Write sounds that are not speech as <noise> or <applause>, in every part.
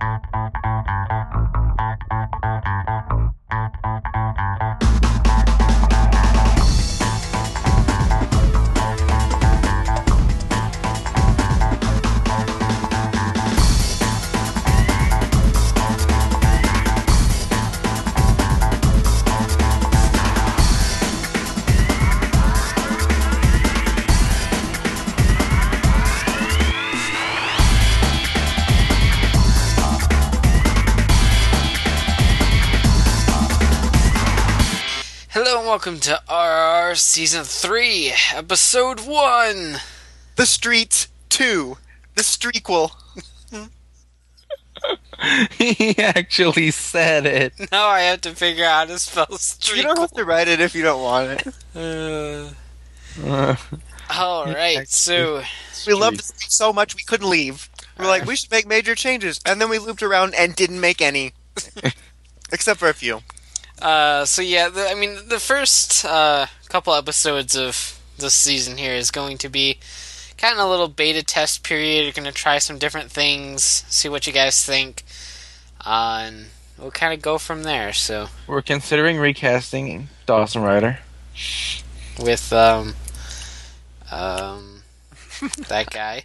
Hello and welcome to RR Season 3, Episode 1. The Streets 2. The Streetquel. <laughs> he actually said it. Now I have to figure out how to spell Street. You don't have to write it if you don't want it. Uh, Uh, Alright, so We loved it so much we couldn't leave. We're like, we should make major changes. And then we looped around and didn't make any. <laughs> Except for a few. Uh, so yeah, the, I mean, the first uh, couple episodes of this season here is going to be kind of a little beta test period. We're going to try some different things, see what you guys think, uh, and we'll kind of go from there. So we're considering recasting Dawson Ryder with um, um, that guy.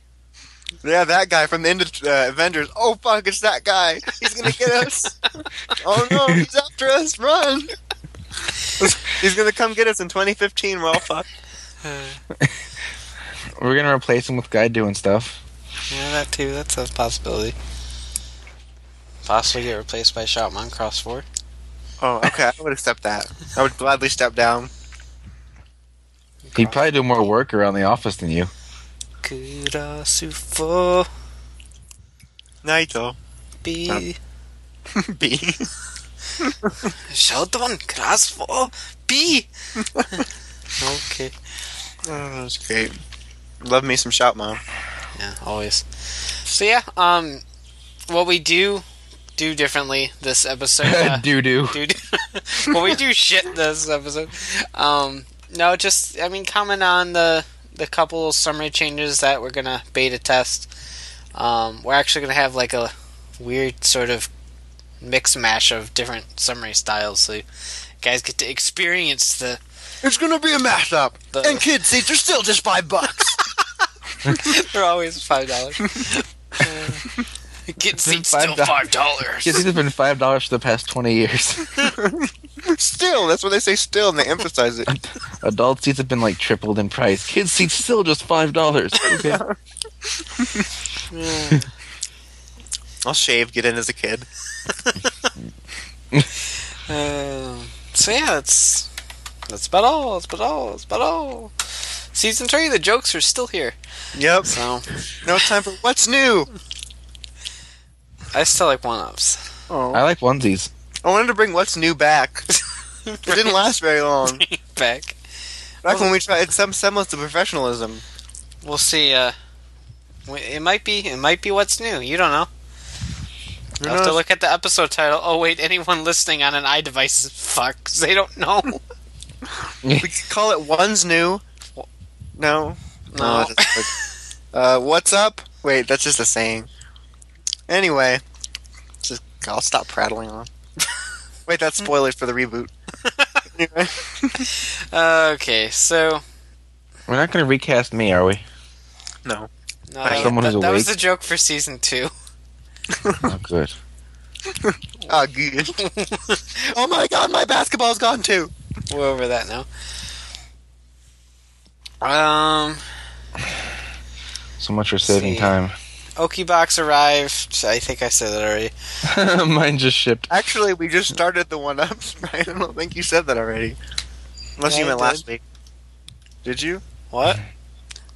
Yeah, that guy from the end of uh, Avengers. Oh, fuck, it's that guy. He's gonna get us. <laughs> oh, no, he's after us. Run. he's gonna come get us in 2015. We're all fucked. <laughs> We're gonna replace him with guy doing stuff. Yeah, that too. That's a possibility. Possibly get replaced by Shoutmon Cross 4. Oh, okay. I would accept that. I would gladly step down. He'd probably do more work around the office than you. Kurasufo Naito. B. <laughs> B. <laughs> Shoutmon Cross 4 B. <laughs> okay. Oh, that's great. Love me some shout, mom. Yeah, always. So yeah, um, what we do do differently this episode. Uh, Doo doo. dude. well, we do shit this episode. Um, no, just I mean, comment on the the couple summary changes that we're gonna beta test. Um, we're actually gonna have like a weird sort of mix mash of different summary styles, so you guys get to experience the. It's gonna be a mashup. The- and kid seats are still just five bucks. <laughs> They're always five dollars. <laughs> Get seats still $5. five seats have been five dollars for the past twenty years. <laughs> <laughs> still, that's what they say still, and they emphasize it. Adult seats have been like tripled in price. Kids seats still just five dollars. Okay. <laughs> I'll shave, get in as a kid. Um, so yeah, that's that's about all. That's about all. That's about all. Season three, the jokes are still here. Yep. So No time for what's new. I still like one ups. Oh. I like onesies. I wanted to bring what's new back. <laughs> It didn't last very long. <laughs> back. Back when we tried some semblance of professionalism. We'll see. Uh, it might be. It might be what's new. You don't know. Who You have to look at the episode title. Oh wait, anyone listening on an iDevice, fuck, 'cause <laughs> they don't know. We could call it one's new. No. No. that's good. uh, what's up? Wait, that's just a saying. Anyway, just I'll stop prattling on. <laughs> Wait, that's spoilers for the reboot. <laughs> anyway, okay, so We're not gonna recast me, are we? no. no, Like that, someone that, who's that was awake? the joke for season two. <laughs> Oh, good. Oh, good. oh my god, my basketball's gone too. We're over that now. Um, So much for saving See. time. Okibox arrived. I think I said that already. <laughs> Mine just shipped. Actually, we just started the one ups. <laughs> I don't think you said that already. Unless Yeah, you meant did. last week. Did you? What?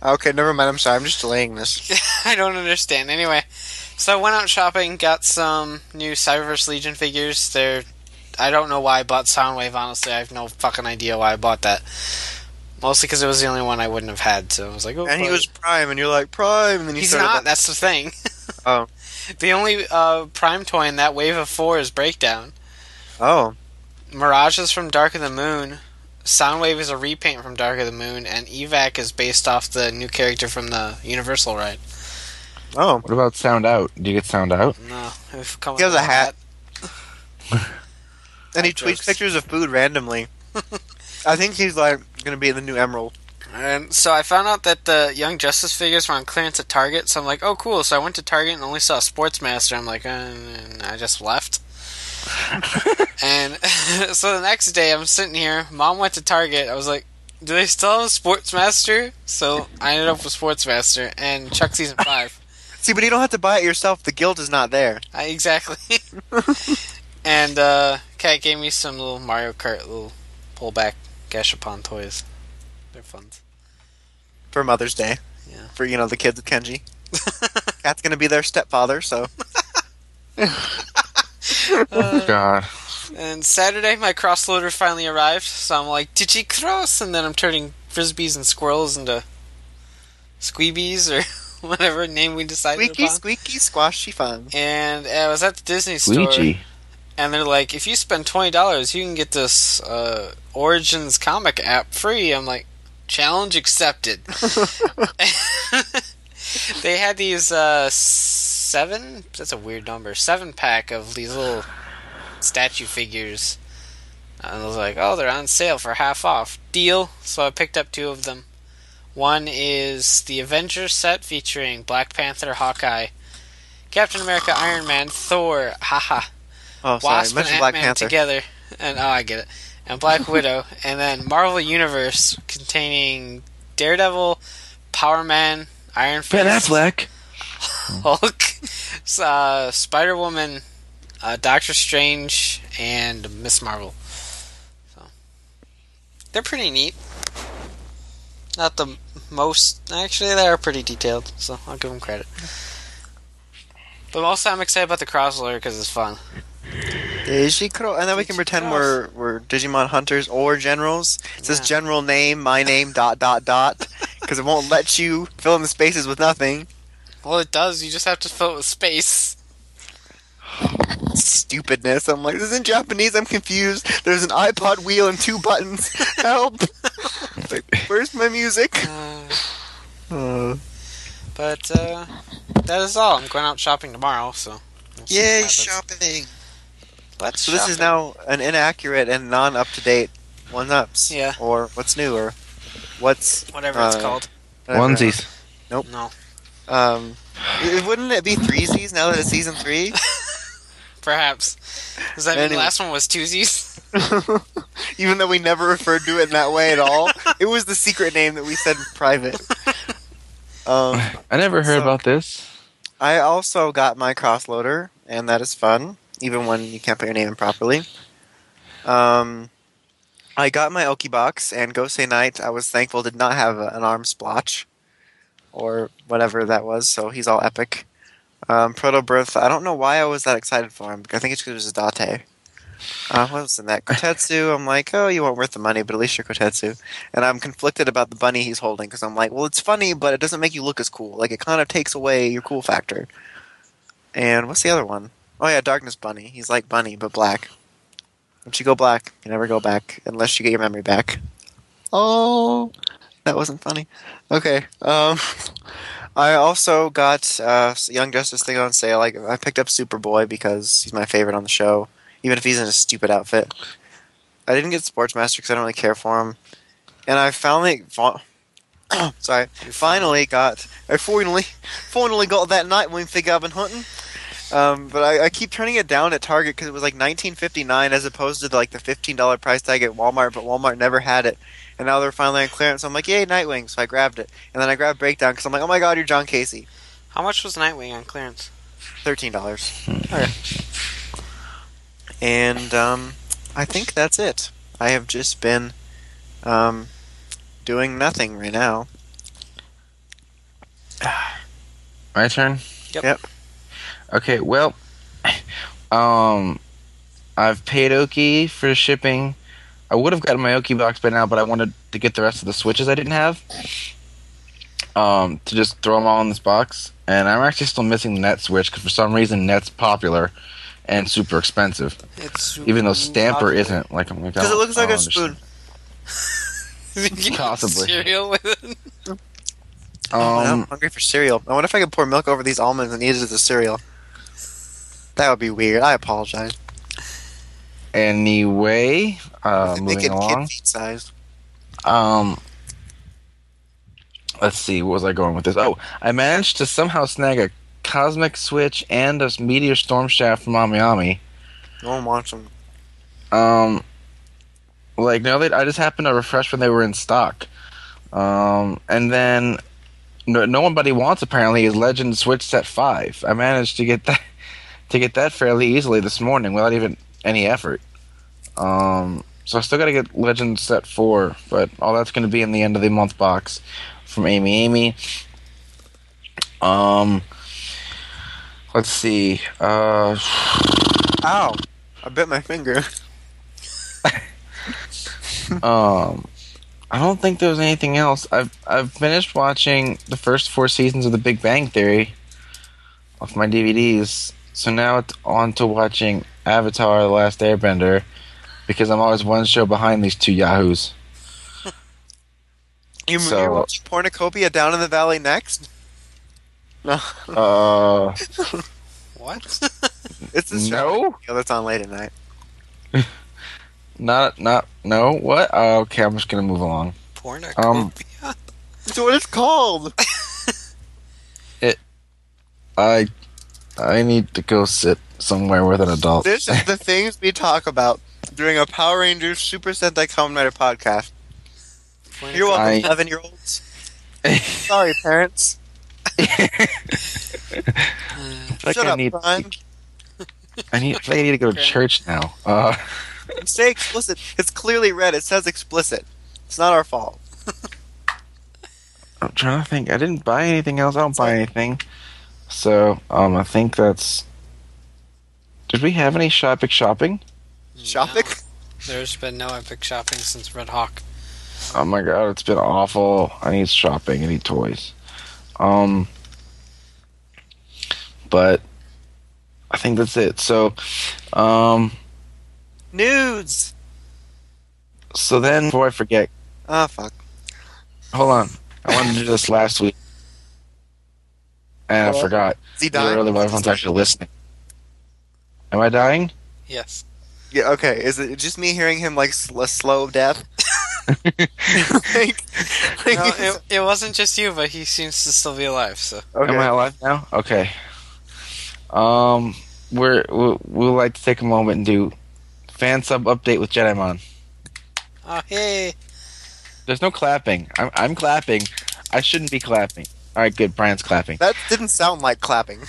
Okay, never mind. I'm sorry. I'm just delaying this. <laughs> I don't understand. Anyway, so I went out shopping, got some new Cyberverse Legion figures. They're I don't know why I bought Soundwave. Honestly, I have no fucking idea why I bought that. Mostly because it was the only one I wouldn't have had. So I was like, oh, And he was Prime, and you're like Prime, and then you He's not. like- That's the thing. <laughs> Oh. The only uh, Prime toy in that wave of four is Breakdown. oh, Mirage is from Dark of the Moon. Soundwave is a repaint from Dark of the Moon, and Evac is based off the new character from the Universal ride. Oh, What about sound out? Do you get sound out? No, it He has a hat. <laughs> and he tweets pictures of food randomly. <laughs> I think he's like gonna be in the new Emerald. And so I found out that the Young Justice figures were on clearance at Target. So I'm like, oh, cool. So I went to Target and only saw Sportsmaster. I'm like, uh, and I just left. <laughs> and <laughs> so the next day, I'm sitting here. Mom went to Target. I was like, do they still have a Sportsmaster? So I ended up with Sportsmaster and Chuck Season 5. <laughs> See, but you don't have to buy it yourself. The guild is not there. I, exactly. and uh, Kat gave me some little Mario Kart little pullback Gashapon toys. They're fun. for Mother's Day. Yeah. For you know the kids with Kenji. <laughs> Cat's gonna be their stepfather, so Uh, <laughs> God. And Saturday, my crossloader finally arrived, so I'm like, did you cross? And then I'm turning frisbees and squirrels into squeebies or <laughs> whatever name we decided squeaky, upon. squeaky, squeaky, squashy fun. And I was at the Disney store, Luigi. and they're like, if you spend twenty dollars, you can get this uh, Origins comic app free. I'm like, challenge accepted. <laughs> they had these uh, seven. That's a weird number. Seven pack of these little statue figures. And I was like, oh, they're on sale for half off. Deal. So I picked up two of them. One is the Avengers set featuring Black Panther, Hawkeye, Captain America, Iron Man, Thor, haha, Oh, sorry, Wasp and Black Panther. together, and oh, I get it, and Black Widow, and then Marvel Universe containing Daredevil, Power Man, Iron Ben Fist, Affleck. <laughs> Hulk, uh, Spider Woman, uh, Doctor Strange, and Miss Marvel. So they're pretty neat. Not the most, actually, they are pretty detailed, so I'll give them credit. But mostly, I'm excited about the crossover because it's fun. Digicro, and then we can pretend we're we're Digimon hunters or generals. It says Yeah. general name, my name, dot dot dot, <laughs> because it won't let you fill in the spaces with nothing. Well, it does. You just have to fill it with space. <sighs> Stupidness. I'm like, this is in Japanese. I'm confused. There's an iPod wheel and two buttons. <laughs> Help! Like, Where's my music? Uh, <sighs> Uh, but uh, that is all. I'm going out shopping tomorrow, so. we'll yay, shopping! Let's So this is shopping. now an inaccurate and non-up-to-date one-ups. Yeah. Or what's new, or what's whatever it's uh, called. whatever. Onesies. No, Um, it- wouldn't it be threesies now that it's season three? <laughs> perhaps. Does that mean the last one was twosies? <laughs> <laughs> Even though we never referred to it in that way at all, it was the secret name that we said in private. Um, I never heard So- about this. I also got my crossloader, and that is fun, even when you can't put your name in properly. Um, I got my Oki box, and Gosei Knight, I was thankful, did not have a, an arm splotch, or whatever that was, so he's all epic. Um, Proto Birth, I don't know why I was that excited for him. I think it's because it was a Date. Uh, what was in that? Kotetsu, I'm like, oh, you weren't worth the money, but at least you're Kotetsu. And I'm conflicted about the bunny he's holding, because I'm like, well, it's funny, but it doesn't make you look as cool. Like, it kind of takes away your cool factor. And what's the other one? Oh yeah, Darkness Bunny. He's like Bunny but black. Once you go black, you never go back unless you get your memory back. Oh, that wasn't funny. Okay. Um, <laughs> I also got uh, Young Justice thing on sale. Like I picked up Superboy because he's my favorite on the show, even if he's in a stupid outfit. I didn't get Sportsmaster because I don't really care for him, and I finally, fa- <coughs> sorry, finally got. I finally, finally got that Nightwing figure I've been hunting. Um, but I, I keep turning it down at Target because it was like 19.59 as opposed to like the $15 price tag at Walmart, but Walmart never had it. And now they're finally on clearance. So I'm like, yay, Nightwing! So I grabbed it, and then I grabbed Breakdown because I'm like, oh my god, you're John Casey. How much was Nightwing on clearance? Thirteen dollars. Okay. And um, I think that's it. I have just been um, doing nothing right now. <sighs> My turn. Yep. Yep. Okay. Well, um, I've paid Oki for shipping. I would have gotten my Oki box by now, but I wanted to get the rest of the switches I didn't have. Um, to just throw them all in this box, and I'm actually still missing the net switch because for some reason net's popular and super expensive, It's even though Stamper popular. isn't. Like, I'm like, Because it looks like a understand. spoon. <laughs> <laughs> Possibly. cereal with it. Oh, I'm Um, hungry for cereal. I wonder if I could pour milk over these almonds and eat it as a cereal. That would be weird. I apologize. anyway, uh, moving along. kid feet size. Um, let's see, what was I going with this? Oh, I managed to somehow snag a Cosmic Switch and a Meteor Storm Shaft from Amiami. No one wants them. Um, like no, they, I just happened to refresh when they were in stock. Um, and then no, no one wants apparently is Legend Switch Set Five. I managed to get that <laughs> to get that fairly easily this morning without even any effort. Um, so I still got to get Legend Set Four, but all that's going to be in the end of the month box from Amiami. Um, let's see. Uh, Ow! I bit my finger. <laughs> Um, I don't think there was anything else. I've I've finished watching the first four seasons of The Big Bang Theory off my DVDs. So now it's on to watching Avatar: The Last Airbender because I'm always one show behind these two yahoos. <laughs> You, So- you're watching Pornocopia down in the valley next? No, Uh, <laughs> What? <laughs> it's the show no, that's on late at night. not not no. What? Uh, okay, I'm just gonna move along. Pornocopia? Um, That's what it's called. It. I I need to go sit somewhere with an adult. This is the things we talk about during a Power Rangers Super Sentai Kamen Rider podcast. You're welcome, I- 11 year olds. <laughs> Sorry, parents. <laughs> Uh, like Shut I up, need Brian. I need I feel like I need to go to church now. Uh, Say explicit. It's clearly red. It says explicit. It's not our fault. I'm trying to think. I didn't buy anything else. I don't buy anything. So, um, I think that's. Did we have any shopping? Shopping? Shopping? no. There's been no epic shopping since Red Hawk. Oh my god, it's been awful. I need shopping. I need toys. Um, but I think that's it. So, um, Nudes. so then before I forget, Ah, fuck. hold on. I wanted to do this last week, and I Hello? forgot. Is he You dying? really, everyone's actually listening. Am I dying? Yes. Yeah, okay. Is it just me hearing him like sl- a slow death? <laughs> like, like No, it, it wasn't just you, but he seems to still be alive, so. okay. Am I alive now? Okay. Um, we're we'll, we'll like to take a moment and do fan sub update with Jedimon. Oh, hey! There's no clapping. I'm I'm clapping. I shouldn't be clapping. All right, good. Brian's clapping. that didn't sound like clapping. <laughs>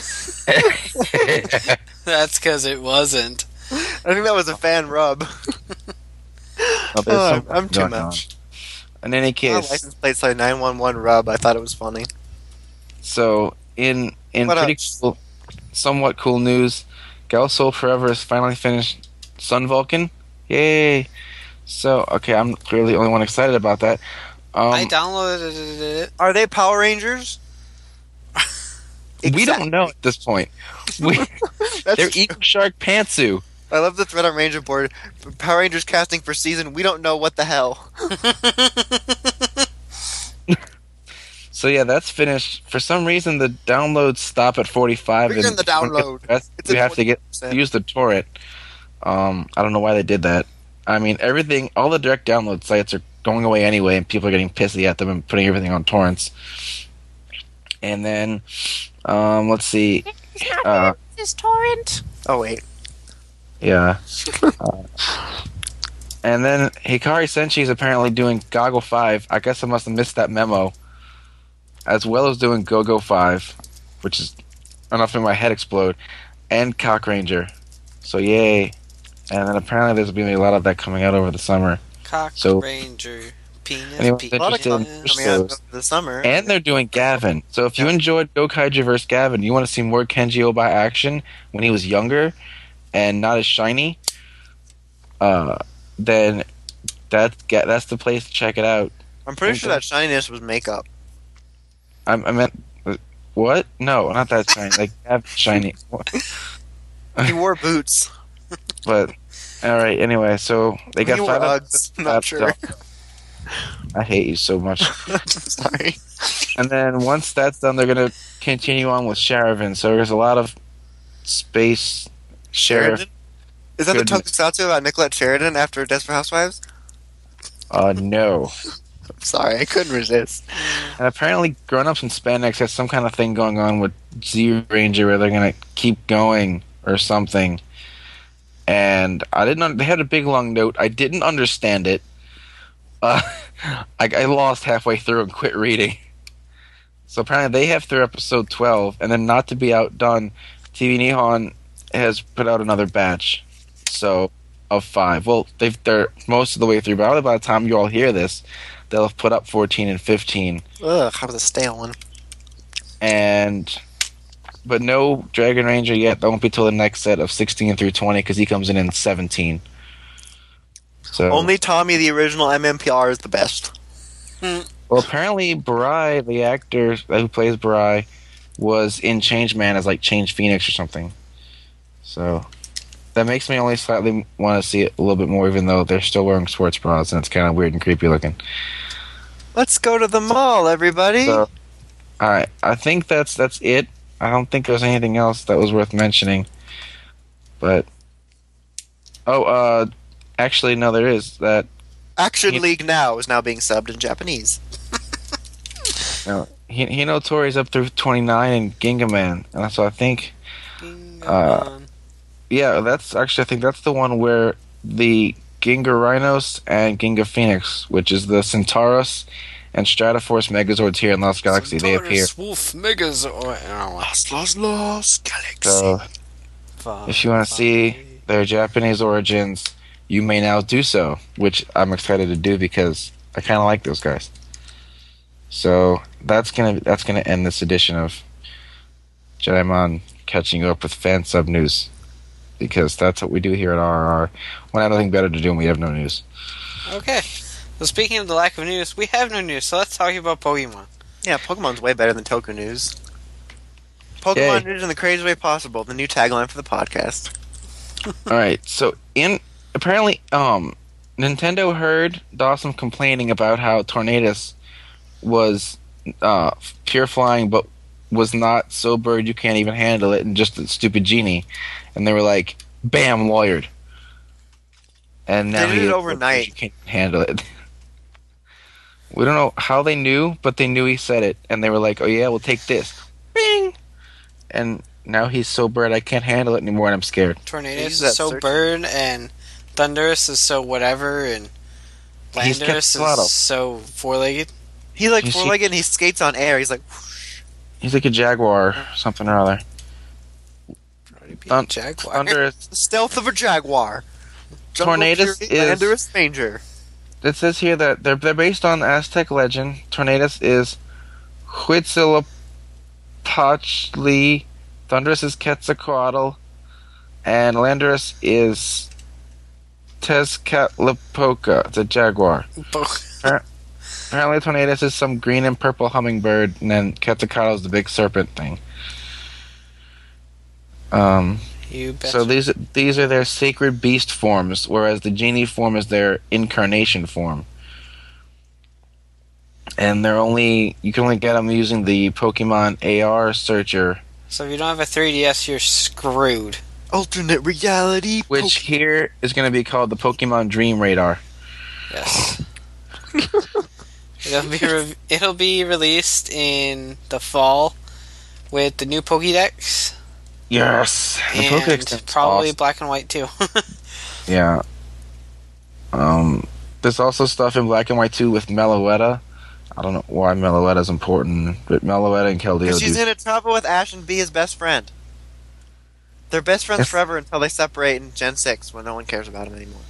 <laughs> That's because it wasn't. I think that was a fan rub. Oh, there's Oh, something I'm too going on. much. In any My case, license plate's like 911 rub. I thought it was funny. so in in What pretty else? cool, somewhat cool news, Gal Soul Forever has finally finished Sun Vulcan. Yay! So okay, I'm clearly the only one excited about that. Um, I downloaded it. Are they Power Rangers? <laughs> we don't know at this point. <laughs> We, they're true. Eco Shark Pantsu. I love the thread on Ranger board. Power Rangers casting for season. We don't know what the hell. <laughs> So yeah, that's finished. For some reason, the downloads stop at 45. Bigger and than the download. That's, It's we at have to get use the torrent. Um, I don't know why they did that. I mean, everything, all the direct download sites are going away anyway, and people are getting pissy at them and putting everything on torrents. And then, um, let's see. Uh, This torrent. Oh wait. yeah. <laughs> Uh, and then Hikari Senshi is apparently doing Goggle 5. I guess I must have missed that memo. As well as doing Go Go 5, which is enough to make my head explode, and Kakuranger. So yay. And then apparently there's going to be a lot of that coming out over the summer. Cock So- Ranger. Penis. Anyone penis. A lot of Interested in content coming out those. the summer. And they're doing Gavan. So if you Yeah. enjoyed Gokaiger vs. Gavan, you want to see more Kenji Oba action when he was younger and not as shiny, uh, then that's ga- that's the place to check it out. I'm pretty sure that shininess was makeup. I, I meant what? No, not that shiny. Like Gavan shiny. <laughs> He wore boots. But all right. Anyway, so they got five. Uggs. Not sure. I hate you so much. <laughs> Sorry. and then once that's done, they're gonna continue on with Sharivan. So there's a lot of space. Sheridan? Is that Goodness. the tokusatsu about Nicolette Sheridan after Desperate Housewives? Uh, no. I'm sorry, I couldn't resist. And apparently, Grown Ups in Spandex has some kind of thing going on with Zyuranger where they're gonna keep going or something. And I didn't. Un- they had a big long note. I didn't understand it. Uh, <laughs> I, I lost halfway through and quit reading. <laughs> So apparently, they have through episode twelve, and then not to be outdone, TV Nihon has put out another batch. So of five. Well, they've they're most of the way through. But by the time you all hear this, they'll have put up fourteen and fifteen Ugh, I was a stale one. and but no Dragon Ranger yet. That won't be till the next set of 16 through 20 because he comes in in 17. So Only Tommy, the original MMPR, is the best. Hmm. well, apparently Barai, the actor who plays Barai, was in Change Man as like Change Phoenix or something. So that makes me only slightly want to see it a little bit more, even though they're still wearing sports bras and it's kind of weird and creepy looking. Let's go to the mall, everybody. So, all right, I think that's that's it. I don't think there's anything else that was worth mentioning. But oh, uh, actually, no, there is that. Action Yeah. League Now is now being subbed in Japanese. <laughs> No, Hi- Hino Tori's up through 29 and Gingaman, and so I think, Uh, yeah, that's actually I think that's the one where the Ginga Rhinos and Ginga Phoenix, which is the Centauros and Stratoforce Megazords here in Lost Galaxy, they appear. Wolf Megazord. Oh, Lost, lost, lost Galaxy. So fuck. if you want to see their Japanese origins, you may now do so, which I'm excited to do because I kind of like those guys. So that's gonna that's gonna end this edition of Jedimon catching up with fan sub news because that's what we do here at RRR. When I have nothing better to do and we have no news. Okay. So speaking of the lack of news, we have no news. So let's talk about Pokemon. yeah, Pokemon's way better than Toku News. Pokemon Yay. news in the craziest way possible. The new tagline for the podcast. <laughs> All right, so in apparently, um, Nintendo heard Dawson complaining about how Tornadus was uh, pure flying, but was not so bird you can't even handle it, and just a stupid genie, and they were like, "Bam, lawyered." And now They did he it is overnight. You can't handle it. <laughs> We don't know how they knew, but they knew he said it, and they were like, "Oh yeah, we'll take this." Bing, and now he's so bird I can't handle it anymore, and I'm scared. Tornadus use is so search- bird, and Thundurus is so whatever, and He's Landorus is so four-legged. He like four legged and he skates on air. He's like, He's like a jaguar, or something or other. Thun- Jaguar. Thunder. the <laughs> stealth of a jaguar. Jungle Tornadus Fury, is- Landorus Ranger. It says here that they're they're based on Aztec legend. Tornadus is Huitzilopochtli. Thundurus is Quetzalcoatl, and Landorus is Tezcatlipoca. It's a jaguar. Apparently, Tornadus is some green and purple hummingbird, and then Quetzalcoatl is the big serpent thing. Um. You bet. So these these are their sacred beast forms, whereas the genie form is their incarnation form. And they're only you can only get them using the Pokemon AR searcher, so if you don't have a 3DS, you're screwed. Alternate reality. which Poke- here is going to be called the Pokemon Dream Radar. Yes. <laughs> it'll be re- it'll be released in the fall with the new Pokédex Yes, the and Pokedex probably awesome. black and white too. <laughs> yeah. Um, there's also stuff in black and white too with Meloetta. I don't know why Meloetta's important, but Meloetta and Keldeo Because do she's in a trouble with Ash and be his best friend. They're best friends Yes. forever until they separate in Gen 6 when no one cares about them anymore.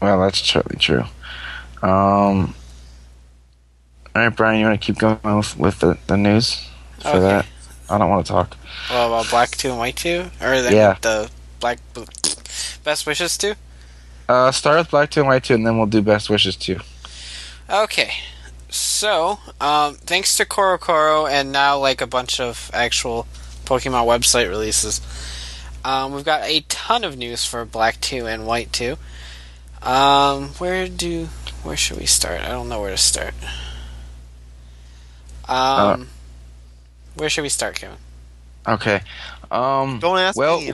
Well, that's totally true. Um, all right, Brian, you want to keep going with, with the, the news for Okay. that? I don't want to talk. Well, about black two and white two, or the, Yeah. the black best wishes two. Uh, start with Black 2 and White 2, and then we'll do Best Wishes 2. Okay. So, um, thanks to CoroCoro and now like a bunch of actual Pokemon website releases, um, we've got a ton of news for Black 2 and White 2. Um, where do where should we start? I don't know where to start. Um, where should we start, Kevin? Okay. Um, Don't ask well, me.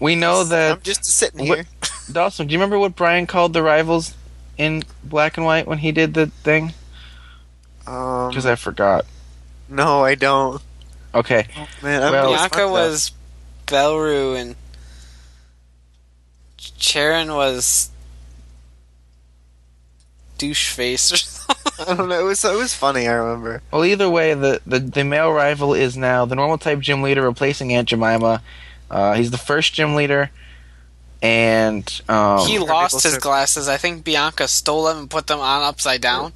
we know that. I'm just sitting What- here. <laughs> Dawson. Do you remember what Brian called the rivals in black and white when he did the thing? Um, Because I forgot. no, I don't. Okay. Man, I'm Well- Bianca was Belru and Cheren was douche face or something. though. <laughs> I don't know. It was it was funny. I remember. Well, either way, the, the, the male rival is now the normal type gym leader replacing Aunt Jemima. Uh, he's the first gym leader, and um, he lost his glasses. I think Bianca stole them and put them on upside down.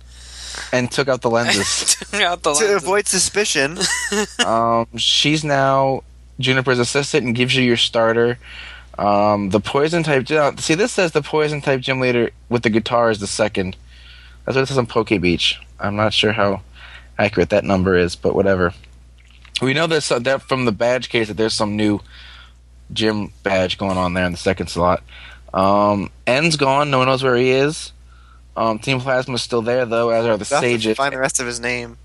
and took out the <laughs> lenses. Took out the To lenses. avoid suspicion, <laughs> um, she's now Juniper's assistant and gives you your starter. Um, the poison type. See, this says the poison type gym leader with the guitar is the second. That's what it says on Poke Beach. I'm not sure how accurate that number is, but whatever. We know there's some, that from the badge case that there's some new gym badge going on there in the second slot. Um, N's gone. No one knows where he is. Um, Team Plasma's still there though, as are the to Sages, find the rest of his name.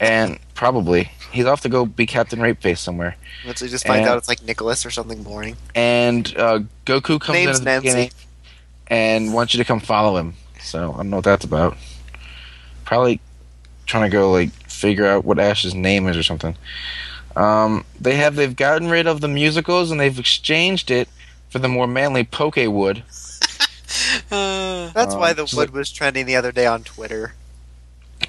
and probably he's off to go be Captain Rapeface somewhere. Let's just find And- out it's like Nicholas or something boring. and uh, Goku comes Name's in at the Nancy. beginning and wants you to come follow him. So I don't know what that's about. Probably trying to go like figure out what Ash's name is or something. Um, they have they've gotten rid of the musicals and they've exchanged it for the more manly Poke Wood. <laughs> Uh, That's Um, why the wood like- was trending the other day on Twitter.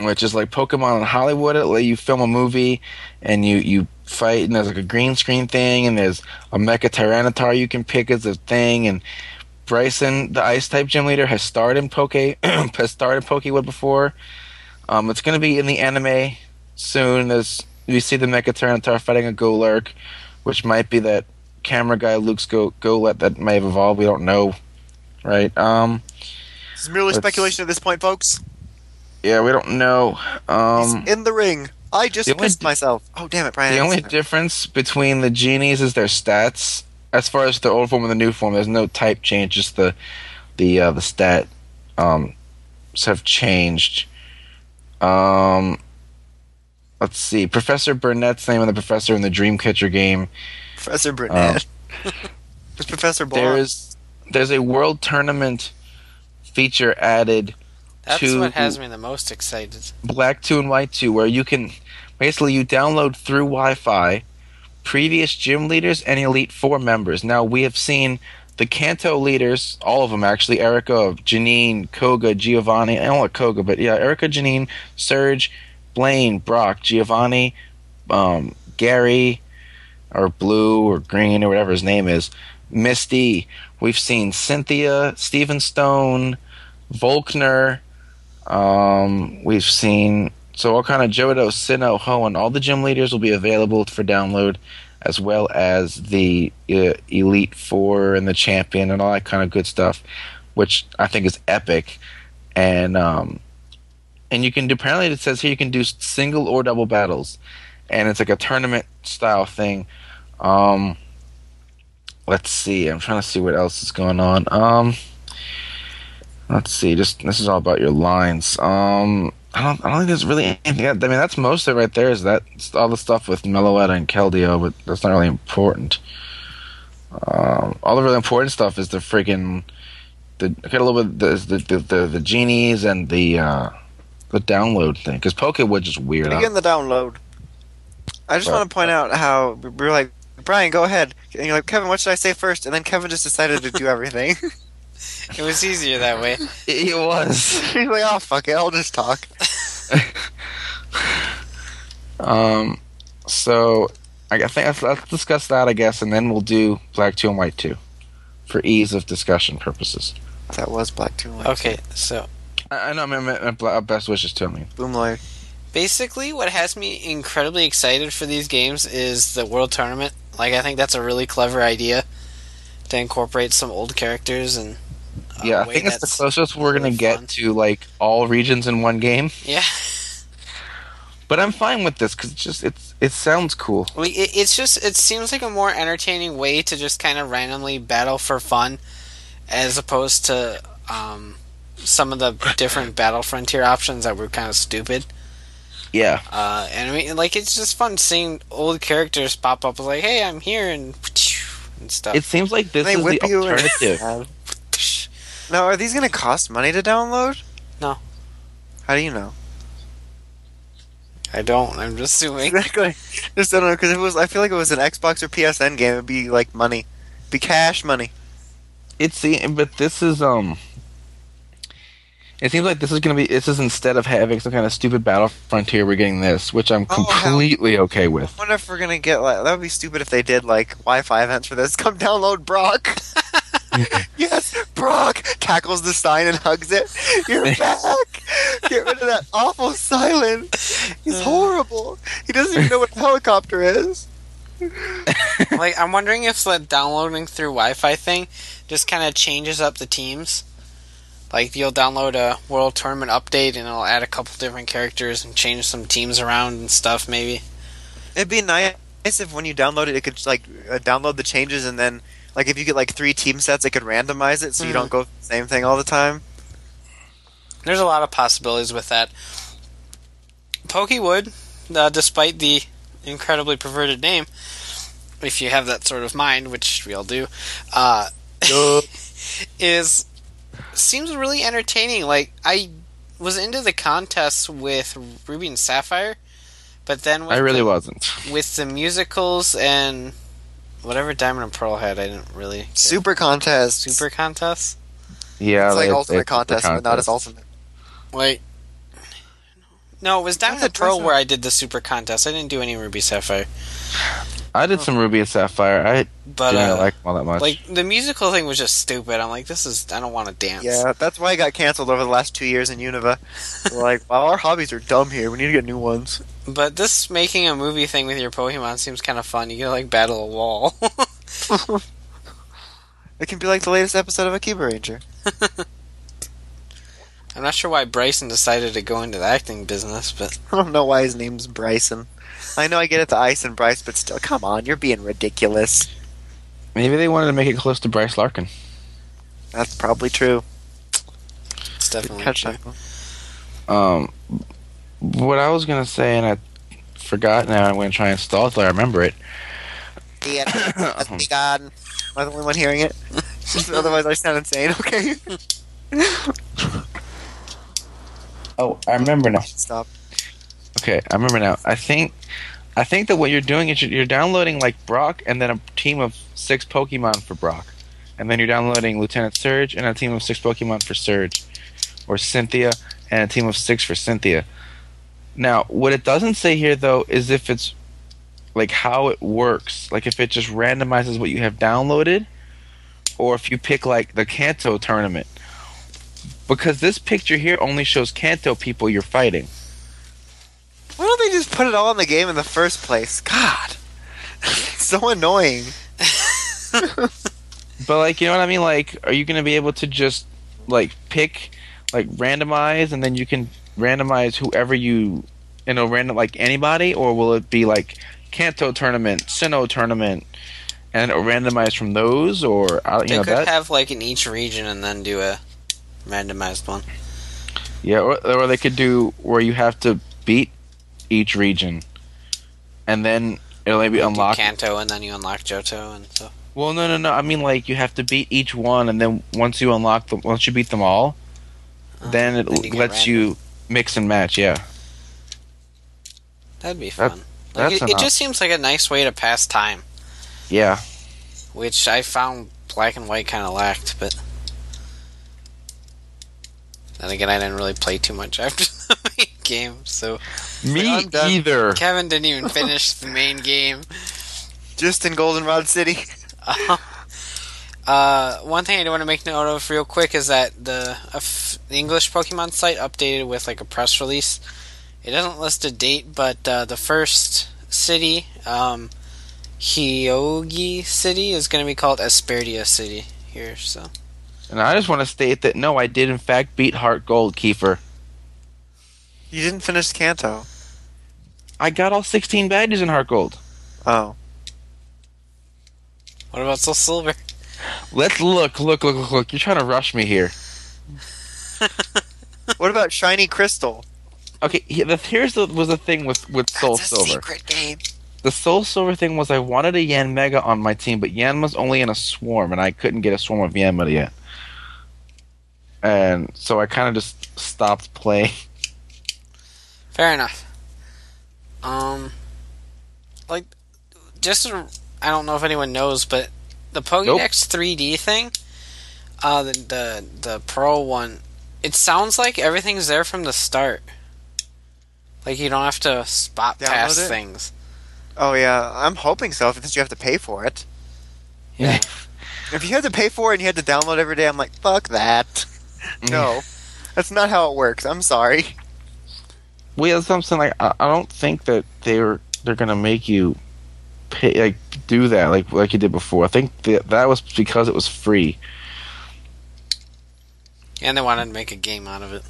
which is like Pokemon in Hollywood. It let you film a movie and you you fight, and there's like a green screen thing, and there's a Mecha Tyranitar you can pick as a thing. And Brycen, the Ice type gym leader, has starred in Poke <clears throat> has starred in Pokewood before. Um, it's gonna be in the anime soon. as we see the Mecha Tyranitar fighting a Golurk, which might be that camera guy Luke's Go Golett that may have evolved. We don't know, right? Um, This is merely speculation at this point, folks. yeah, we don't know. Um, He's in the ring. I just pissed di- myself. Oh damn it, Brian! The only difference between the genies is their stats. As far as the old form and the new form, there's no type change. Just the the uh, the stat um, have changed. Um, let's see. Professor Burnett's name and the professor in the Dreamcatcher game. Professor Burnett. <laughs> It's Professor Blonde. There is there's a world tournament feature added that's to what has me the most excited. Black 2 and White 2 where you can basically you download through Wi-Fi previous gym leaders and Elite 4 members. Now we have seen the Kanto leaders, all of them actually, Erica, Janine, Koga, Giovanni, I don't like Koga, but yeah, Erica, Janine, Surge, Blaine, Brock, Giovanni, um, Gary, or Blue, or Green, or whatever his name is, Misty. We've seen Cynthia, Steven Stone, Volkner, um, we've seen so of Johto, Sinnoh, Hoenn, all the gym leaders will be available for download, as well as the uh, Elite Four and the Champion and all that kind of good stuff, which I think is epic. And um, and you can do apparently it says here you can do single or double battles, and it's like a tournament style thing. Um, let's see, I'm trying to see what else is going on. Um. Let's see. Just this is all about your lines. Um, I don't. I don't think there's really anything. I mean, that's most of it right there. Is that all the stuff with Meloetta and Keldeo, but that's not really important. Um, all the really important stuff is the freaking the I got a little bit the the the, the, genies and the uh, the download thing because Pokewood's just weird. Begin the download. I just Right. want to point out how we are like, Brian, go ahead. And you're like, Kevin, what should I say first? And then Kevin just decided to do everything. <laughs> It was easier that way. <laughs> It, it was. <laughs> He's like, oh fuck it, I'll just talk. <laughs> Um, so I I think let's, let's discuss that, I guess, and then we'll do Black Two and White Two for ease of discussion purposes. That was Black Two White. Okay, so I, I know. I mean, I mean, uh, best wishes to me. Boom lawyer. basically what has me incredibly excited for these games is the world tournament like i think that's a really clever idea to incorporate some old characters and a Yeah, I think it's the closest we're gonna get fun. to like all regions in one game. yeah But I'm fine with this because it's just it's it sounds cool. we, it, it's just it seems like a more entertaining way to just kind of randomly battle for fun as opposed to um, some of the different <laughs> battle frontier options that were kind of stupid Yeah, Uh, and I mean, like it's just fun seeing old characters pop up like, "Hey, I'm here," and <laughs> and stuff. it seems like this they is the whip you and- alternative. Now, are these going to cost money to download? No. How do you know? I don't. I'm just assuming. <laughs> Exactly. Just don't know because it was, I feel like it was an Xbox or PSN game, it'd be like money, be cash money. It's the but this is um. It seems like this is gonna be. This is instead of having some kind of stupid battle frontier, we're getting this, which I'm Oh, hell. completely okay with. I wonder if we're gonna get like that would be stupid if they did like Wi-Fi events for this. <laughs> Come download Brock. <laughs> yes, Brock tackles the sign and hugs it. You're <laughs> back. Get rid of that awful silence. He's horrible. He doesn't even know what a helicopter is. like, I'm wondering if the downloading through Wi-Fi thing just kind of changes up the teams. Like, you'll download a World Tournament update, and it'll add a couple different characters and change some teams around and stuff. Maybe. It'd be nice if when you download it, it could like uh, download the changes and then like if you get like three team sets, it could randomize it so you Mhm. don't go the same thing all the time. There's a lot of possibilities with that. Pokewood, uh, despite the incredibly perverted name, if you have that sort of mind, which we all do, uh, <laughs> <laughs> is seems really entertaining. Like I was into the contests with Ruby and Sapphire, but then with I really the, wasn't. with the musicals and whatever Diamond and Pearl had, I didn't really care. Super contest. super contests. Yeah, It's like they- ultimate they- contest, but not as ultimate. Like, no, it was Diamond That's and Pearl where I did the super contest. I didn't do any Ruby Sapphire, I did some Ruby and Sapphire. I but didn't uh, like them all that much. like the musical thing was just stupid. I'm like, this is I don't want to dance. Yeah, that's why I got canceled over the last two years in Unova. They're like, <laughs> wow, our hobbies are dumb here. We need to get new ones. But this making a movie thing with your Pokemon seems kind of fun. You get to like battle a wall. <laughs> It can be like the latest episode of Akiba Ranger. <laughs> I'm not sure why Brycen decided to go into the acting business, but <laughs> I don't know why his name's Brycen. I know I get it to Ice and Bryce, but still, come on, you're being ridiculous. Maybe they wanted to make it close to Bryce Larkin. That's probably true. it's definitely Catch true. that. Um, what I was gonna say, and I forgot now. I'm gonna try and stall it till I remember it. Yeah, <coughs> that's me, God. Am I the only one hearing it? <laughs> <laughs> Otherwise, I sound insane. Okay. Oh, I remember now. Stop. Okay, I remember now. I think, I think that what you're doing is you're, you're downloading like Brock and then a team of six Pokemon for Brock, and then you're downloading Lieutenant Surge and a team of six Pokemon for Surge, or Cynthia and a team of six for Cynthia. Now, what it doesn't say here though is if it's like how it works, like if it just randomizes what you have downloaded, or if you pick like the Kanto tournament. Because this picture here only shows Kanto people you're fighting. Why don't they just put it all in the game in the first place? God. <laughs> so annoying. <laughs> But like, you know what I mean? Like, are you going to be able to just like pick, like randomize, and then you can randomize whoever you, you know, random like anybody, or will it be like Kanto tournament, Sinnoh tournament, and it'll randomize from those, or uh, you They know could that? have like in each region and then do a randomized one. yeah, or, or they could do where you have to beat each region, and then it'll maybe Do unlock. Kanto and then you unlock Johto and so. Well, no, no, no. I mean, like you have to beat each one, and then once you unlock them, once you beat them all, Uh, then it then you lets you mix and match. Yeah. That'd be That- fun. Like, that's it, it just seems like a nice way to pass time, Yeah. which I found Black and White kind of lacked. But then again, I didn't really play too much <laughs> after the main game, so Me either. Kevin didn't even <laughs> finish the main game. Just in Goldenrod City. Uh, one thing I do want to make note of real quick is that the, uh, f- the English Pokemon site updated with like a press release. It doesn't list a date, but uh, the first city, um, Hiougi City, is going to be called Aspertia City here. So And I just want to state that no, I did in fact beat Heart Gold, Kiefer. You didn't finish Kanto. I got all 16 badges in Heart Gold. Oh. what about Soul Silver? Let's look, look, look, look, look. You're trying to rush me here. <laughs> What about Shiny Crystal? okay, here's the was the thing with with Soul That's a Silver. secret game. The Soul Silver thing was I wanted a Yanmega on my team, but Yanma's only in a swarm, and I couldn't get a swarm of Yanma yet. And so I kind of just stopped playing. <laughs> Fair enough. Um, like, just to- I don't know if anyone knows, but the Pokédex 3D thing, uh, the the the Pro one, it sounds like everything's there from the start. Like you don't have to spot Download past it? things. Oh yeah, I'm hoping so. Since you have to pay for it. Yeah. If you had to pay for it and you had to download every day, I'm like, fuck that. <laughs> No, that's not how it works. I'm sorry. Well, yeah, that's what I'm saying. Like, I, I don't think that they're they're gonna make you pay like do that like like you did before. I think that that was because it was free. And they wanted to make a game out of it.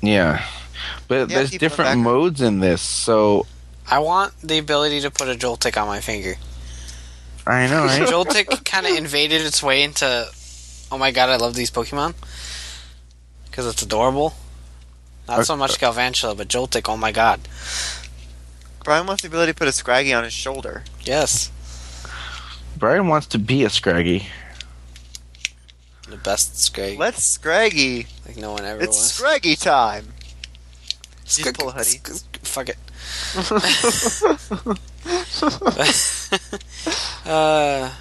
Yeah, but Yeah, there's different modes in this, so I want the ability to put a Joltik on my finger. I know. Right? Joltik kind of invaded its way into. Oh my god, I love these Pokemon because it's adorable. Not so much Galvantula, but Joltik. Oh my god, Brian wants the ability to put a Scraggy on his shoulder. yes, Brian wants to be a Scraggy. the best Scraggy. Let's Scraggy. like no one ever It's was. Scraggy time. Sc- Just pull a hoodie. sc- Fuck it. <laughs> <laughs> uh,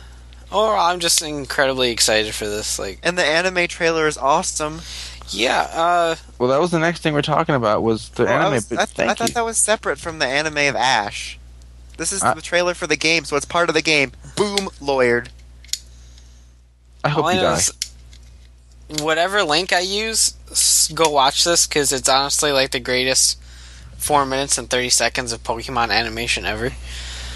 overall, I'm just incredibly excited for this. Like, And the anime trailer is awesome. Yeah, uh, Well, that was the next thing we're talking about was the I, anime. was- but I, thank I thought you. that was separate from the anime of Ash. This is I- the trailer for the game, so it's part of the game. Boom, lawyered. I hope all I you know die. is whatever link I use, go watch this because it's honestly like the greatest four minutes and thirty seconds of Pokemon animation ever.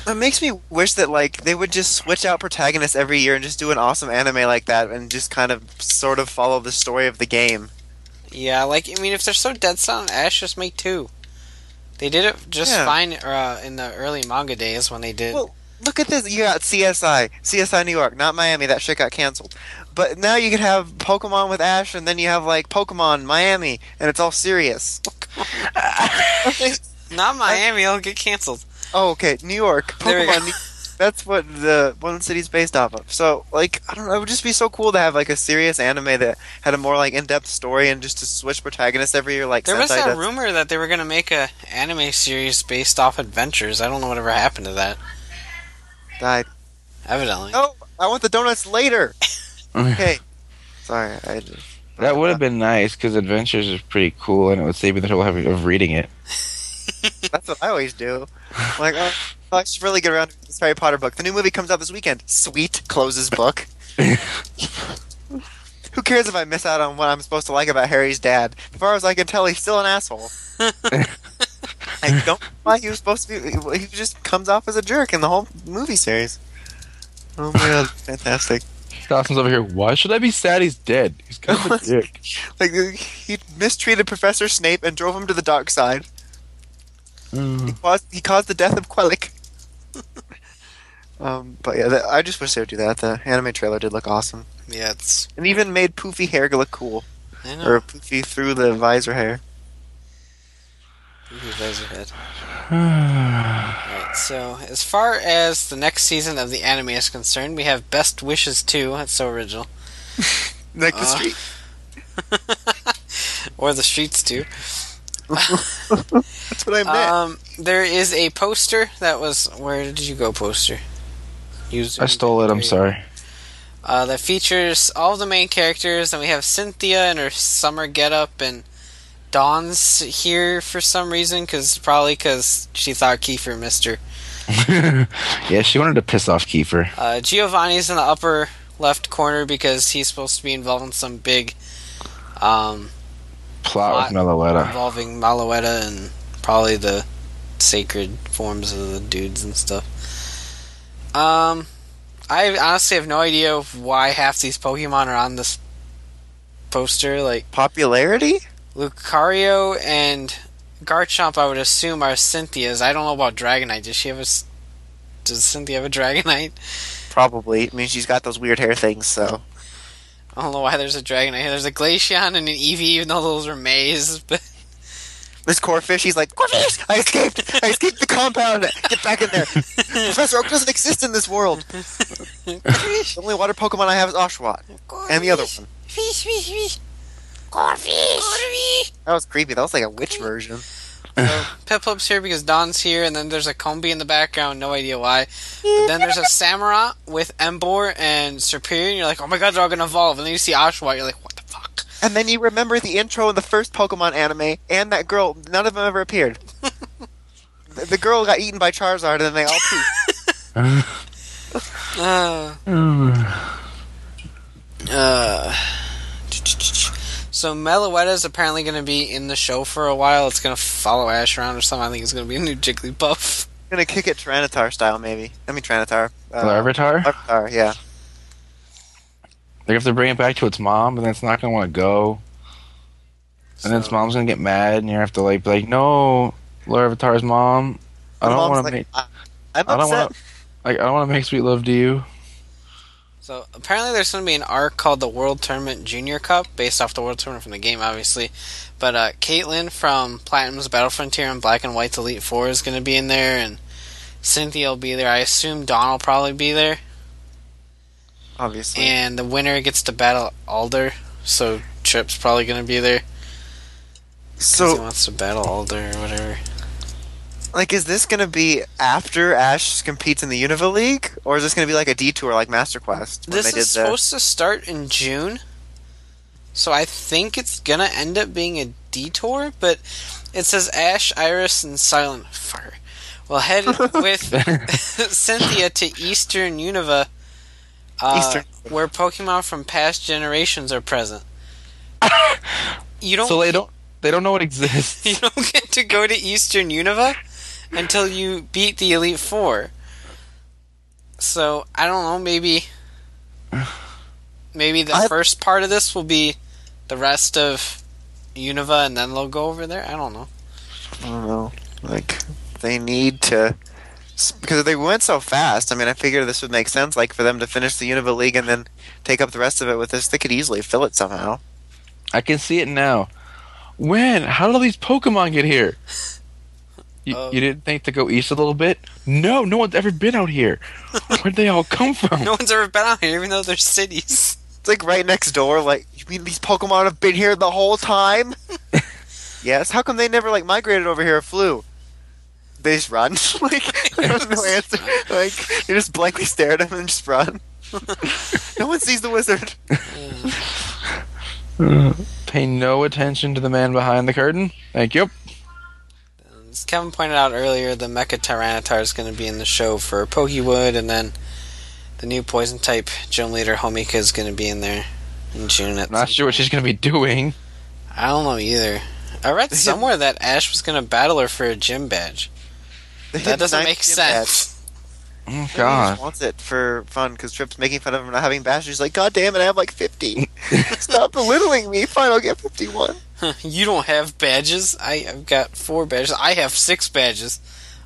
It makes me wish that like they would just switch out protagonists every year and just do an awesome anime like that and just kind of sort of follow the story of the game. Yeah, like I mean, if they're so dead set on Ash, just make two. They did it just Yeah. fine uh, in the early manga days when they did. Well, look at this. You got CSI, CSI New York, not Miami. That shit got canceled. But now you could have Pokemon with Ash, and then you have like Pokemon Miami, and it's all serious. <laughs> Not Miami, it'll get canceled. Oh, okay. New York, There we go. Pokemon. New- That's what the one city's based off of. So, like, I don't know. It would just be so cool to have like a serious anime that had a more like in-depth story and just to switch protagonists every year. Like There was Sentai that does. rumor that they were going to make a anime series based off adventures. I don't know whatever happened to that. died. Evidently, No, I want the donuts later. <laughs> Okay. <laughs> Sorry, I just. That would have been nice because Adventures is pretty cool, and it would save me the trouble of of reading it. <laughs> That's what I always do. Like, oh, I should really get around to this Harry Potter book. The new movie comes out this weekend. Sweet. Closes book. <laughs> Who cares if I miss out on what I'm supposed to like about Harry's dad? As far as I can tell, he's still an asshole. <laughs> I don't know why he was supposed to be. He just comes off as a jerk in the whole movie series. Oh my god, <laughs> fantastic! Dawson's over here. Why should I be sad he's dead? He's kind of a dick. Like he mistreated Professor Snape and drove him to the dark side. He Mm. caused, he caused the death of Quellic. <laughs> um, but yeah, the, I just wish they would do that. The anime trailer did look awesome, yeah, it's. and even made poofy hair look cool, I know. or poofy through the visor hair. You guys are head. <sighs> Alright, so as far as the next season of the anime is concerned, we have Best Wishes 2. That's so original. <laughs> Like the Uh. street. <laughs> or The Streets 2. That's what I meant. Um, there is a poster that was. Where did you go, poster? Use I stole it. I'm sorry. Uh, that features all the main characters, and we have Cynthia in her summer getup, and Dawn's here for some reason, cause probably because she thought Kiefer missed her. <laughs> yeah, she wanted to piss off Kiefer. Uh, Giovanni's in the upper left corner because he's supposed to be involved in some big um, Plot with Meloetta. involving Meloetta and probably the sacred forms of the dudes and stuff. Um, I honestly have no idea why half these Pokemon are on this poster. Like Popularity? Lucario and Garchomp, I would assume are Cynthia's. I don't know about Dragonite. Does she have a? Does Cynthia have a Dragonite? Probably. I mean, she's got those weird hair things, so. I don't know why there's a Dragonite. There's a Glaceon and an Eevee, even though those are Mays. <laughs> But this Corphish. He's like, Corphish! I escaped! I escaped the compound! Get back in there! <laughs> Professor Oak doesn't exist in this world! The only water Pokemon I have is Oshawott. And the other one. Fish, fish, fish. Corphish. That was creepy. That was like a witch version. So <laughs> Piplup's here because Dawn's here, and then there's a Combee in the background. No idea why. But then there's a Samurott with Emboar and Serperior, and you're like, oh my god, they're all gonna evolve. And then you see Oshawott, you're like, what the fuck? And then you remember the intro in the first Pokemon anime, and that girl, none of them ever appeared. <laughs> the, the girl got eaten by Charizard, and then they all <laughs> pooped. Uh, <sighs> uh, so Meloetta is apparently going to be in the show for a while. It's going to follow Ash around or something. I think it's going to be a new Jigglypuff. <laughs> gonna kick it Tyranitar style, maybe. I mean, Tyranitar. Uh, Larvitar? Larvitar, yeah. They have to bring it back to its mom, and then it's not gonna want to go. And then its mom's gonna get mad, and you have to like be like, "No, Larvitar's mom, I The don't want to like, make I, I'm I don't upset. want like I don't want to make sweet love to you." So apparently there's going to be an arc called the World Tournament Junior Cup, based off the World Tournament from the game, obviously. But uh, Caitlin from Platinum's Battle Frontier and Black and White's Elite Four is going to be in there, and Cynthia will be there. I assume Dawn will probably be there, Obviously. and the winner gets to battle Alder. So Trip's probably going to be there. So he wants to battle Alder or whatever. Like, is this gonna be after Ash competes in the Unova League, or is this gonna be like a detour like Master Quest when This they is did the? supposed to start in June, so I think it's gonna end up being a detour. But it says Ash, Iris, and Silent Fire will head <laughs> with <laughs> Cynthia to Eastern Unova, uh, Eastern. where Pokemon from past generations are present. <laughs> You don't. So they don't they don't know it exists. You don't get to go to Eastern Unova until you beat the Elite Four. So I don't know. Maybe, maybe the I- first part of this will be the rest of Unova, and then they'll go over there. I don't know. I don't know. Like, they need to. Because they went so fast, I mean, I figured this would make sense, like, for them to finish the Unova League and then take up the rest of it with this. They could easily fill it somehow. I can see it now. When? How did all these Pokemon get here? You, Uh, you didn't think to go east a little bit? No, no one's ever been out here. <laughs> Where'd they all come from? No one's ever been out here, even though they're cities. It's like right next door. Like, you mean these Pokemon have been here the whole time? <laughs> yes. How come they never like migrated over here or flew? They just run. <laughs> like, there's no answer. Like, you just blankly stare at them and just run. no one sees the wizard. Pay no attention to the man behind the curtain. Thank you. As Kevin pointed out earlier, the Mecha Tyranitar is going to be in the show for Pokewood, and then the new Poison type gym leader Homika is going to be in there in June. At I'm not some sure what she's gonna be doing. I don't know either. I read <laughs> somewhere that Ash was going to battle her for a gym badge. That doesn't make gym badge. sense. Oh Maybe he God. just wants it for fun because Trip's making fun of him not having badges. He's like, God damn it, I have like 50. <laughs> Stop belittling me. Fine, I'll get 51. <laughs> you don't have badges. I, I've got four badges. I have six badges.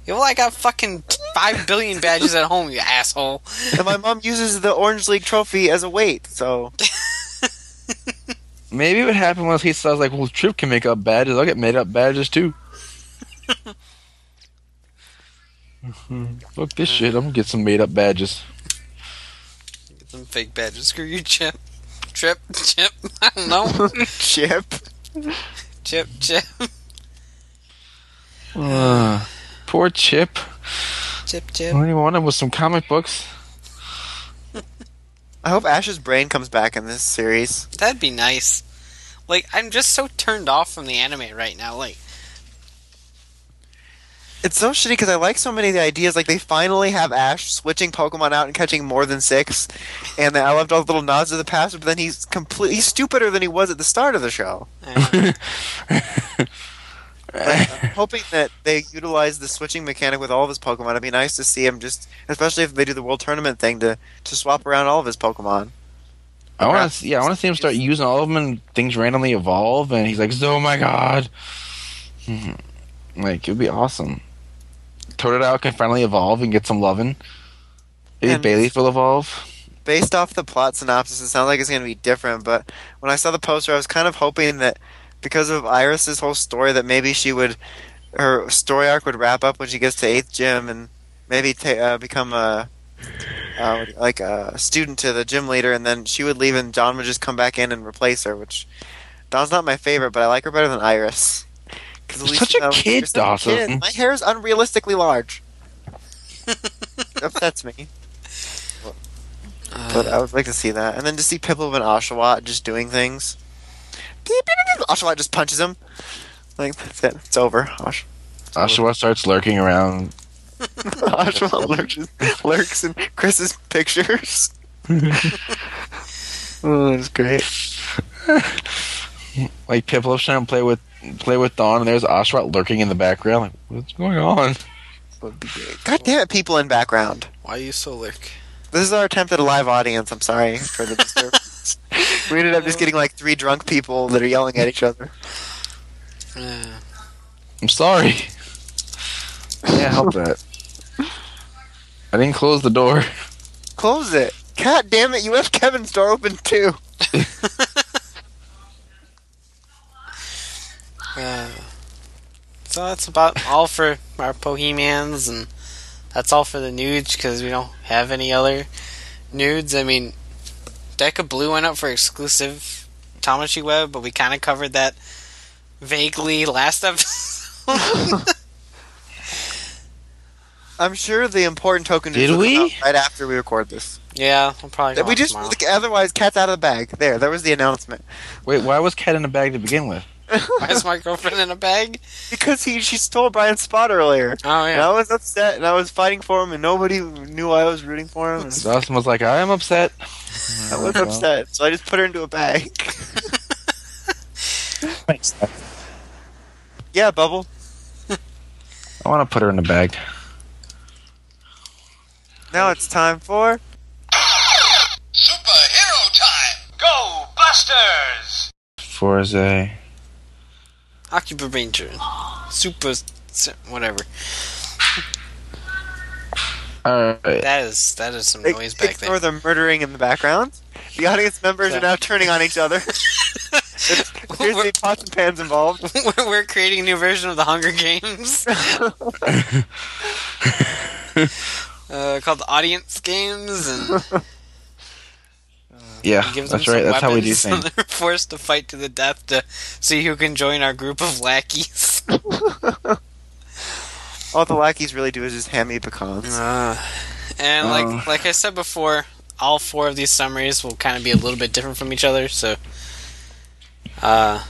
Yeah, Well, I got fucking five billion badges at home, you asshole. And my mom uses the Orange League trophy as a weight, so. <laughs> Maybe what happened was he saw like, well, Trip can make up badges. I'll get made up badges too. <laughs> Fuck this shit. I'm gonna get some made up badges. Get some fake badges. Screw you, Chip. Trip, Chip. I don't know. Chip. Chip, Chip, <laughs> Uh, poor Chip. Chip, Chip. All he wanted was some comic books. <laughs> I hope Ash's brain comes back in this series. That'd be nice. Like, I'm just so turned off from the anime right now. Like, It's so shitty because I like so many of the ideas. Like, they finally have Ash switching Pokemon out and catching more than six. And I loved all the little nods to the past, but then he's completely he's stupider than he was at the start of the show. <laughs> I'm hoping that they utilize the switching mechanic with all of his Pokemon. It'd be nice to see him just, especially if they do the World Tournament thing, to, to swap around all of his Pokemon. I want to, yeah, I want to see him start using all of them and things randomly evolve. And he's like, "Oh my god!" <laughs> Like it'd be awesome. Totodile can finally evolve and get some loving. Maybe And- Bayleef will evolve. Based off the plot synopsis, it sounds like it's going to be different, but when I saw the poster, I was kind of hoping that because of Iris's whole story that maybe she would her story arc would wrap up when she gets to eighth gym and maybe ta- uh, become a uh, like a student to the gym leader, and then she would leave and Dawn would just come back in and replace her. Which Dawn's not my favorite, but I like her better than Iris. 'Cause at You're least, such you a know, kid, you're such a kid. Dawson. My hair is unrealistically large. <laughs> Upsets me. Uh, but I would like to see that, and then to see Piplup and Oshawott just doing things. Oshawott just punches him. Like that's it. It's over. Osh- Oshawa starts lurking around. <laughs> Oshawott lurks, lurks in Chris's pictures. <laughs> oh, that's great. Like Piplup's trying to play with play with Dawn, and there's Oshawott lurking in the background. Like, what's going on? Would. God damn it, people in background. Why are you so lick? This is our attempt at a live audience. I'm sorry for the disturbance. <laughs> we ended up just getting like three drunk people that are yelling at each other. Uh, I'm sorry. Can't help that. I didn't close the door. Close it. God damn it, you left Kevin's door open too. <laughs> uh, so that's about all for our Bohemians, and that's all for the nudes because we don't have any other nudes. I mean, Deka Blue went up for exclusive Tamashii Web, but we kind of covered that vaguely last episode. <laughs> I'm sure the important token Did news will come we? right after we record this. yeah, we'll probably we just tomorrow. otherwise cat's out of the bag. There, there was the announcement. Wait, why was Cat in a bag to begin with? <laughs> Why is my girlfriend in a bag? because he she stole Brian's spot earlier. Oh And yeah. I was upset, and I was fighting for him, and nobody knew I was rooting for him. and Dawson was like, I am upset. <laughs> I was upset, so I just put her into a bag. <laughs> Thanks. yeah, Bubble. I want to put her in a bag. Now it's time for Superhero time! Go Busters! Fourze. Occupy Ranger. Super. Whatever. Alright. That is that is some noise back there. there. the murdering in the background. The audience members Yeah. are now turning on each other. <laughs> There's appears pots and pans involved. <laughs> we're, we're creating a new version of the Hunger Games <laughs> uh, called the Audience Games, and Yeah, give them that's right. some That's how we do weapons, <laughs> so things. they're forced to fight to the death to see who can join our group of lackeys. <laughs> <laughs> All the lackeys really do is just hand me pecans. Uh, and like like I said before, all four of these summaries will kind of be a little bit different from each other. So, uh,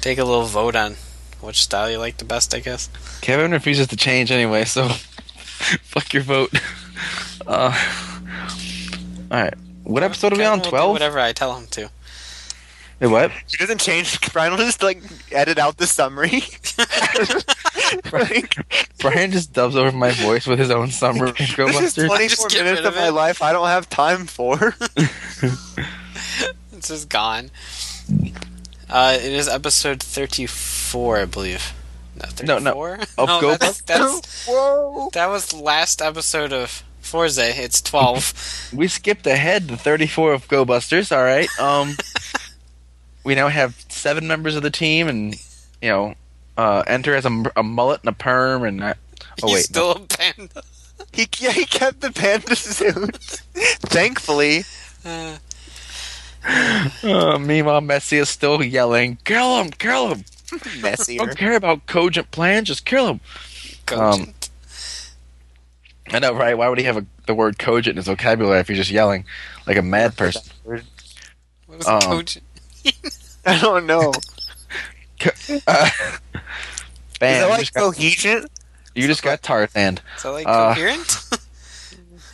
take a little vote on which style you like the best. I guess. Kevin refuses to change anyway, so fuck your vote. Uh, Alright. What episode are we on? 12? Whatever I tell him to. Wait, what? He doesn't change. <laughs> Brian will just like edit out the summary. <laughs> like, <laughs> Brian just dubs over my voice with his own summary this is 24 minutes of of my life I don't have time for. It's just gone. Uh, it is episode thirty-four, I believe. No, No, no. 34? Of no, Go that's, that's Whoa! that was last episode of Fourze. It's twelve. <laughs> We skipped ahead to 34 of Go Busters, alright. Um, <laughs> we now have seven members of the team, and, you know, uh, enter as a, a mullet and a perm, and. Uh, oh, He's wait. still a panda. He, yeah, he kept the panda suit. <laughs> Thankfully. Uh, Uh, <sighs> meanwhile, Messiah is still yelling, Kill him! Kill him! Messy. Don't care about cogent plans, just kill him! cogent. I know, right? Why would he have a, the word cogent in his vocabulary if he's just yelling like a mad person? what is um, cogent? <laughs> I don't know. <laughs> Uh, <laughs> Is bam! that you like just got, cohesion? you just got Tarzan. Is that like uh, coherent?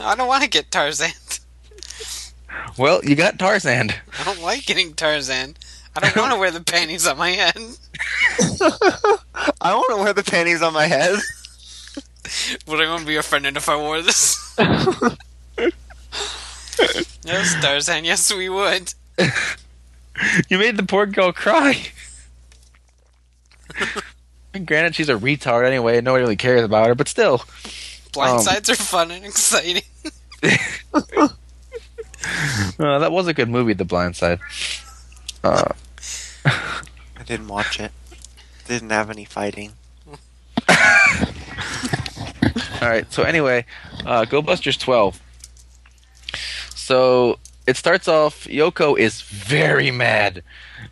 I don't want to get Tarzan. Well, you got Tarzan. I don't like getting Tarzan. I don't want to wear the panties on my head. I want to wear the panties on my head. <laughs> Would anyone be offended if I wore this? <laughs> yes, Tarzan. Yes, we would. You made the poor girl cry. <laughs> And Granted, she's a retard anyway. and Nobody really cares about her, but still. Blind Um, sides are fun and exciting. Uh, that was a good movie, The Blind Side. Uh, I didn't watch it. Didn't have any fighting. All right. So anyway, uh, Go Busters 12. So it starts off. Yoko is very mad.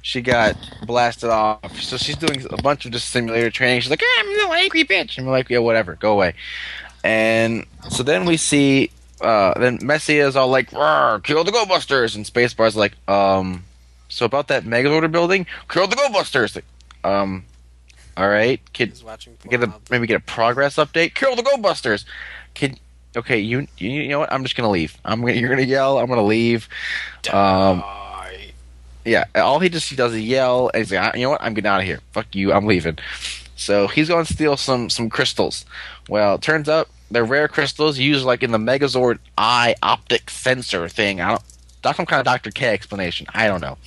She got blasted off. So she's doing a bunch of just simulator training. She's like, "I'm a little angry bitch," and we're like, "Yeah, whatever, go away." And so then we see. Uh, then Messiah is all like, "Rawr, "Kill the Go Busters!" And Spacebar's like, "Um, so about that Megazord building, kill the Go Busters!" Um, all right, kid, get a maybe get a progress update. Kill the Go Busters. Kid, okay, you, you you know what? I'm just gonna leave. I'm gonna you're gonna yell. I'm gonna leave. Um, yeah. All he just he does is yell. And he's like, "Ah, you know what? I'm getting out of here. Fuck you. I'm leaving. So he's going to steal some some crystals. Well, it turns out they're rare crystals used like in the Megazord eye optic sensor thing. I don't. That's some kind of Dr. K explanation. I don't know.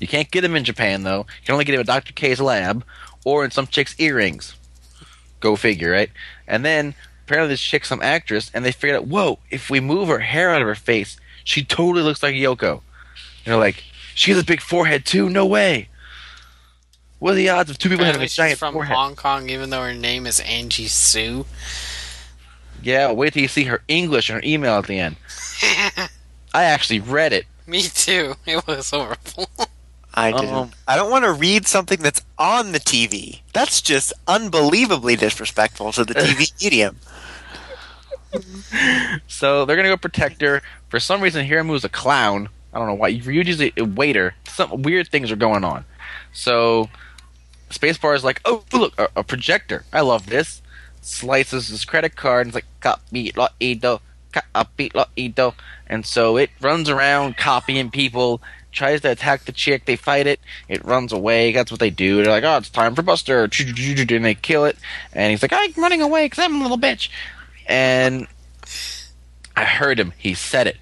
You can't get them in Japan though. You can only get them at Dr. K's lab or in some chick's earrings. Go figure, right? And then apparently this chick's some actress, and they figured out, whoa, if we move her hair out of her face, she totally looks like Yoko. And they're like, she has a big forehead too. No way. What are the odds of two people having Apparently a she's giant from forehead? Hong Kong, even though her name is Angie Sue. Yeah, wait till you see her English and her email at the end. <laughs> I actually read it. <laughs> Me too. It was horrible. <laughs> I didn't. Um, I don't want to read something that's on the TV. That's just unbelievably disrespectful to the TV <laughs> medium. So they're gonna go protect her. For some reason, Hiromu's a clown. I don't know why. Ryuji's a, a waiter. Some weird things are going on. So Spacebar is like, oh look, a, a projector. I love this. Slices his credit card and it's like copy lo ido, copy lo ido. And so it runs around copying people. Tries to attack the chick. They fight it. It runs away. That's what they do. They're like, oh, it's time for Buster. And they kill it. And he's like, I'm running away because I'm a little bitch. And I heard him. He said it.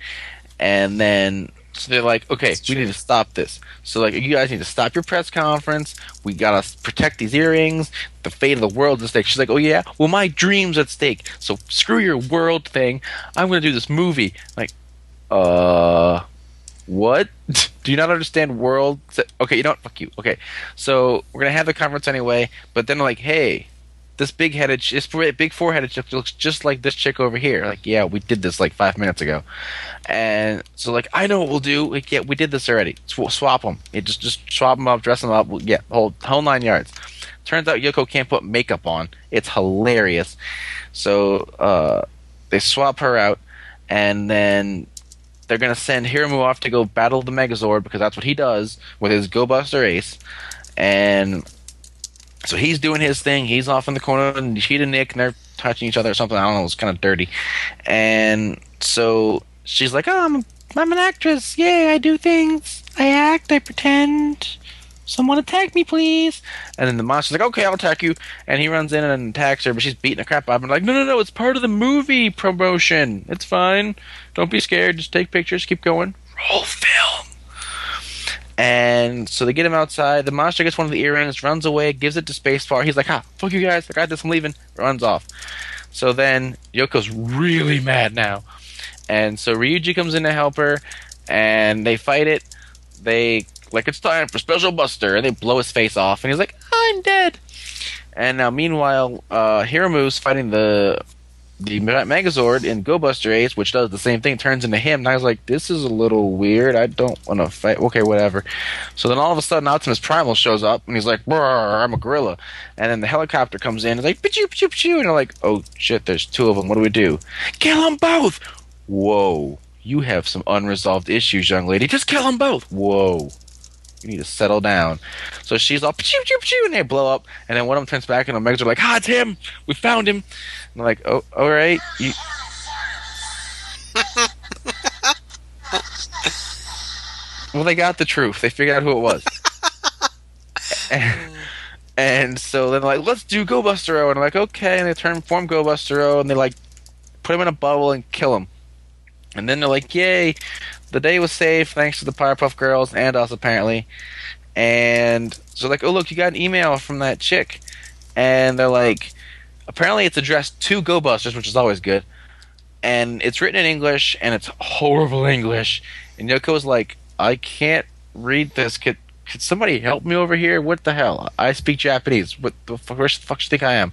And then so they're like, okay, we need to stop this. So like, you guys need to stop your press conference. We gotta protect these earrings. The fate of the world is at stake. She's like, oh yeah, well my dream's at stake. So screw your world thing. I'm gonna do this movie. Like, uh, what? <laughs> do you not understand world? Okay, you know what? Fuck you. Okay, so we're gonna have the conference anyway. But then like, hey, this big headed, this big four headed chick looks just like this chick over here. Like, yeah, we did this like five minutes ago, and so like, I know what we'll do. Like, yeah, we did this already. Sw- swap them. Just just swap them up, dress them up. We'll, yeah, whole whole nine yards. Turns out Yoko can't put makeup on. It's hilarious. So uh, they swap her out, and then they're gonna send Hiromu off to go battle the Megazord because that's what he does with his Go Buster Ace, and so he's doing his thing. He's off in the corner, and she and Nick, and they're touching each other or something. I don't know. It's kind of dirty. And so she's like, "Oh, I'm, I'm an actress. Yay, I do things. I act. I pretend. Someone attack me, please." And then the monster's like, "Okay, I'll attack you." And he runs in and attacks her, but she's beating the crap out of him. Like, "No, no, no! It's part of the movie promotion. It's fine. Don't be scared. Just take pictures. Keep going. Roll film." And so they get him outside. The monster gets one of the earrings, runs away, gives it to Spacebar. He's like, "Ha, fuck you guys! I got this. I'm leaving." Runs off. So then Yoko's really mad now, and so Ryuji comes in to help her, and they fight it. They like it's time for Special Buster, and they blow his face off, and he's like, "I'm dead." And now, meanwhile, uh, Hiromu's fighting the the Megazord in Go Buster Ace, which does the same thing, turns into him. And I was like, this is a little weird. I don't want to fight. Okay, whatever. So then all of a sudden, Optimus Primal shows up, and he's like, "Brr, I'm a gorilla. And then the helicopter comes in, and like, pachoo, pachoo, pachoo. And they're like, oh shit, there's two of them. What do we do? Kill them both! Whoa. You have some unresolved issues, young lady. Just kill them both. Whoa. You need to settle down. So she's all pachoo, pachoo, pachoo, and they blow up. And then one of them turns back, and the Megazord are like, ah, it's him. We found him. And they're like, oh, all right. You... <laughs> well, they got the truth. They figured out who it was. <laughs> and, and so then like, let's do Go Buster O. And I'm like, okay. And they turn form Go Buster O, and they like put him in a bubble and kill him. And then they're like, yay, the day was saved thanks to the Powerpuff Girls and us apparently. And so like, oh look, you got an email from that chick, and they're like, apparently it's addressed to Go Busters, which is always good, and it's written in English and it's horrible <laughs> English. And Yoko's like, I can't read this. Could Could somebody help me over here? What the hell? I speak Japanese. What the fuck, where the fuck do you think I am?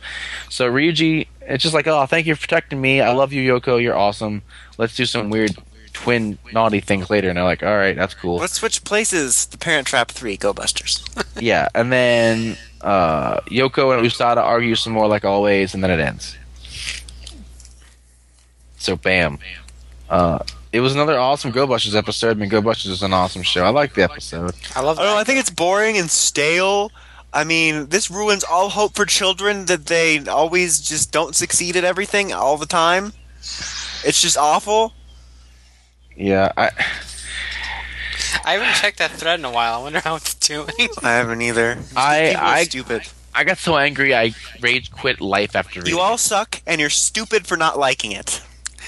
So Ryuji, it's just like, oh, thank you for protecting me. I love you, Yoko. You're awesome. Let's do some weird twin naughty things later. And they're like, all right, that's cool. Let's switch places. The Parent Trap 3, Go Busters. <laughs> yeah, and then uh, Yoko and Usada argue some more, like always, and then it ends. So, bam. Uh, it was another awesome Go Busters episode. I mean, Go Busters is an awesome show. I like the episode. I love I don't know, I think it's boring and stale. I mean, this ruins all hope for children that they always just don't succeed at everything all the time. It's just awful. Yeah, I, I haven't checked that thread in a while. I wonder how it's doing. <laughs> I haven't either. I- I- stupid. I got so angry I rage quit life after reading. You all suck, and you're stupid for not liking it.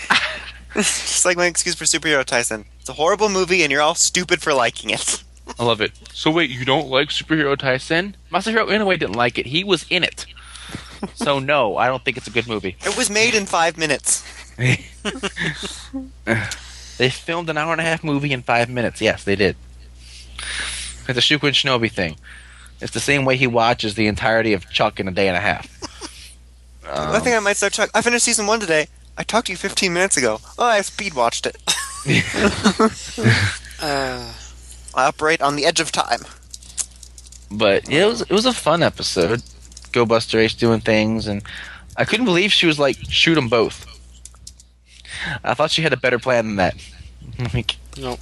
<laughs> Just like my excuse for Superhero Taisen. It's a horrible movie, and you're all stupid for liking it. I love it. So wait, you don't like superhero Taisen? Masahiro Inoue didn't like it. He was in it. So <laughs> no, I don't think it's a good movie. It was made in five minutes. They filmed an hour and a half movie in five minutes. Yes, they did. It's a Shuko and Shinobi thing. It's the same way he watches the entirety of Chuck in a day and a half. <laughs> I think I might start. Chuck. I finished season one today. I talked to you 15 minutes ago. Oh, I speed watched it. <laughs> <laughs> Uh, I operate on the edge of time. But yeah, it was it was a fun episode. Go Buster Ace doing things, and I couldn't believe she was like shoot them both. I thought she had a better plan than that. Like, Nope.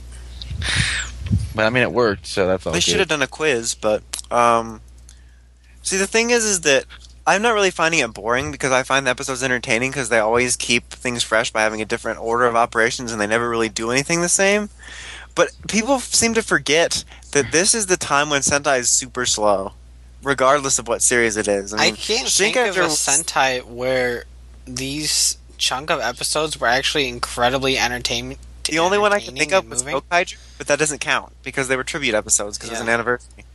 But I mean, it worked, so that's all. They should have done a quiz, but um, see, the thing is, is that I'm not really finding it boring because I find the episodes entertaining because they always keep things fresh by having a different order of operations and they never really do anything the same. But people seem to forget that this is the time when Sentai is super slow, regardless of what series it is. I, I can't think of a Sentai where these chunk of episodes were actually incredibly entertaining. The only one I can think of was moving. Gokaiger, but that doesn't count because they were tribute episodes because it was an anniversary.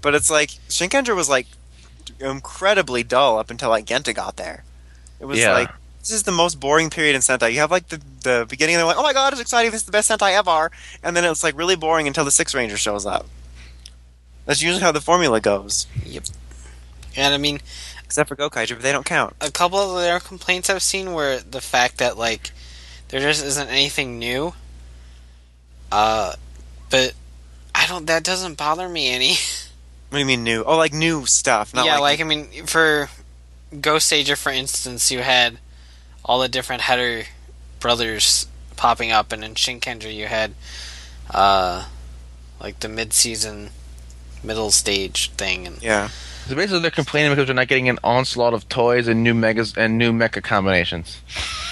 But it's like Shinkenger was like incredibly dull up until like Genta got there. It was Yeah. like this is the most boring period in Sentai. You have like the the beginning and they're like, oh my god, it's exciting, this is the best Sentai ever, and then it's like really boring until the Six Ranger shows up. That's usually how the formula goes, Yep. And I mean, except for Gokaiger, but they don't count. a couple of their complaints I've seen were the fact that like there just isn't anything new. Uh, but I don't. That doesn't bother me any. <laughs> What do you mean new? Oh, like new stuff, not yeah, like, like, I mean, for Goseiger, for instance, you had all the different header brothers popping up, and in Shinkenger you had uh, like the mid-season, middle stage thing, and yeah. So basically, they're complaining because they're not getting an onslaught of toys and new megas and new mecha combinations.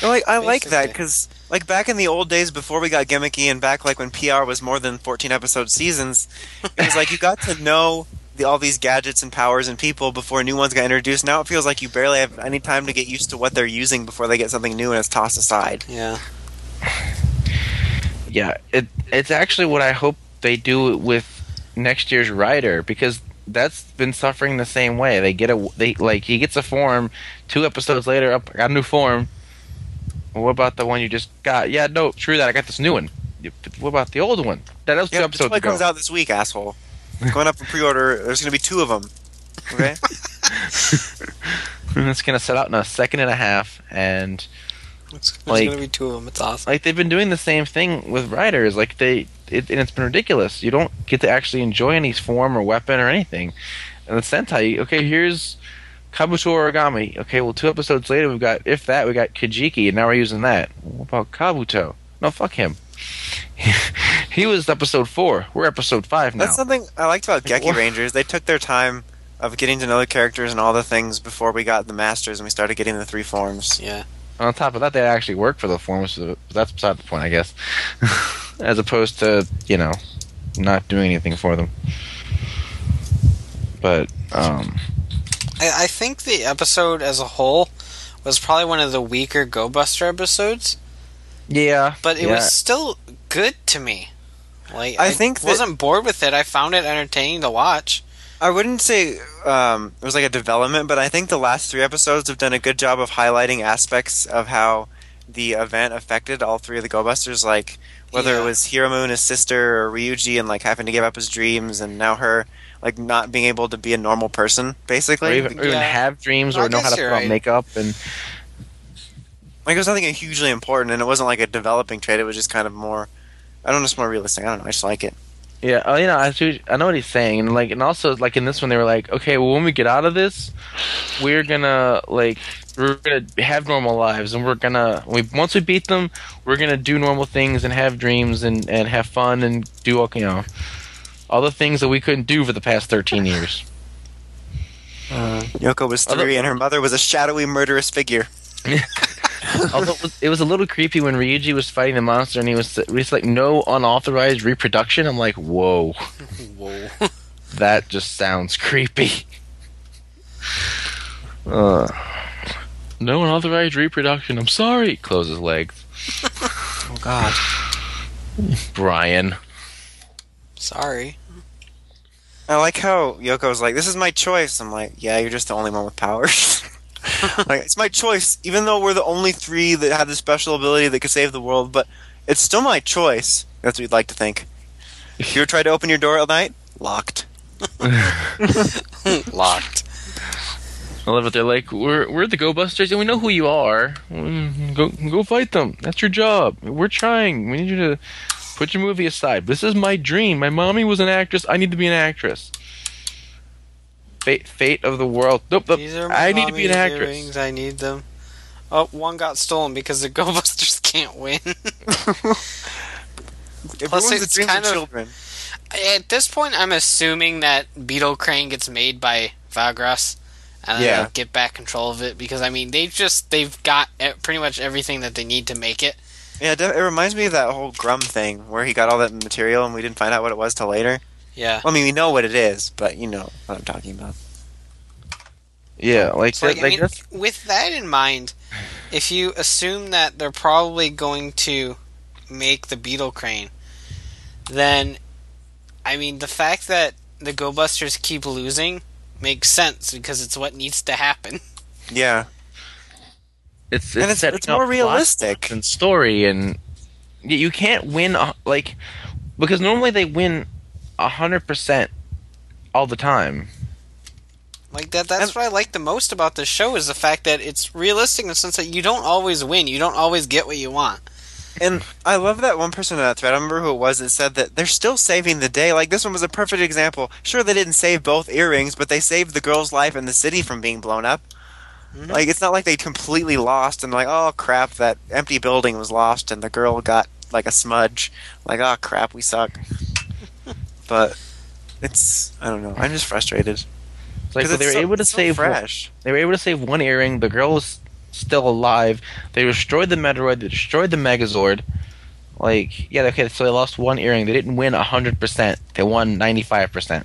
No, like I like that because like back in the old days before we got gimmicky and back like when PR was more than 14 episode seasons, it was like you got to know the, all these gadgets and powers and people before new ones got introduced. Now it feels like you barely have any time to get used to what they're using before they get something new and it's tossed aside. yeah, Yeah, it it's actually what I hope they do with next year's rider because that's been suffering the same way. They get a they like he gets a form, two episodes later, up I got a new form. What about the one you just got? Yeah, no, true that I got this new one. What about the old one? That was two Yeah, the episodes toy ago. comes out this week, asshole. Going up for pre-order. There's going to be two of them. Okay. <laughs> <laughs> And it's gonna set out in a second and a half, and it's, there's Like- gonna be two of them. It's awesome. like they've been doing the same thing with riders. Like they, it, and it's been ridiculous. You don't get to actually enjoy any form or weapon or anything. And the Sentai, okay, here's Kabuto Origami. Okay, well, two episodes later, we've got if that, we got Kajiki, and now we're using that. What about Kabuto? No, fuck him. <laughs> he was episode four. We're episode five now. That's something I liked about Like, Geki what? Rangers. They took their time of getting to know the characters and all the things before we got the masters and we started getting the three forms. Yeah, On top of that, they actually work for the forms. So that's beside the point, I guess. <laughs> As opposed to you know, not doing anything for them. But um, I, I think the episode as a whole was probably one of the weaker Go Buster episodes, yeah, but it yeah. was still good to me. Like I think that- wasn't bored with it. I found it entertaining to watch. I wouldn't say um, it was like a development, but I think the last three episodes have done a good job of highlighting aspects of how the event affected all three of the Go Busters. Like Whether Yeah. it was Hiromu and his sister or Ryuji and like having to give up his dreams and now her like not being able to be a normal person, or basically. even, or even Yeah. have dreams I or know how to you're put on right. makeup and Like it was nothing hugely important and it wasn't like a developing trait, it was just kind of more I don't know, it's more realistic. I don't know, I just like it. Yeah. Oh, you know, I, I know what he's saying, and like, and also like in this one, they were like, okay, well, when we get out of this, we're gonna like we're gonna have normal lives, and we're gonna we once we beat them, we're gonna do normal things and have dreams and and have fun and do all you know all the things that we couldn't do for the past thirteen years. <laughs> Uh, Yoko was Although- three and her mother was a shadowy murderous figure. <laughs> Although it was, it was a little creepy when Ryuji was fighting the monster and he was, he was like, no unauthorized reproduction. I'm like, whoa, <laughs> Whoa. that just sounds creepy. Uh, no unauthorized reproduction. I'm sorry. Closes legs. Oh god. Brian. Sorry. I like how Yoko was like, "This is my choice." I'm like, "Yeah, you're just the only one with powers." <laughs> <laughs> like, it's my choice, even though we're the only three that have the special ability that could save the world. But it's still my choice. That's what you'd like to think. If you ever tried to open your door at night, locked. <laughs> Locked. I love it. They're like, we're we're the Go Busters, and we know who you are. Mm, Go go fight them. That's your job. We're trying. We need you to put your movie aside. This is my dream. My mommy was an actress. I need to be an actress. Fate, fate of the world. Nope, nope. These are my I need to be an mommy's actress. earrings, I need them. Oh, one got stolen because the <laughs> Go Busters can't win. <laughs> Everyone's it's a dream kind of of- children. At this point, I'm assuming that Beetle Crane gets made by Vaglass, and then Yeah. they get back control of it because I mean they've just they've got e- pretty much everything that they need to make it. Yeah, it reminds me of that whole Grum thing where he got all that material and we didn't find out what it was till later. Yeah. Well, I mean, we know what it is, but you know what I'm talking about. Yeah, like, So, like, that, I mean, that's with that in mind, if you assume that they're probably going to make the Beetle Crane, then I mean the fact that the Go Busters keep losing makes sense because it's what needs to happen. <laughs> Yeah, it's it's, and it's, it's more realistic. and story, and you can't win like because normally they win hundred percent all the time. Like that that's what I like the most about this show is the fact that it's realistic in the sense that you don't always win, you don't always get what you want. And I love that one person in that thread. I remember who it was that said that they're still saving the day. Like this one was a perfect example. Sure, they didn't save both earrings, but they saved the girl's life and the city from being blown up. Mhm. Like it's not like they completely lost and like, oh crap, that empty building was lost and the girl got like a smudge. Like, oh crap, we suck. But it's I don't know. I'm just frustrated. It's like they were so- able to so save one- fresh. They were able to save one earring. The girl was still alive. They destroyed the Metaloid. They destroyed the Megazord. Like, yeah, okay, so they lost one earring. They didn't win 100%. They won 95%.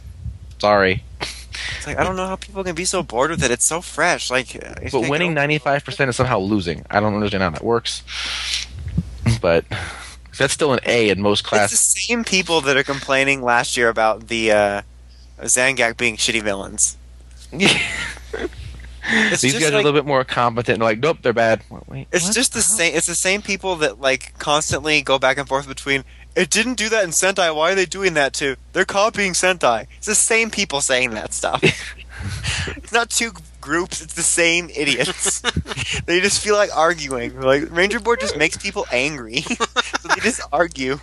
Sorry. It's like I don't know how people can be so bored with it. It's so fresh. Like, uh, But winning 95% is somehow losing. I don't understand how that works. But that's still an A in most classes. It's the same people that are complaining last year about the uh, Zangyack being shitty villains. <laughs> It's These just guys are a little bit more competent. and like, nope, they're bad. Wait, It's what? just the same. It's the same people that like constantly go back and forth between. It didn't do that in Sentai. Why are they doing that too? They're copying Sentai. It's the same people saying that stuff. <laughs> it's not two groups. It's the same idiots. <laughs> <laughs> they just feel like arguing. Like Ranger Board just makes people angry, so <laughs> they just argue.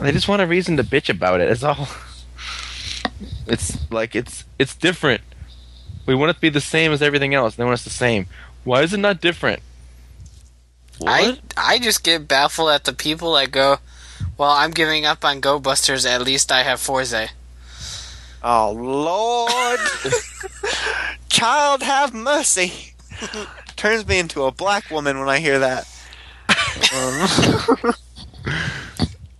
They just want a reason to bitch about it. It's all. It's like it's it's different. We want it to be the same as everything else. They want us the same. Why is it not different? I I just get baffled at the people that go, "Well, I'm giving up on Go Busters. At least I have Fourze." Oh Lord, child, have mercy. Turns me into a black woman when I hear that. Um, <laughs>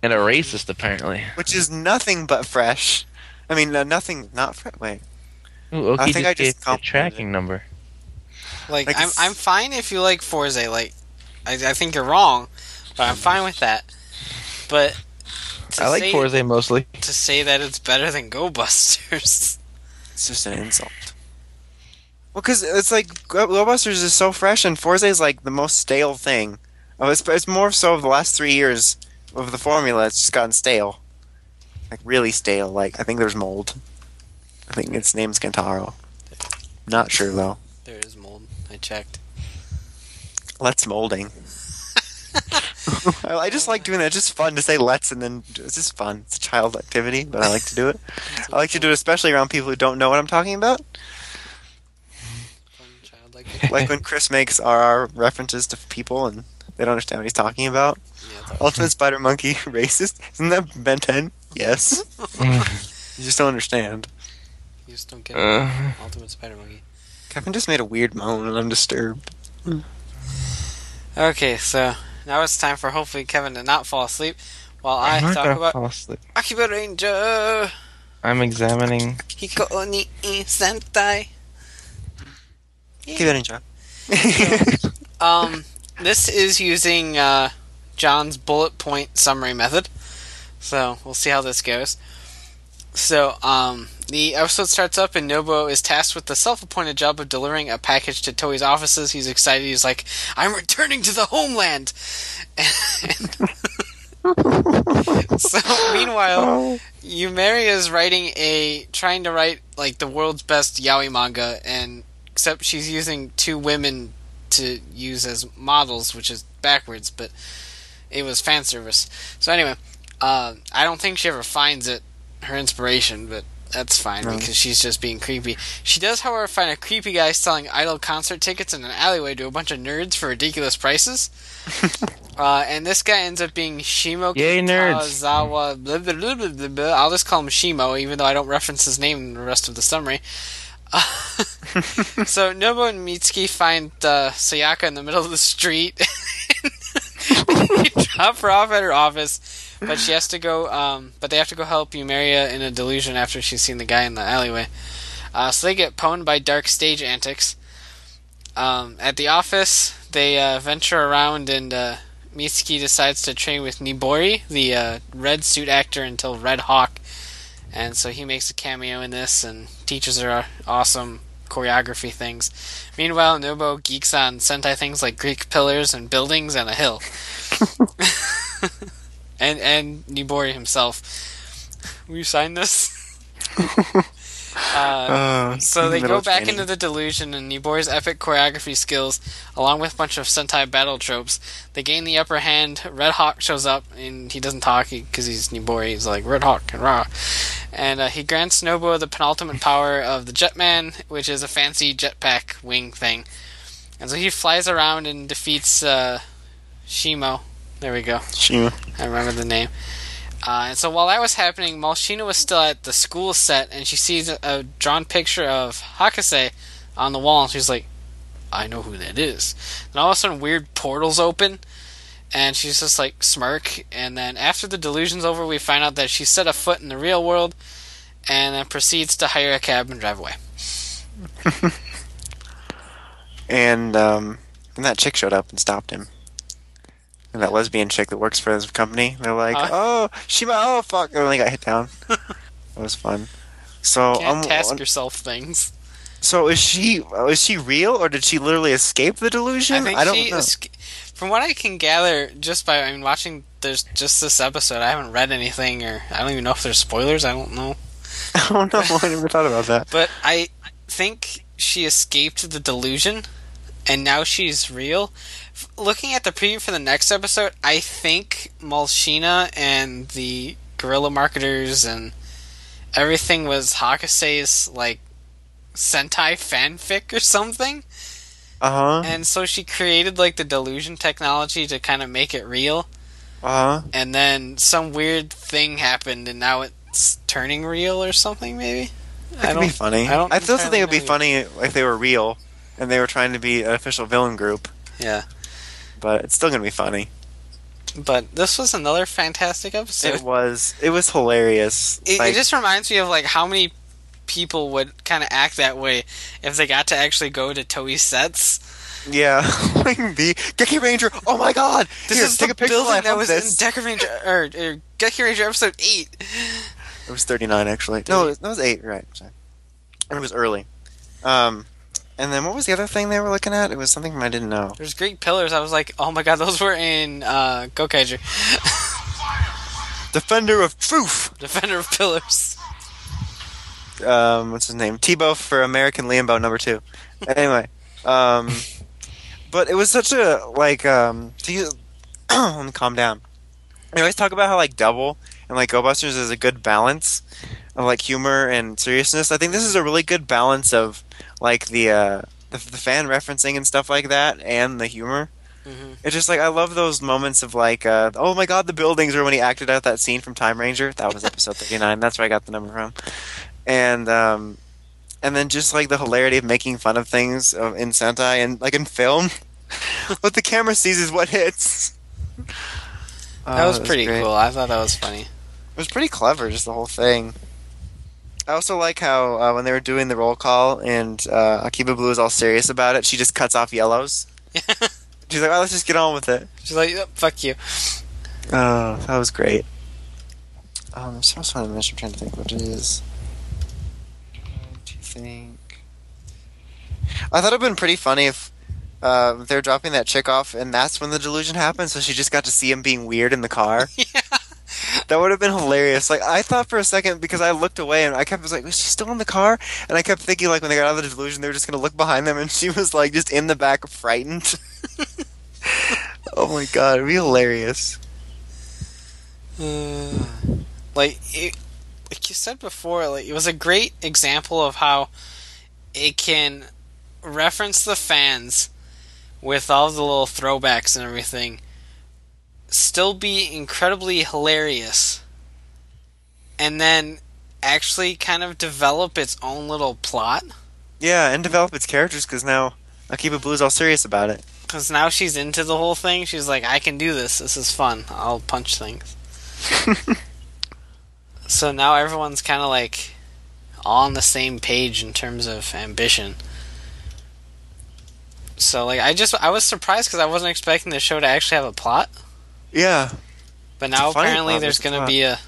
and a racist apparently. which is nothing but fresh. I mean, uh, nothing not fresh. Wait, Ooh, Oki I think just I just gave me a complimented tracking number. Like, Like, I'm I'm fine if you like Fourze. Like, I I think you're wrong, but I'm fine with that. But to I like say, Fourze mostly. to say that it's better than Go Busters. <laughs> it's just an insult. Well, because it's like Glowbusters is so fresh, and Fourze is like the most stale thing. Oh, it's, it's more so of the last three years of the formula. It's just gotten stale, like really stale. Like I think there's mold. I think its name's Gentaro. Not sure though. There is mold. I checked. Let's molding. I, I just like doing that. It's just fun to say let's, and then it's just fun. It's a child activity, but I like to do it. <laughs> I like to do it especially around people who don't know what I'm talking about. <laughs> Like when Chris makes RR references to people and they don't understand what he's talking about. Yeah, Ultimate Spider Monkey <laughs> racist? Isn't that Ben 10? Yes. you just don't understand. You just don't get Uh, Ultimate Spider Monkey. Kevin just made a weird moan and I'm disturbed. Okay, so now it's time for hopefully Kevin to not fall asleep while I I'm not talk about fall asleep. Akiba Ranger I'm examining. Hikonin Sentai. Keep it in, John. Um, this is using uh, John's bullet point summary method. So we'll see how this goes. So, um, the episode starts up and Nobuo is tasked with the self-appointed job of delivering a package to Toei's offices. He's excited. He's like, "I'm returning to the homeland." <laughs> So, meanwhile, Yumeri is writing a trying to write like the world's best yaoi manga, and except she's using two women to use as models, which is backwards, but it was fan service. So anyway, uh, I don't think she ever finds it her inspiration, but that's fine No. because she's just being creepy. She does, however, find a creepy guy selling idol concert tickets in an alleyway to a bunch of nerds for ridiculous prices. <laughs> uh, and this guy ends up being Shimo Yay. Kitazawa. Blah, blah, blah, blah, blah, blah. I'll just call him Shimo, even though I don't reference his name in the rest of the summary. Uh, <laughs> <laughs> so Nobu and Mitsuki find uh, Sayaka in the middle of the street. <laughs> drop her off at her office, but she has to go. Um, but they have to go help Yumeria in a delusion after she's seen the guy in the alleyway. Uh, so they get pwned by dark stage antics. Um, at the office, they uh, venture around, and uh, Mitsuki decides to train with Nibori, the uh, red suit actor, until Red Hawk. And so he makes a cameo in this and teaches her awesome choreography things. Meanwhile, Nobo geeks on Sentai things like Greek pillars and buildings and a hill. <laughs> and and Nibori himself. Will you sign this? <laughs> uh, Uh, so they go back training. into the delusion, and Nibori's epic choreography skills, along with a bunch of Sentai battle tropes, they gain the upper hand. Red Hawk shows up, and he doesn't talk because he's Nibori. He's like Red Hawk and rah, and uh, he grants Nobuo the penultimate power of the Jetman, which is a fancy jetpack wing thing. And so he flies around and defeats uh, Shimo. There we go. Shimo. I remember the name. Uh, and so while that was happening, Malshina was still at the school set, and she sees a, a drawn picture of Hakase on the wall, and she's like, "I know who that is." And all of a sudden, weird portals open, and she's just like smirk. And then after the delusion's over, we find out that she set a foot in the real world, and then proceeds to hire a cab and drive away. <laughs> And um, then that chick showed up and stopped him. And that lesbian chick that works for his company. They're like, Uh. oh, Shima, oh, fuck. And they got hit down. <laughs> that was fun. So, Can't um, task yourself things. so is she is she real or did she literally escape the delusion? I think don't she know. esca- from what I can gather just by I mean watching there's just this episode. I haven't read anything or I don't even know if there's spoilers. I don't know. <laughs> I don't know. I never thought about that. But I think she escaped the delusion and now she's real. Looking at the preview for the next episode, I think Malshina and the guerrilla marketers and everything was Hakase's like Sentai fanfic or something. Uh huh. And so she created like the delusion technology to kind of make it real. Uh huh. And then some weird thing happened, and now it's turning real or something. Maybe That could be funny. I don't I still think it would be funny if they were real and they were trying to be an official villain group. Yeah, But it's still gonna be funny. but this was another fantastic episode. It was. It was hilarious. It, Like, it just reminds me of like how many people would kind of act that way if they got to actually go to Toei sets. yeah, <laughs> like the Geki Ranger. Oh my God! This Here, is take the a picture building that was this. in Deka Ranger or, or Geki Ranger episode eight. It was 39 actually. No, it was, that was 8, right. Sorry. It was early. Um And then what was the other thing they were looking at? It was something I didn't know. There's Greek pillars. I was like, oh my god, <laughs> those were in uh, Gokaiger. Defender of Truth. <laughs> Defender of Pillars. Um, what's his name? Tebow for American Liambo number two. Anyway, <laughs> um, but it was such a like um. To use, <clears throat> calm down. They always talk about how like Double and like Go Busters is a good balance of like humor and seriousness. I think this is a really good balance of like the uh the, the fan referencing and stuff like that and the humor. hmm It's just like I love those moments of like, uh, oh my god, the buildings, or when he acted out that scene from Time Ranger. That was episode <laughs> thirty nine. That's where I got the number from. And um, and then just like the hilarity of making fun of things uh, in Sentai and like in film, <laughs> what the camera sees is what hits. That Oh, was pretty great. cool. I thought that was funny. It was pretty clever, just the whole thing. I also like how uh, when they were doing the roll call and uh, Akiba Blue is all serious about it, she just cuts off yellows. <laughs> She's like, "Oh, let's just get on with it." She's like, "Yep, fuck you. Oh, that was great. Um, there's something else I wanted to mention. I'm trying to think what it is. Do you think? I thought it'd been pretty funny if uh, they're dropping that chick off, and that's when the delusion happened. So she just got to see him being weird in the car. <laughs> yeah. That would have been hilarious. Like I thought for a second because I looked away and I kept was like, was she still in the car? And I kept thinking like when they got out of the delusion, they were just gonna look behind them, and <laughs> she was like just in the back, frightened. <laughs> oh my god, it'd be hilarious. Uh, <sighs> like it, like you said before, like it was a great example of how it can reference the fans with all the little throwbacks and everything, still be incredibly hilarious, and then actually kind of develop its own little plot. Yeah, and develop its characters because now Akiba Blue's all serious about it. Because now she's into the whole thing. She's like, I can do this. This is fun. I'll punch things. <laughs> so now everyone's kind of like all on the same page in terms of ambition. So like I just I was surprised because I wasn't expecting the show to actually have a plot, Yeah, but now a apparently there's gonna be a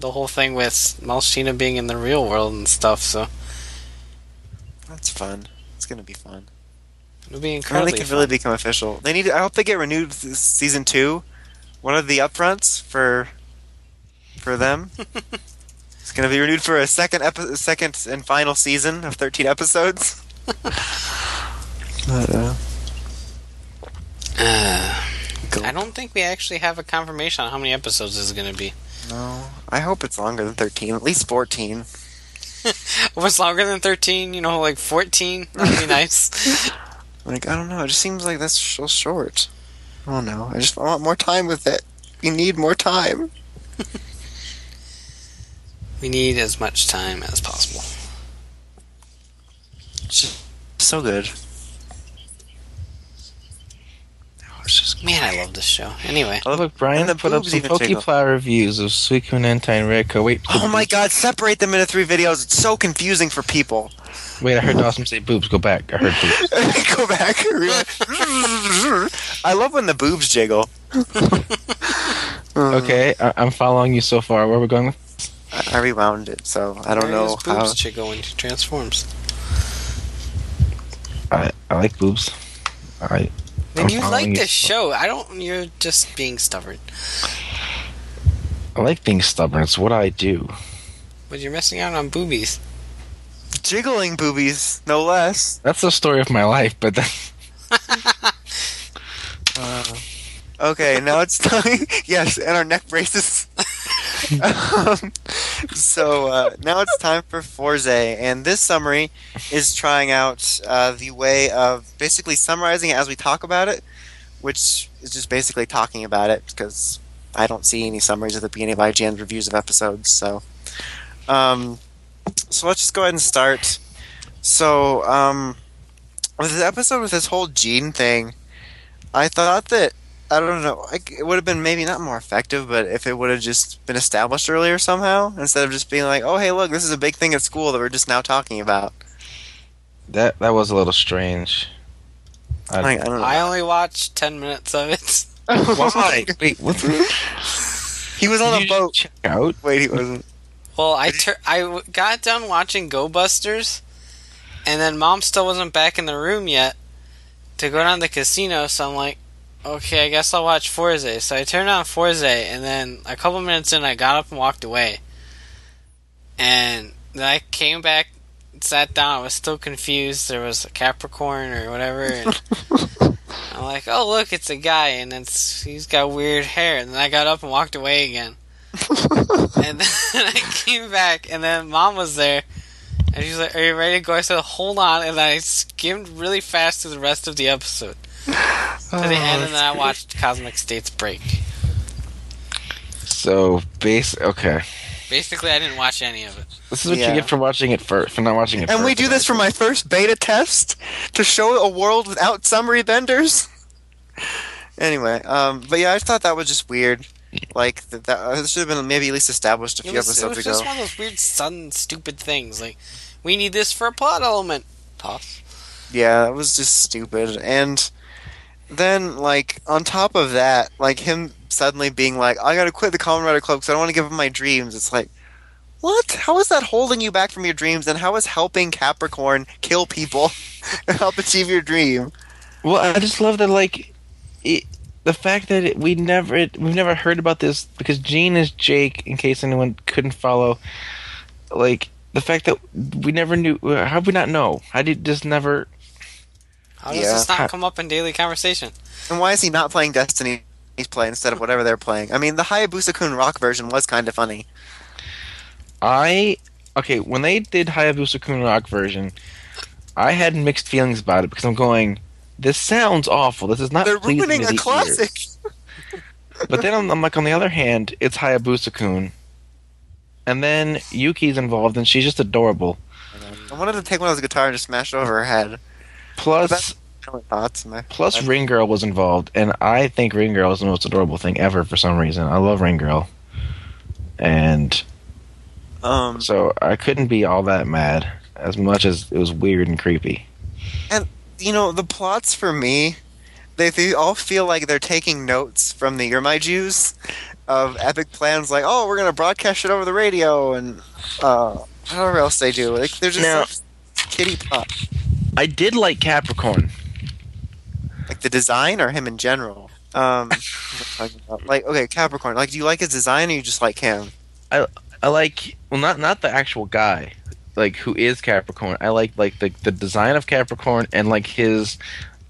the whole thing with Malshina being in the real world and stuff. So that's fun. It's gonna be fun. it'll be incredibly can fun. really become official. They need. I hope they get renewed season two. One of the upfronts for for them. <laughs> it's gonna be renewed for a second epi- second and final season of thirteen episodes. <laughs> but, uh, Uh, Cool. I don't think we actually have a confirmation on how many episodes this is going to be. no, I hope it's longer than thirteen. At least fourteen. <laughs> What's longer than 13? You know, like 14? That'd be nice. <laughs> Like I don't know. It just seems like that's so short. I don't know. I just want more time with it. We need more time. <laughs> we need as much time as possible. It's just so good. Oh, it's just Man, I love this show. Anyway, oh, Look, Brian And the put up boobs some even tickle. Reviews of Suicune Entei and Raikou. Wait, Oh my god, separate them into three videos. It's so confusing for people. wait! I heard Dawson say boobs. Go back. I heard boobs. <laughs> Go back. I love when the boobs jiggle. <laughs> Okay, I- I'm following you so far. Where are we going? With? I I rewound it, so I don't know There's how. boobs Chico when she transforms. I I like boobs. I Then I'm you like you. this show. I don't. You're just being stubborn. I like being stubborn. It's what I do. But you're missing out on boobies. Jiggling boobies, no less. That's the story of my life. But then, <laughs> Okay, now it's time. <laughs> yes, and our neck braces. <laughs> um, <laughs> so uh, now it's time for Fourze, and this summary is trying out uh, the way of basically summarizing it as we talk about it, which is just basically talking about it because I don't see any summaries at the beginning of IGN reviews of episodes. So, um, so let's just go ahead and start. So, um, with this episode with this whole gene thing, I thought that I don't know. It would have been maybe not more effective, but if it would have just been established earlier somehow, instead of just being like, "Oh, hey, look, this is a big thing at school that we're just now talking about." that that was a little strange. I, Like, I don't know. I only watched 10 minutes of it. <laughs> why? <laughs> Wait, what's he was on Did a boat. Check out. Wait, he wasn't. Well, I tur- I w- got done watching Go Busters, and then mom still wasn't back in the room yet to go down to the casino. So I'm like, okay, I guess I'll watch Fourze. So I turned on Fourze, and then a couple minutes in, I got up and walked away. And then I came back, sat down. I was still confused. There was a Capricorn or whatever. And <laughs> I'm like, oh look, it's a guy, and it's he's got weird hair. And then I got up and walked away again. <laughs> and <laughs> then I came back, and then mom was there. And she's like, "Are you ready to go?" I said, "Hold on," and I skimmed really fast through the rest of the episode to the end, and then I watched Cosmic States break. So base okay. Basically, I didn't watch any of it. This is what Yeah. you get for watching it first, for not watching it. And we first. do this for my first beta test to show a world without summary vendors. <laughs> Anyway, um, but yeah, I thought that was just weird. Like that, that should have been maybe at least established a It few was, it episodes was ago. just one of those weird, sudden, stupid things. Like, we need this for a plot element. Toss. Yeah, that was just stupid. And then, like, on top of that, like, him suddenly being like, I gotta quit the Rider Club because I don't want to give up my dreams. It's like, what? How is that holding you back from your dreams? And how is helping Capricorn kill people <laughs> and help achieve your dream? Well, I just love that, like, it, the fact that it, we never it, we've never heard about this because Gene is Jake. In case anyone couldn't follow, like the fact that we never knew. How did we not know? How did just never? How does Yeah. this not come up in daily conversation? And why is he not playing Destiny's play instead of whatever they're playing? I mean, the Hayabusa Kun rock version was kind of funny. I okay when they did Hayabusa Kun Rock version, I had mixed feelings about it because I'm going. This sounds awful. This is not. They're pleasing ruining to a the classic. But then I'm, I'm like, on the other hand, it's Hayabusa Kun, and then Yuki's involved, and she's just adorable. I wanted to take one of those guitar and just smash it over her head. Plus, My thoughts. My plus Ring Girl was involved, and I think Ring Girl is the most adorable thing ever for some reason. I love Ring Girl, and um, so I couldn't be all that mad as much as it was weird and creepy. And you know, the plots for me, they, they all feel like they're taking notes from the You're My Jews of epic plans like, oh, we're going to broadcast it over the radio and uh, whatever else they do. Like, they're just Now- like kitty pop. I did like Capricorn. Like the design or him in general? Um, what am I talking about? like, okay, Capricorn. Like, do you like his design or you just like him? I like well not not the actual guy like who is Capricorn. I like like the the design of Capricorn and like his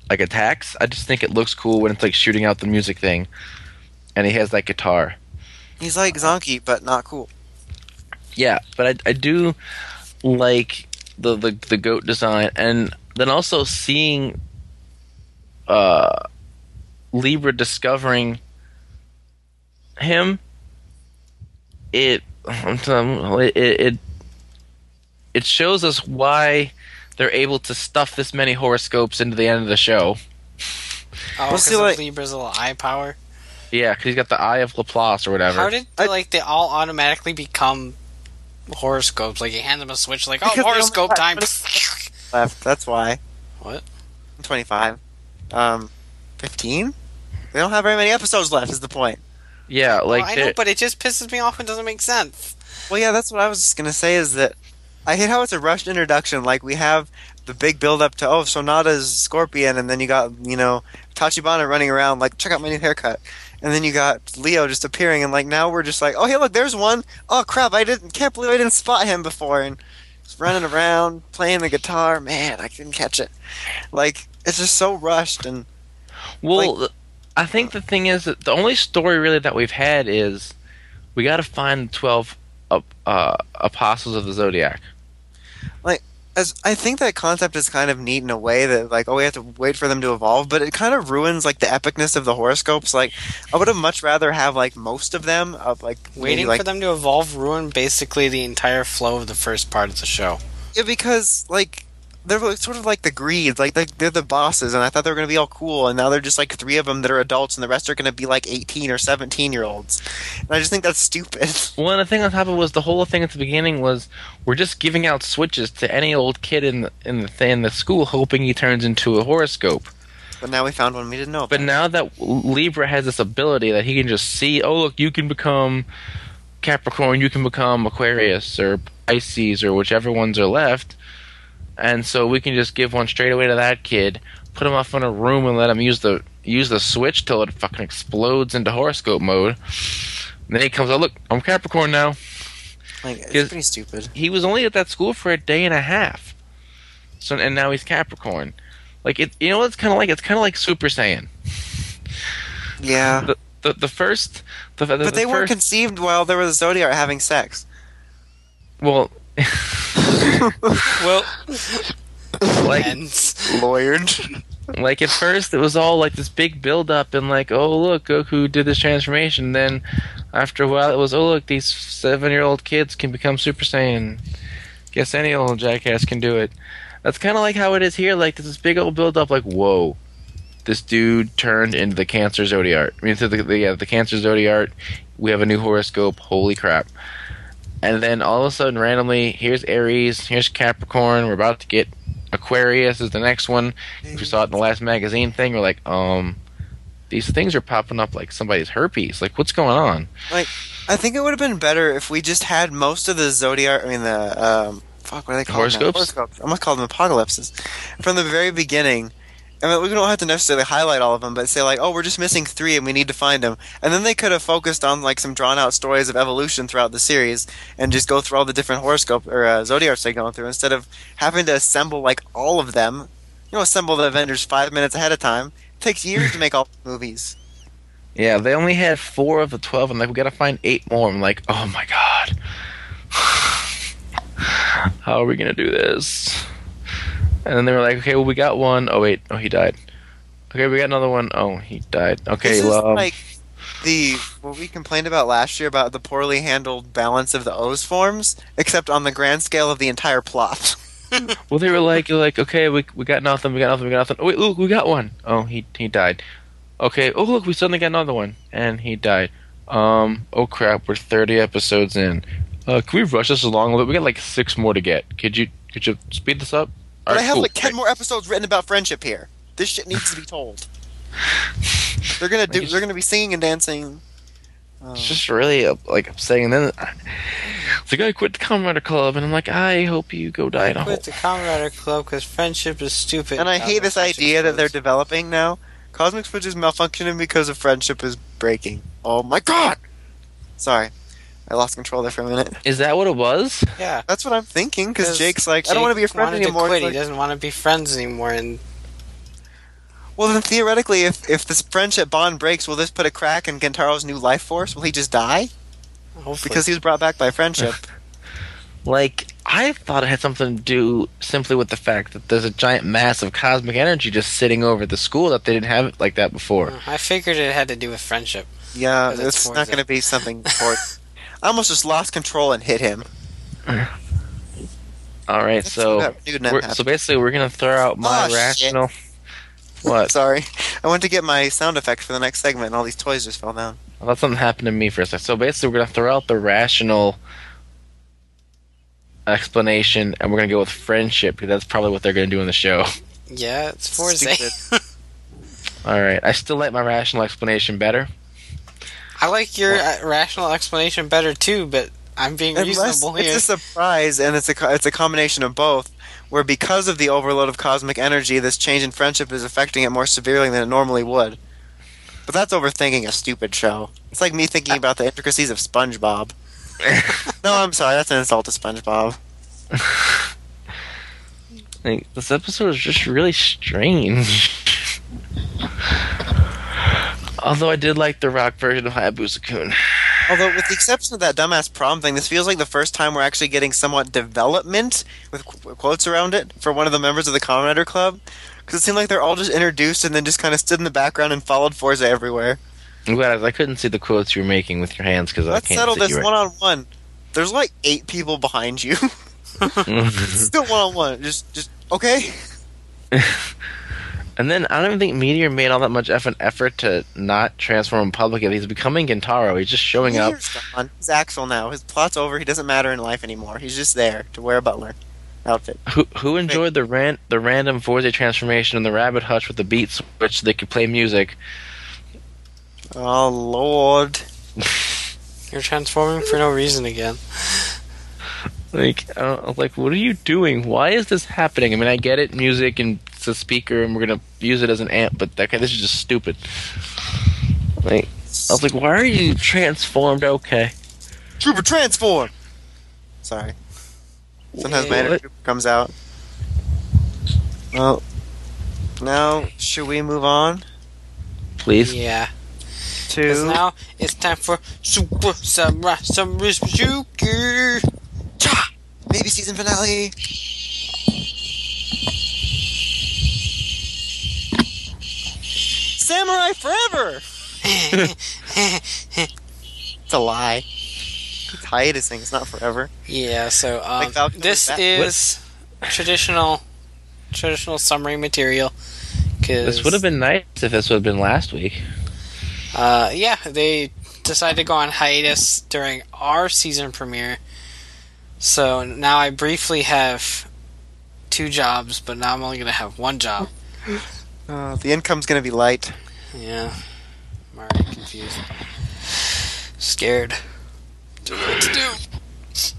like attacks. I just think it looks cool when it's like shooting out the music thing, and he has that guitar. He's like Zonky, but not cool. Yeah, but I I do like the the the goat design and then also seeing uh Libra discovering him it it it it shows us why they're able to stuff this many horoscopes into the end of the show. Oh, because like- Libra's little eye power. Yeah, because he's got the eye of Laplace or whatever. How did I- like they all automatically become horoscopes? Like you hand them a switch, like oh Because horoscope time. <laughs> Left. That's why. What? I'm 25. Um, 15? They don't have very many episodes left, is the point. yeah, like well, I they're- know, but it just pisses me off and doesn't make sense. Well, yeah, that's what I was just gonna say. Is that I hate how it's a rushed introduction. Like we have the big build up to oh, Sonoda's Scorpion, and then you got you know Tachibana running around like check out my new haircut, and then you got Leo just appearing, and like now we're just like oh hey look there's one. Oh crap I didn't can't believe I didn't spot him before. And just running around playing the guitar. Man I couldn't catch it. Like it's just so rushed and Well, I think the thing is that the only story really that we've had is we got to find the twelve uh, uh, apostles of the zodiac. As I think that concept is kind of neat in a way that like oh we have to wait for them to evolve, but it kind of ruins like the epicness of the horoscopes. Like I would have much rather have like most of them of like maybe, Waiting like for them to evolve ruin basically the entire flow of the first part of the show. yeah, because like they're sort of like the Greeeds, like they're, they're the bosses, and I thought they were going to be all cool, and now they're just like three of them that are adults, and the rest are going to be like eighteen or seventeen year olds, and I just think that's stupid. <laughs> Well, and the thing on top of it was the whole thing at the beginning was we're just giving out switches to any old kid in the in the th- in the school, hoping he turns into a horoscope. but now we found one we didn't know. About. But now that Libra has this ability that he can just see, oh look, you can become Capricorn, you can become Aquarius or Pisces or whichever ones are left. And so we can just give one straight away to that kid, put him off in a room, and let him use the use the switch till it fucking explodes into horoscope mode. And then he comes out, look, I'm Capricorn now. Like it's pretty stupid. He was only at that school for a day and a half. So and now he's Capricorn. Like it, you know what it's kind of like? It's kind of like Super Saiyan. Yeah. The the, the first, the, the, But the they weren't first, conceived while there was a Zodiac having sex. well, <laughs> <laughs> Well, like ends. Lawyered. like at first it was all like this big build up and like oh look Goku did this transformation. Then after a while it was oh look these seven year old kids can become Super Saiyan. Guess any old jackass can do it. That's kind of like how it is here. Like this big old build up. Like whoa, this dude turned into the Cancer Zodiac. I mean, to the, the yeah the Cancer Zodiac. We have a new horoscope. Holy crap! And then all of a sudden, randomly, here's Aries, here's Capricorn. We're about to get Aquarius is the next one. If we saw it in the last magazine thing, we're like, um, these things are popping up like somebody's herpes. Like, what's going on? Like, I think it would have been better if we just had most of the zodiac. I mean, the um, fuck, what are they called? Horoscopes? Horoscopes. I'm gonna call them apocalypses from the very beginning. I mean, we don't have to necessarily highlight all of them, but say like, oh, we're just missing three, and we need to find them. And then they could have focused on like some drawn out stories of evolution throughout the series, and just go through all the different horoscope or uh, zodiacs they're going through instead of having to assemble like all of them. You know, assemble the Avengers five minutes ahead of time. It takes years to make all the movies. Yeah, they only had four of the twelve, and like we gotta find eight more. I'm like, oh my god, <sighs> how are we gonna do this? And then they were like, okay, well we got one. Oh wait, oh he died. Okay, we got another one. Oh, he died. Okay, This is like the what we complained about last year about the poorly handled balance of the OOO's forms, except on the grand scale of the entire plot. <laughs> Well, they were like, like, okay, we we got nothing, we got nothing, we got nothing. Oh wait, look, we got one. Oh, he he died. Okay. Oh look, we suddenly got another one, and he died. Um. Oh crap, we're thirty episodes in. Uh, can we rush this along a little? We got like six more to get. Could you could you speed this up? But I have cool. like ten more episodes written about friendship here. This shit needs to be told. They're gonna <laughs> do. They're gonna be singing and dancing. Um, It's just really uh, like upsetting. And then the guy quit the Comrade Club, and I'm like, I hope you go die in a hole. Quit the Comrade Club because friendship is stupid. and I hate this idea that they're developing now. Cosmic Switch is malfunctioning because of friendship is breaking. Oh my god! Sorry, I lost control there for a minute. Is that what it was? yeah. That's what I'm thinking Because Jake's like, I don't want to be your friend anymore. quit. Like- He doesn't want to be friends anymore, and Well, then theoretically, if if this friendship bond breaks, will this put a crack in Gentaro's new life force? Will he just die hopefully because he was brought back by friendship? <laughs> Like, I thought it had something to do simply with the fact that there's a giant mass of cosmic energy just sitting over the school that they didn't have it like that before. Uh, I figured it had to do with friendship. yeah, it's it's Fourze. not going to be something <laughs> important. I almost just lost control and hit him. All right, That's so what that we're, happened. so basically we're gonna throw out oh, my Oh, shit. rational. What? Sorry, I went to get my sound effect for the next segment, and all these toys just fell down. I thought something happened to me for a second. So basically, we're gonna throw out the rational explanation, and we're gonna go with friendship because that's probably what they're gonna do in the show. Yeah, it's Fourze. Stupid. <laughs> All right, I still like my rational explanation better. I like your uh, rational explanation better too, but I'm being reasonable here. it's a surprise, and it's a it's a combination of both. Where because of the overload of cosmic energy, this change in friendship is affecting it more severely than it normally would. But that's overthinking a stupid show. It's like me thinking about the intricacies of SpongeBob. <laughs> No, I'm sorry, that's an insult to SpongeBob. <laughs> Like, this episode is just really strange. Although I did like the rock version of Hayabusa-kun. Although, with the exception of that dumbass prom thing, this feels like the first time we're actually getting somewhat development with qu- quotes around it for one of the members of the Comrade Club. Because it seemed like they're all just introduced and then just kind of stood in the background and followed Fourze everywhere. I'm glad I couldn't see the quotes you were making with your hands because I Let's can't settle see this one on one. There's like eight people behind you. <laughs> Still one on one. Just, just okay. <laughs> and then I don't even think Meteor made all that much effort effort to not transform in public. He's becoming Gentaro. He's just showing up. Here's gone. He's Axel now. His plot's over. He doesn't matter in life anymore. He's just there to wear a butler outfit. Who who enjoyed the ran the random Fourze transformation in the rabbit hutch with the beat switch so they could play music? Oh lord. <laughs> You're transforming for no reason again. Like, I don't, I was like, what are you doing? Why is this happening? I mean, I get it, music and it's a speaker, and we're gonna use it as an amp, but that this is just stupid. Like, I was like, why are you transformed? Okay. Trooper transform. Sorry. Sometimes my inner trooper comes out. Well, now should we move on Please. Yeah. Because to now it's time for Super Samurai Samurai Suzuki. Cha! maybe season finale? Samurai forever. It's a lie. It's hiatusing. It's not forever. yeah. So um, Like this was back. is traditional, traditional summary material. Cause, This would have been nice if this would have been last week. Uh, yeah, they decided to go on hiatus during our season premiere. So now I briefly have two jobs, but now I'm only going to have one job. Uh, the income's gonna be light. Yeah. I'm already confused. Scared. Don't know what to do. It's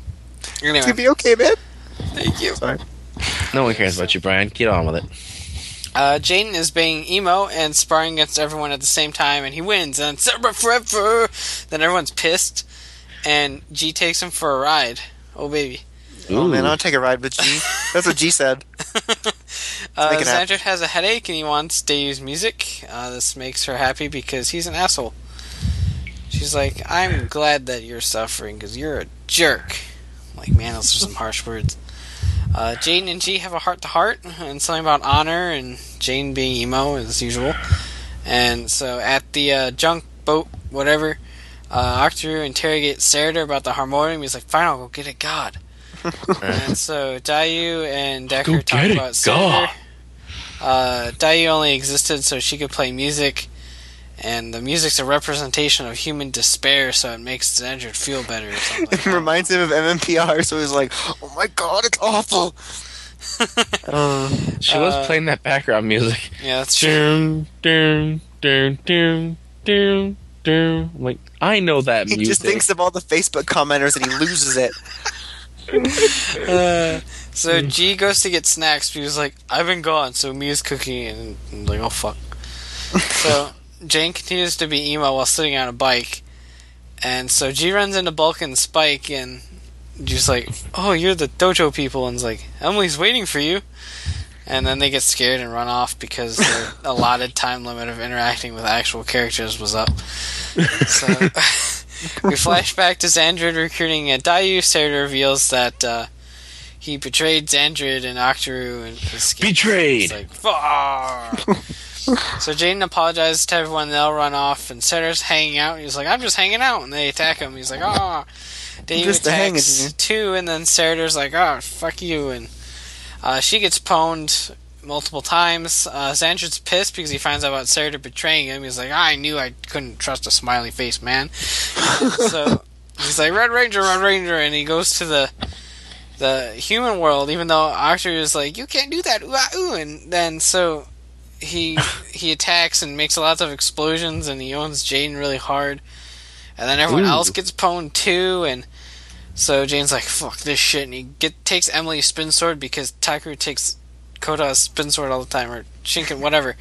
gonna be okay, man. thank you. Sorry. No one cares about you, Brian. Get on with it. Uh, Jayden is being emo and sparring against everyone at the same time, and he wins. And Celebrate forever. Then everyone's pissed, and Ji takes him for a ride. Oh baby. Oh man, I'll take a ride with Ji. That's what Ji said. <laughs> Uh, make it happen. Xander has a headache and he wants Dave's music. Uh, this makes her happy because he's an asshole. She's like, I'm glad that you're suffering because you're a jerk. I'm like, man, those are some harsh words. Uh, Jane and Ji have a heart to heart and something about honor and Jane being emo as usual. And so at the uh, junk boat, whatever, uh, Octoroo interrogates Sarada about the harmonium. He's like, fine, I'll go get it, God. And so Dayu and Deker Go talk it, about God. Uh, Dayu only existed so she could play music, and the music's a representation of human despair, so it makes Xandred feel better or something like <laughs> It that. reminds him of MMPR, so he's like, "Oh my god, it's awful." <laughs> Uh, She was Uh, playing that background music. yeah, that's true. Doom, doom, doom, doom, doom, doom. Like, I know that he music. He just thinks of all the Facebook commenters and he loses it. <laughs> <laughs> Uh, so Ji goes to get snacks because he's like, I've been gone, so Mia's cooking, and, like, oh fuck. <laughs> so Jane continues to be emo while sitting on a bike, and so Ji runs into Bulk and Spike, and Ji's like, oh, you're the dojo people, and is like, Emily's waiting for you. And then they get scared and run off because their <laughs> allotted time limit of interacting with actual characters was up. So we flash back to Xandred recruiting a Dayu. Sarah reveals that uh, he betrayed Xandred and Octoroo and escaped. Betrayed. It's like, fuck. so Jayden apologizes to everyone. They'll run off, and Sarah's hanging out. He's like, "I'm just hanging out," and they attack him. He's like, "Ah." Dave Just a hanging, attacks dude. too, and then Sarah's like, "Oh, fuck you," and uh, she gets pwned multiple times. Uh, pissed because he finds out about Sarah betraying him. He's like, "I knew I couldn't trust a smiley face man." <laughs> so he's like, "Red Ranger, Red Ranger," and he goes to the the human world, even though Octoroo is like, "You can't do that," ooh, ah, ooh, and then so he he attacks and makes lots of explosions, and he owns Jane really hard, and then everyone Ooh. else gets pwned too, and so Jane's like, "Fuck this shit," and he get takes Emily's spin sword because Takeru takes Kotoha's spin sword all the time, or Shinken, whatever.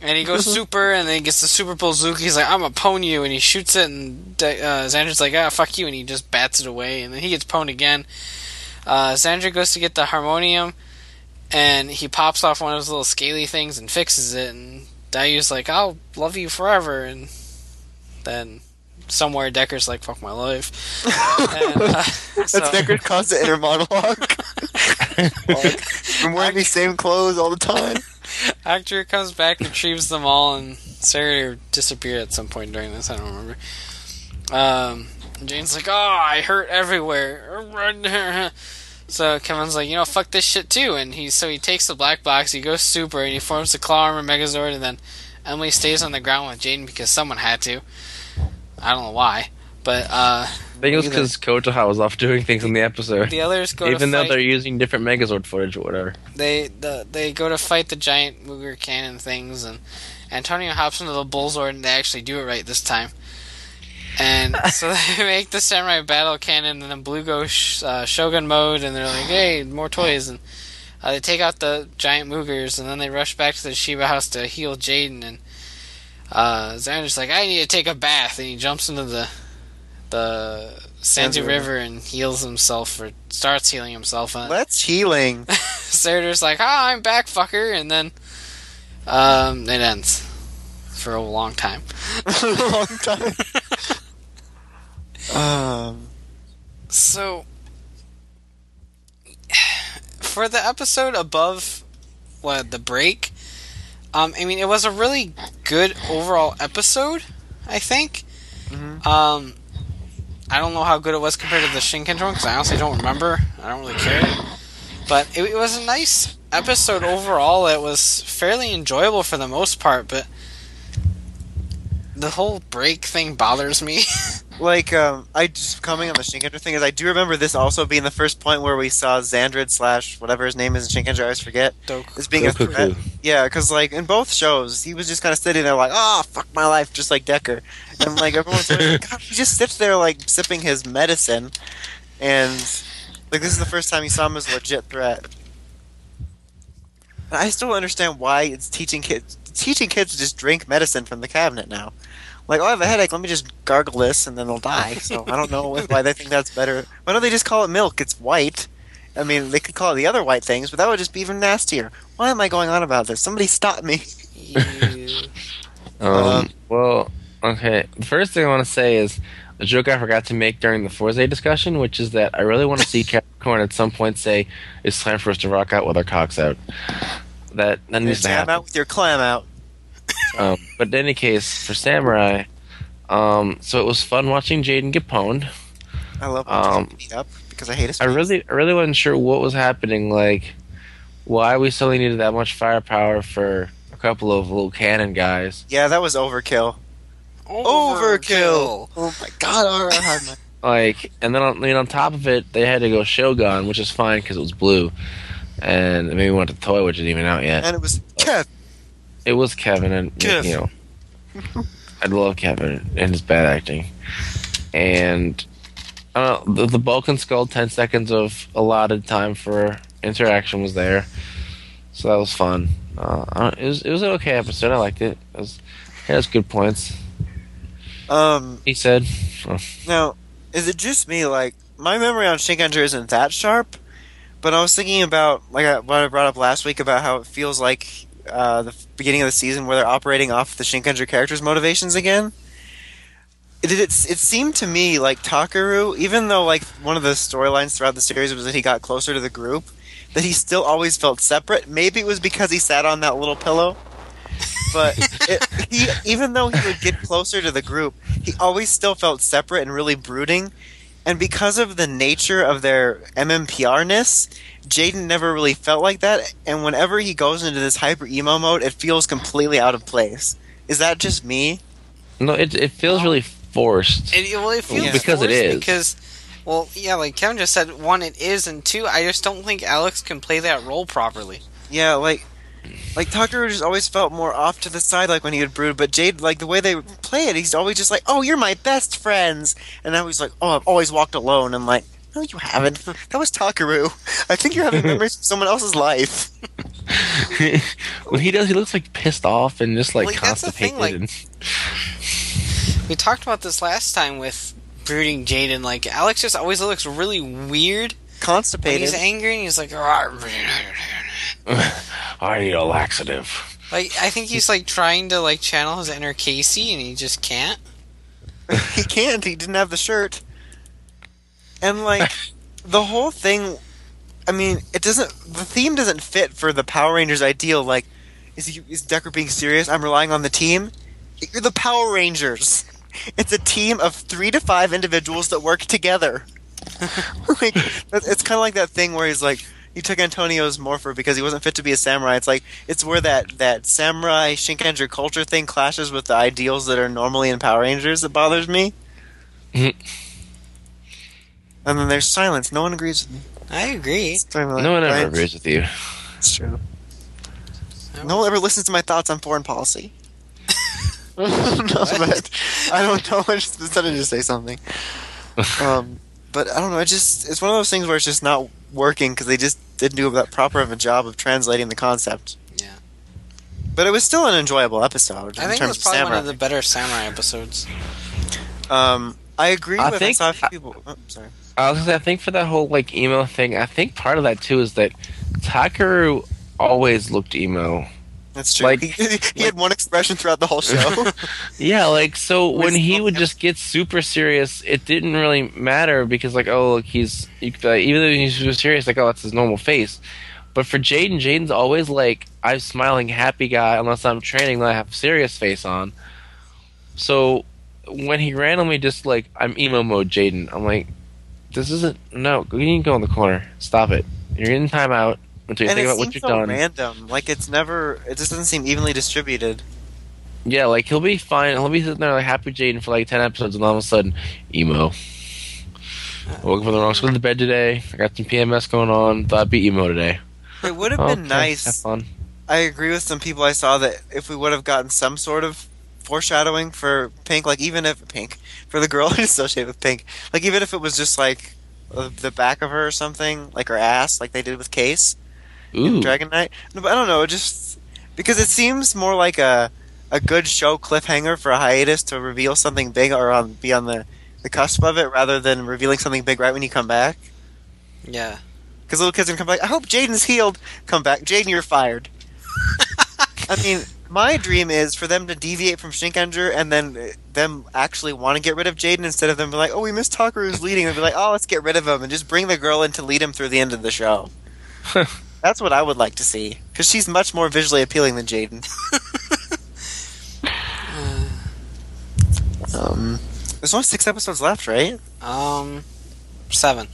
And he goes <laughs> super, and then he gets the super Bozuki. He's like, "I'm gonna pwn you," and he shoots it, and De- uh, Xandred's like, "Ah, fuck you," and he just bats it away, and then he gets pwned again. Uh, Xandred goes to get the harmonium, and he pops off one of those little scaly things and fixes it, and Dayu's like, "I'll love you forever," and then somewhere Deker's like, "Fuck my life." <laughs> and, uh, <laughs> That's so- Deker's constant inner monologue. I'm wearing these same clothes all the time. <laughs> Actor comes back, retrieves them all, and Sarah disappeared at some point during this. I don't remember. Um, Jane's like, "Oh, I hurt everywhere." <laughs> So Kevin's like, "You know, fuck this shit too." And he so he takes the black box, he goes super, and he forms the claw armor Megazord, and then Emily stays on the ground with Jane because someone had to. I don't know why, but uh, I think it was because Kotoha was off doing things in the episode. the others go Even though fight. they're using different Megazord footage or whatever. they the, they go to fight the giant Mooger cannon things, and Antonio hops into the Bullzord, and they actually do it right this time. And <laughs> so they make the samurai battle cannon, and then Blue goes sh- uh, Shogun mode, and they're like, "Hey, more toys!" And uh, they take out the giant Moogers, and then they rush back to the Shiba house to heal Jayden. And uh, Xander's like, "I need to take a bath," and he jumps into the the Sanzu River and heals himself, or starts healing himself. And Let's healing. <laughs> Sartor's like, "Ah, I'm back, fucker," and then um, it ends for a long time. <laughs> a long <laughs> time. um, So, for the episode above what the break, um, I mean, it was a really good overall episode. I think. Mhm. Um, I don't know how good it was compared to the Shinken one because I honestly don't remember. I don't really care. But it, it was a nice episode overall. It was fairly enjoyable for the most part, but the whole break thing bothers me. <laughs> like, um, I just coming on the Shinkenger thing is I do remember this also being the first point where we saw Xandred slash whatever his name is in Shinkenger, I always forget, Doku. as being a Goku. threat. Yeah, because like in both shows, he was just kind of sitting there like, "Oh, fuck my life," just like Deker, and like everyone's like, <laughs> God, he just sits there like sipping his medicine, and like this is the first time you saw him as a legit threat. And I still don't understand why it's teaching kids teaching kids to just drink medicine from the cabinet now. Like, oh, I have a headache. Let me just gargle this, and then they'll die. So I don't know <laughs> why they think that's better. Why don't they just call it milk? It's white. I mean, they could call it the other white things, but that would just be even nastier. Why am I going on about this? Somebody stop me. <laughs> Um, Um, well, okay. The first thing I want to say is a joke I forgot to make during the Fourze discussion, which is that I really want to see <laughs> Capricorn at some point say, "It's time for us to rock out with our cocks out." That that needs to Jam happen. out with your clam out. Um, but in any case, for Samurai, um, so it was fun watching Jayden get pwned. I love when Um, beat up because I hate his I really, I really wasn't sure what was happening. Like, why we suddenly needed that much firepower for a couple of little cannon guys. Yeah, that was overkill. Overkill. Oh my god! All right. <laughs> Like, and then on, I mean, on top of it, they had to go Shogun, which is fine because it was blue, and maybe we went to Toy, which isn't even out yet. And it was Kev. It was Kevin, and Kev. you know, I love Kevin and his bad acting, and I don't know the, the Balkan Skull ten seconds of allotted time for interaction was there, so that was fun. Uh, it was it was an okay episode. I liked it. It was it has good points. Um, He said, now, is it just me? Like, my memory on Shinkenger isn't that sharp, but I was thinking about like what I brought up last week about how it feels like uh, the beginning of the season where they're operating off the Shinkenger characters' motivations again. It, it, it seemed to me like Takeru, even though like one of the storylines throughout the series was that he got closer to the group, that he still always felt separate. Maybe it was because he sat on that little pillow, but <laughs> it, he even though he would get closer to the group, he always still felt separate and really brooding. And because of the nature of their MMPR-ness, Jayden never really felt like that. And whenever he goes into this hyper emo mode, it feels completely out of place. Is that just me? "No, it it feels really forced." It, well, it feels Yeah. Because it forced is. Because, well, yeah, like Kevin just said, one, it is, and two, I just don't think Alex can play that role properly. Yeah, like like Tucker just always felt more off to the side, like when he would brood. But Jade, like the way they play it, he's always just like, "Oh, you're my best friends," and I was like, "Oh, I've always walked alone." I'm like, "No, you haven't. That was Takeru. I think you're having memories of someone else's life." when he does, he looks like pissed off and just like Like, that's the thing, constipated. like- and- We talked about this last time with brooding Jayden. Like, Alex just always looks really weird when Constipated. he's angry, and he's like, "Rawr." I need a laxative. like, I think he's like trying to like channel his inner Casey, and he just can't. <laughs> he can't. He didn't have the shirt. And like <laughs> the whole thing, I mean, it doesn't. The theme doesn't fit for the Power Rangers ideal. Like, is he is Deker being serious? I'm relying on the team. You're the Power Rangers. <laughs> It's a team of three to five individuals that work together. like, it's kind of like that thing where he's like, he took Antonio's morpher because he wasn't fit to be a samurai. It's like it's where that that samurai Shinkenger culture thing clashes with the ideals that are normally in Power Rangers. That bothers me. Mhm. and then there's silence. No one agrees with me. I agree. It's kind of like, no one ever right? agrees with you. It's true. No one ever listens to my thoughts on foreign policy. <laughs> <laughs> no, but I don't know. I just decided to say something. <laughs> Um, but I don't know. It just it's one of those things where it's just not working because they just didn't do that proper of a job of translating the concept. Yeah. But it was still an enjoyable episode. I in think it terms was of probably one samurai. of the better samurai episodes. Um, I agree I with. think- I saw a few people. Oh, sorry. I was say, I think for that whole like emo thing, I think part of that too is that Takeru always looked emo. That's true. Like- <laughs> he, he had one expression throughout the whole show. <laughs> Yeah, like so <laughs> when he would just get super serious, it didn't really matter because like oh look he's you could be like, even though he's super serious, like oh that's his normal face. But for Jayden, Jayden's always like I'm smiling happy guy unless I'm training, then I have a serious face on. So when he randomly just like I'm emo mode Jayden, I'm like, this isn't no. You need to go in the corner. Stop it. You're in timeout until you and think about what you've so done. random. Like it's never. It just doesn't seem evenly distributed. Yeah, like he'll be fine. He'll be sitting there like happy Jayden for like ten episodes, and all of a sudden, emo. I woke up from the wrong side of the bed today. I got some PMS going on. Thought I'd be emo today. It would have oh, Okay, been Have nice. fun. I agree with some people I saw that if we would have gotten some sort of foreshadowing for Pink, like even if Pink for the girl <laughs> who's associated with Pink, like even if it was just like the back of her or something, like her ass, like they did with Case Ooh, Dragon Knight. No, but I don't know, it just because it seems more like a a good show cliffhanger for a hiatus to reveal something big or on be on the the cusp of it rather than revealing something big right when you come back. Yeah. Because little kids are gonna come back. I hope Jayden's healed. Come back, Jayden. You're fired. <laughs> I mean, my dream is for them to deviate from Shinkenger and then uh, them actually want to get rid of Jayden instead of them be like, "Oh, we miss Tucker who's leading." They'd be like, "Oh, let's get rid of him and just bring the girl in to lead him through the end of the show." <laughs> That's what I would like to see because she's much more visually appealing than Jayden. <laughs> um, there's only six episodes left, right? Um, seven.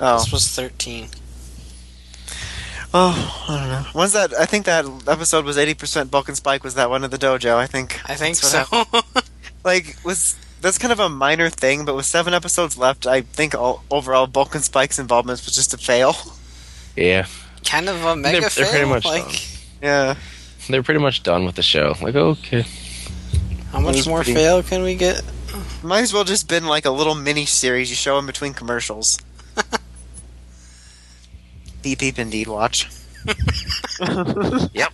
Oh, This was thirteen. oh, I don't know. When's that? I think that episode was eighty percent Bulk and Spike. Was that one of the dojo? I think. I think That's so. <laughs> like was that's kind of a minor thing, but with seven episodes left, I think all, overall Bulk and Spike's involvement was just a fail. yeah, kind of a mega they're fail. pretty much like, done. Yeah, they're pretty much done with the show. Like, okay, how much more pretty- fail can we get? might as well just been like a little mini series you show in between commercials. <laughs> beep beep indeed watch. <laughs> Yep.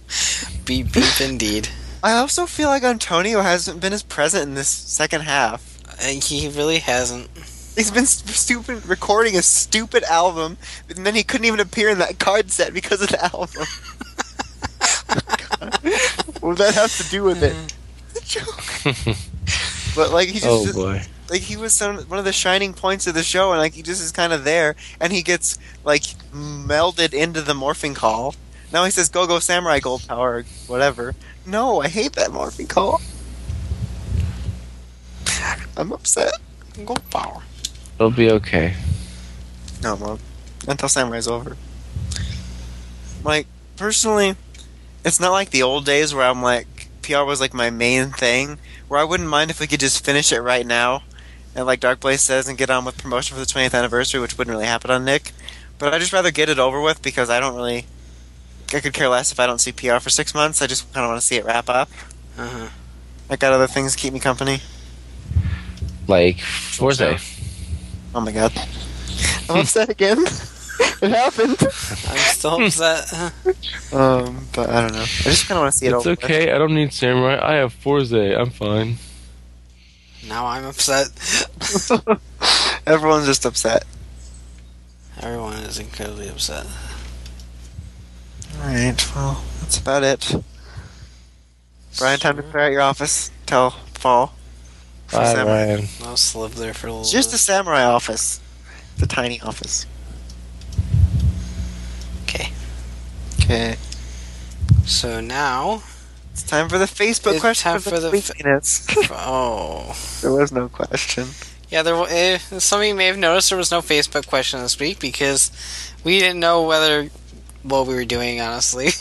Beep beep indeed. I also feel like Antonio hasn't been as present in this second half. Uh, he really hasn't. He's been stupid recording a stupid album, and then he couldn't even appear in that card set because of the album. <laughs> what does that have to do with it? It's a joke. <laughs> but like he just, oh boy, like he was some, one of the shining points of the show, and like he just is kind of there, and he gets like melded into the morphing call. Now he says "Go Go Samurai Gold Power" or whatever. No, I hate that morphing call. I'm upset. Go power. It'll be okay. No, well, until Samurai's over. Like, personally, it's not like the old days where I'm like, PR was like my main thing, where I wouldn't mind if we could just finish it right now, and like Dark Blaze says, and get on with promotion for the 20th anniversary, which wouldn't really happen on Nick. But I'd just rather get it over with because I don't really. I could care less if I don't see PR for six months. I just kind of want to see it wrap up. Uh-huh. I got other things to keep me company. Like Fourze. Oh my god. I'm upset again. <laughs> it happened. I'm still upset. Um, but I don't know. I just kind of want to see it It's over. okay. I don't need samurai. I have Fourze. I'm fine. now I'm upset. <laughs> Everyone's just upset. Everyone is incredibly upset. Alright, well, that's about it. Brian, time to clear out your office till fall. For Bye, samurai. Ryan. I'll just live there for a little It's just a samurai office. It's a tiny office. Okay. Okay. So now, It's time for the Facebook It's question. time for for the the week <laughs> oh. there was no question. Yeah, there. wa- eh, Some of you may have noticed there was no Facebook question this week because we didn't know whether what we were doing. Honestly, <laughs>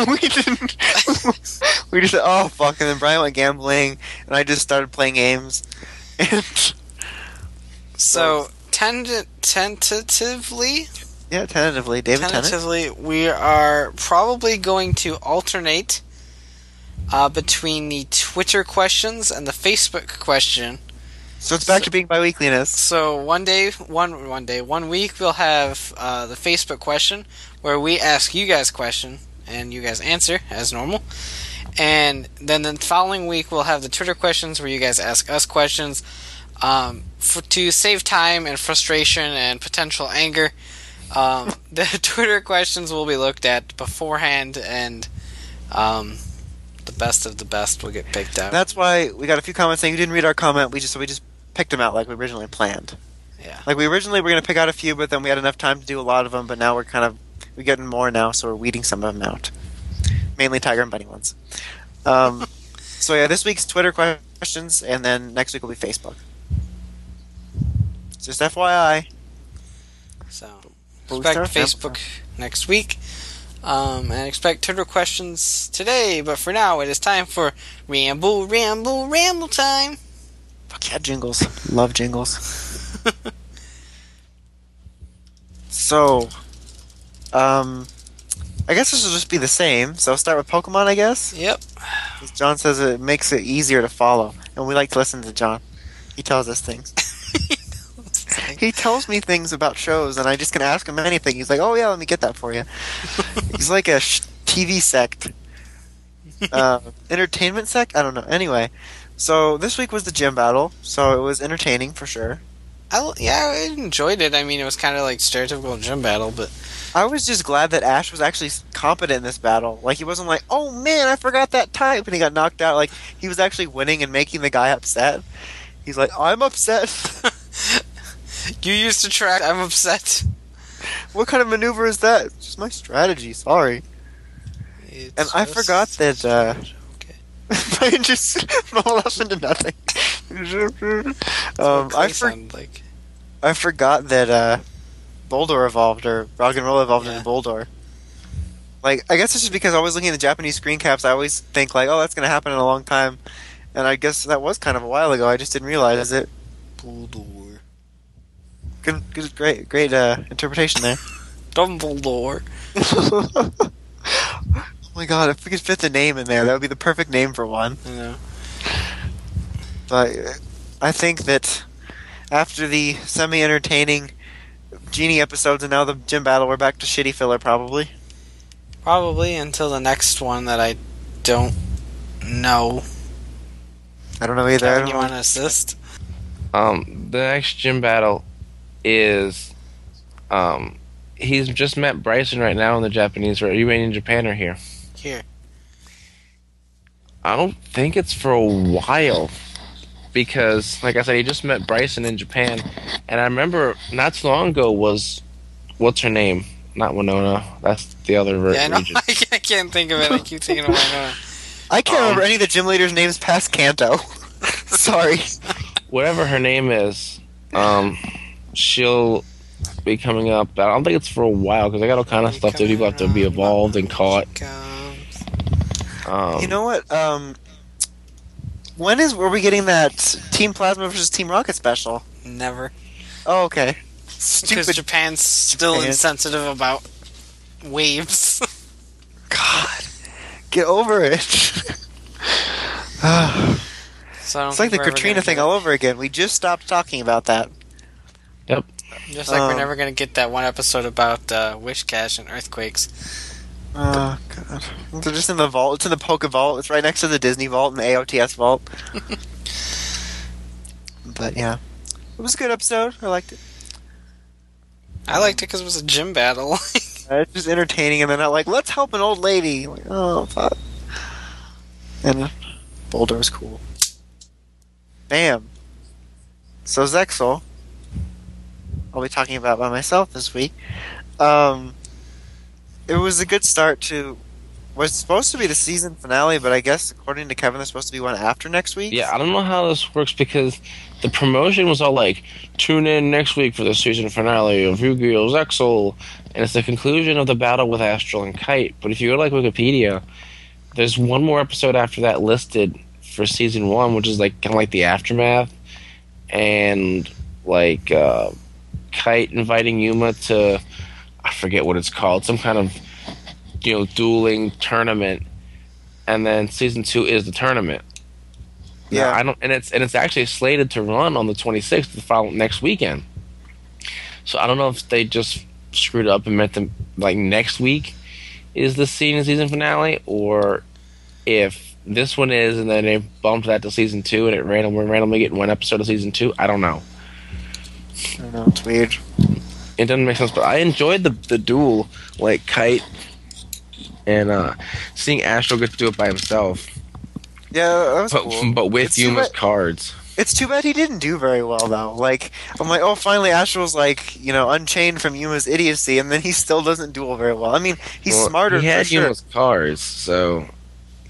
<laughs> we didn't. <laughs> we just said, oh, fuck. And then Brian went gambling, and I just started playing games. <laughs> And, so tend- tentatively, yeah, tentatively. David Tennant. tentatively, we are probably going to alternate uh, between the Twitter questions and the Facebook question. So it's back to being biweekliness. So one day, one one day, one week we'll have uh, the Facebook question where we ask you guys question and you guys answer as normal. And then the following week we'll have the Twitter questions where you guys ask us questions. Um, for, to save time and frustration and potential anger, um, <laughs> the Twitter questions will be looked at beforehand, and um, the best of the best will get picked out. That's why we got a few comments saying you didn't read our comment. We just so we just picked them out like we originally planned. Yeah. Like we originally were gonna pick out a few, but then we had enough time to do a lot of them. But now we're kind of we're getting more now, so we're weeding some of them out. Mainly Tiger and Bunny ones. Um, <laughs> so yeah, this week's Twitter questions, and then next week will be Facebook. Just FYI. So we expect Facebook next week. Um, and expect Twitter questions today, but for now it is time for Ramble, Ramble, Ramble time. Fuck yeah, jingles. Love jingles. <laughs> so, um, I guess this will just be the same. So I'll start with Pokemon, I guess. Yep. John says it makes it easier to follow, and we like to listen to John. He tells us things. <laughs> He tells me things about shows, and I just can ask him anything. He's like, "Oh yeah, let me get that for you." <laughs> He's like a sh- TV sect, <laughs> uh, entertainment sect. I don't know. Anyway, so this week was the gym battle, so it was entertaining for sure. I, yeah, I enjoyed it. I mean, it was kind of like stereotypical gym battle, but I was just glad that Ash was actually competent in this battle. Like he wasn't like, "Oh man, I forgot that type," and he got knocked out. Like he was actually winning and making the guy upset. He's like, "I'm upset." <laughs> you used to track. I'm upset. <laughs> what kind of maneuver is that? It's just my strategy. Sorry. It's And I forgot that. uh <laughs> I just <laughs> roll up into nothing. Um, I for- like. I forgot that uh, Boldore evolved or Roggenrola evolved Yeah. into Boldore. Like, I guess it's just because I was looking at the Japanese screen caps. I always think like, oh, that's going to happen in a long time, and I guess that was kind of a while ago. I just didn't realize it. Dumbledore. Good, good great, great uh, interpretation there. <laughs> Dumbledore. Oh my god, if we could fit the name in there, that would be the perfect name for one. You know. But uh, I think that after the semi-entertaining Genie episodes and now the gym battle, we're back to shitty filler probably. Probably until the next one that I don't know. I don't know either. I Kevin, don't you want to assist? Um, the next gym battle is, um, he's just met Brycen right now in the Japanese. Are you waiting in Japan or here? Here. I don't think it's for a while because, like I said, he just met Brycen in Japan, and I remember not so long ago was what's her name? Not Winona. That's the other re- Yeah, I know. <laughs> I can't- think of it. I keep thinking of Winona. I can't Um, remember any of the gym leaders' names past Kanto. <laughs> Sorry. Whatever her name is, um, she'll be coming up. I don't think it's for a while because I got all kind of stuff that people have to be evolved and caught. Comes. Um, You know what? Um, when is were we getting that Team Plasma versus Team Rocket special? Never. Oh, okay. Because Stupid Japan's still Japan. insensitive about waves. God. Get over it. <laughs> <laughs> so I don't it's like the Katrina thing all over again. We just stopped talking about that. Yep. Just like Um, we're never going to get that one episode about uh, Whiscash and earthquakes. Oh god. They're just in the vault. It's in the Poke Vault. It's right next to the Disney Vault and the AOTS Vault. <laughs> but yeah. It was a good episode. I liked it. I liked it because it was a gym battle. <laughs> It's just entertaining, and they're not like, let's help an old lady. Like, oh, fuck. And Boldore was cool. Bam. So Zexal, I'll be talking about by myself this week. Um, it was a good start to was supposed to be the season finale, but I guess according to Kevin, there's supposed to be one after next week. Yeah, I don't know how this works because the promotion was all like, tune in next week for the season finale of Yu-Gi-Oh! Zexal, and it's the conclusion of the battle with Astral and Kite. But if you go to like Wikipedia, there's one more episode after that listed for season one, which is like kind of like the aftermath, and like uh, Kite inviting Yuma to, I forget what it's called, some kind of you know dueling tournament and then season two is the tournament. Now, Yeah. I don't, and it's and it's actually slated to run on the 26th, the following next weekend. So I don't know if they just screwed up and meant to like next week is the season season finale, or if this one is and then they bumped that to season two and it random we're randomly get one episode of season two. I don't know. I don't know. It's weird. It doesn't make sense, but I enjoyed the the duel, like Kite and uh seeing Astral get to do it by himself, Yeah, that was but cool. but with It's Yuma's bad- cards. It's too bad he didn't do very well though. Like I'm like, oh, finally Astral's like you know unchained from Yuma's idiocy, and then he still doesn't duel very well. I mean, he's Well, smarter He for had sure. Yuma's cards, so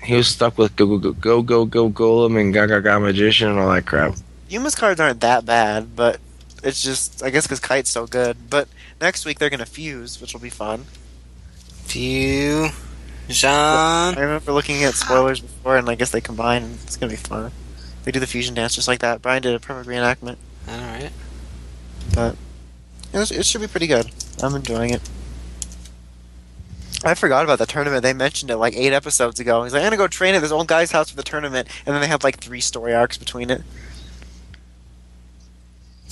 he was stuck with go go go go go go golem and Gaga Ga magician and all that crap. Yuma's cards aren't that bad, but it's just I guess because Kite's so good. But next week they're gonna fuse, which will be fun. Few. I remember looking at spoilers before, and I guess they combine. And it's gonna be fun. They do the fusion dance just like that. Brian did a perfect reenactment. Alright. It, was- it should be pretty good. I'm enjoying it. I forgot about the tournament. They mentioned it like eight episodes ago. He's like, I'm gonna go train at this old guy's house for the tournament, and then they have like three story arcs between it.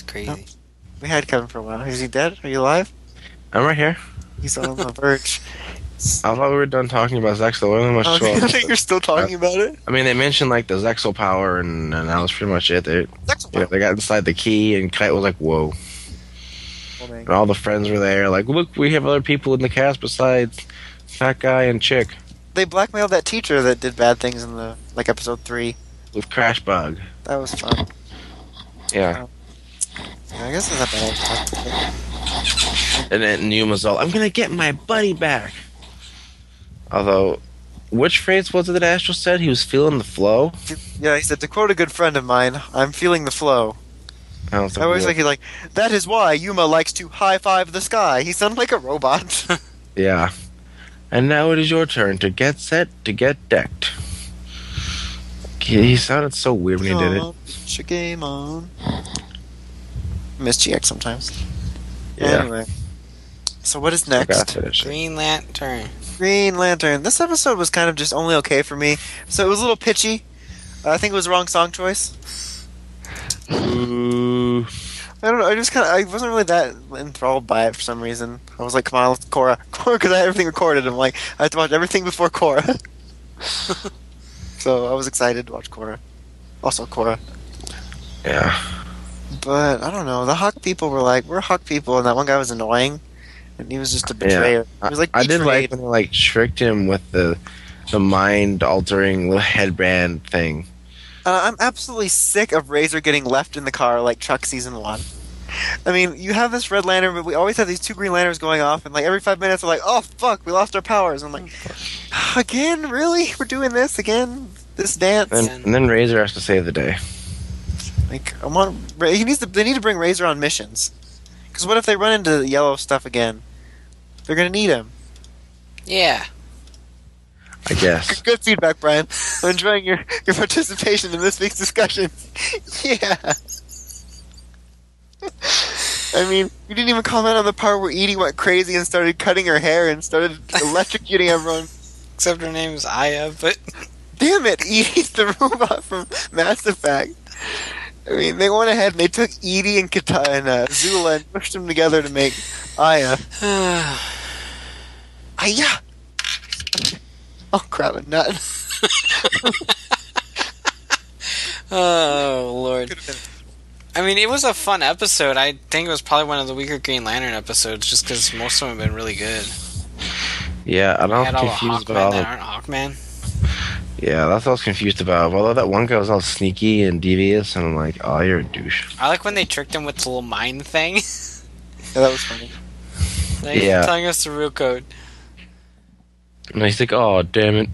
Crazy. We had Kevin for a while. Is he dead? Are you alive? I'm right here. He's on the verge. <laughs> I thought we were done talking about Zexal. There wasn't much Oh, <laughs> to I think you're still talking uh, about it. I mean, they mentioned like the Zexal power, and, and that was pretty much it. They, yeah, they got inside the key, and Kite was like, "Whoa!" And all the friends were there, like, "Look, we have other people in the cast besides Fat Guy and Chick They blackmailed that teacher that did bad things in the like episode three. with Crash Bug." That was fun. Yeah, Yeah, I guess it's not bad. and then Numa's all, "I'm gonna get my buddy back." Although, which phrase was it that Astral said he was feeling the flow? Yeah, he said to quote a good friend of mine, "I'm feeling the flow." I don't think I always like he's like, that is why Yuma likes to high five the sky. He sounded like a robot. <laughs> Yeah. And now it is your turn to get set to get decked. He he sounded so weird when he did it. Put your game on. Miss GX sometimes. Yeah. Anyway. So what is next? Green Lantern. Green Lantern. This episode was kind of just only okay for me. So it was a little pitchy. Uh, I think it was the wrong song choice. Ooh. I don't know. I just kind of I wasn't really that enthralled by it for some reason. I was like, come on, let's <laughs> Korra, Korra, <laughs> because I had everything recorded. I'm like, I have to watch everything before Korra. <laughs> so I was excited to watch Korra. Also Korra, Yeah. But I don't know. The Hawk people were like, we're Hawk people, and that one guy was annoying, and he was just a betrayer. He was like, I did like when they like tricked him with the the mind altering little headband thing. Uh, I'm absolutely sick of Razer getting left in the car like Chuck season one. I mean, you have this Red Lantern, but we always have these two Green Lanterns going off, and like every five minutes, we're like, "Oh fuck, we lost our powers." I'm like, "Again, really? We're doing this again? This dance?" And, and then Razer has to save the day. Like, I want. He needs to. They need to bring Razer on missions. Because what if they run into the yellow stuff again? They're gonna need him. Yeah. I guess. Good, good feedback, Brian. I'm enjoying your your participation in this week's discussion. <laughs> yeah. I mean, you didn't even comment on the part where Edie went crazy and started cutting her hair and started electrocuting everyone. <laughs> Except her name is Aya, but Damn it, Edie's the robot from Mass Effect. I mean, they went ahead and they took Edie and, Kata- and uh, Zula and pushed them together to make Aya. <sighs> Aya! Oh crap, a nut. <laughs> oh lord. I mean, it was a fun episode. I think it was probably one of the weaker Green Lantern episodes, just because most of them have been really good. Yeah, I Had don't all the confused Hawkmen about all that the aren't Hawkman. Yeah, that's what I was confused about. Although that one guy was all sneaky and devious, and I'm like, oh, you're a douche. I like when they tricked him with the little mine thing. <laughs> Yeah, that was funny. like, Yeah. telling us the real code. And he's like, oh, damn it.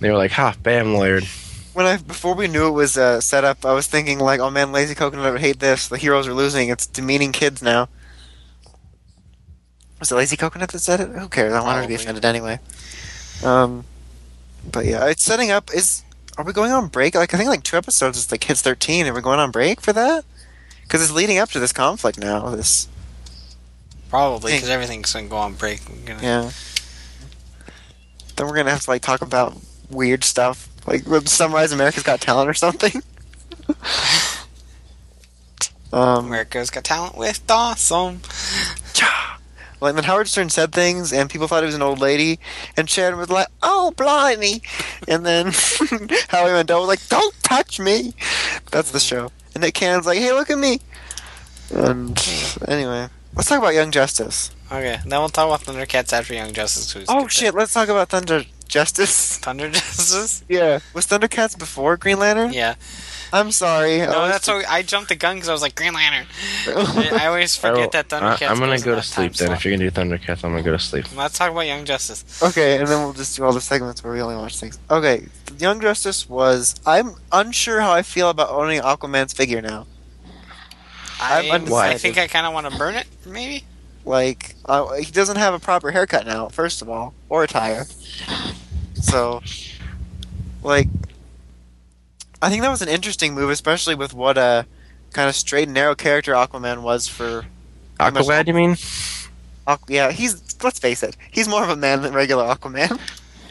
They were like, ha, bam, lawyered. when I before we knew it was uh, set up, I was thinking like, "Oh man, Lazy Coconut would hate this. The heroes are losing. It's demeaning kids now." Was it Lazy Coconut that said it? Who cares? I want her to be offended anyway. Um, but yeah, it's setting up. Is are we going on break? Like I think like two episodes is like kids thirteen. Are we're going on break for that? Because it's leading up to this conflict now. This Probably, because everything's going to go on break. Gonna- yeah. Then we're gonna have to like talk about weird stuff, like summarize America's Got Talent or something. <laughs> um, America's Got Talent with Dawson. Like then Howard Stern said things, and people thought he was an old lady, and Sharon was like, "Oh, blimey!" and then <laughs> Howie Mandel was like, "Don't touch me." That's the show. And Nick Cannon's like, "Hey, look at me." And anyway, let's talk about Young Justice. Okay, then we'll talk about Thundercats after Young Justice. Who's Oh shit! Let's talk about Thunder Justice. Thunder <laughs> Justice? Yeah, was Thundercats before Green Lantern? Yeah. I'm sorry. No, I that's what I jumped the gun because I was like Green Lantern. I, <laughs> I always forget that Thundercats. I, am gonna goes go to sleep time then. If you're gonna do Thundercats, I'm gonna go to sleep. Let's talk about Young Justice. Okay, and then we'll just do all the segments where we only watch things. Okay, Young Justice was. I'm unsure how I feel about owning Aquaman's figure now. I'm I, undecided. I think I kind of want to burn it, maybe. Like, uh, he doesn't have a proper haircut now, first of all, or attire. So, like, I think that was an interesting move, especially with what uh, a kind of straight and narrow character Aquaman was for. Aqualad, you mean? Aqu- yeah, he's. Let's face it, he's more of a man than regular Aquaman.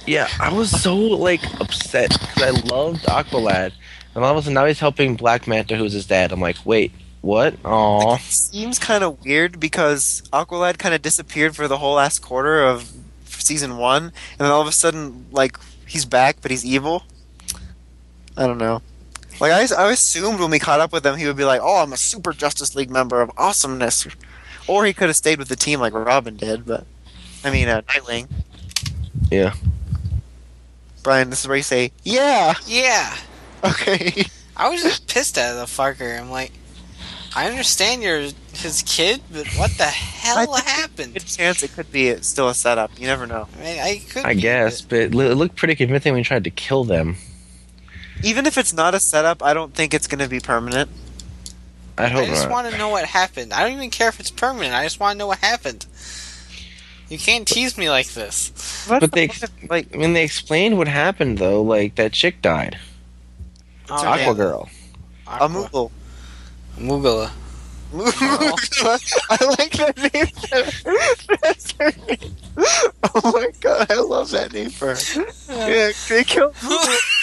Yeah, I was so like upset because I loved Aqualad, and all of a sudden now he's helping Black Manta, who's his dad. I'm like, wait, what? Aw. seems kind of weird because Aqualad kind of disappeared for the whole last quarter of season one, and then all of a sudden, like he's back, but he's evil. I don't know. Like I, I assumed when we caught up with him, he would be like, "Oh, I'm a Super Justice League member of awesomeness," or he could have stayed with the team like Robin did. But I mean, uh, Nightwing. Yeah. Brian, this is where you say, "Yeah, Yeah. <laughs> okay." I was just pissed at the fucker. I'm like, I understand you're his kid, but what the hell I think- happened? Good chance it could be still a setup. You never know. I mean, I could. I be, guess, but it loo- it looked pretty convincing when he tried to kill them. Even if it's not a setup, I don't think it's going to be permanent. I hope I just want to know what happened. I don't even care if it's permanent. I just want to know what happened. You can't tease me like this. What But they- the- like I mean, they explained what happened though. Like that chick died, Oh, her Aqua Girl. a Aqua. Moogle. Mugala. <laughs> I like that name. That's her name. Oh my god, I love that name for her. <laughs> Yeah, they kill Moogle. <laughs>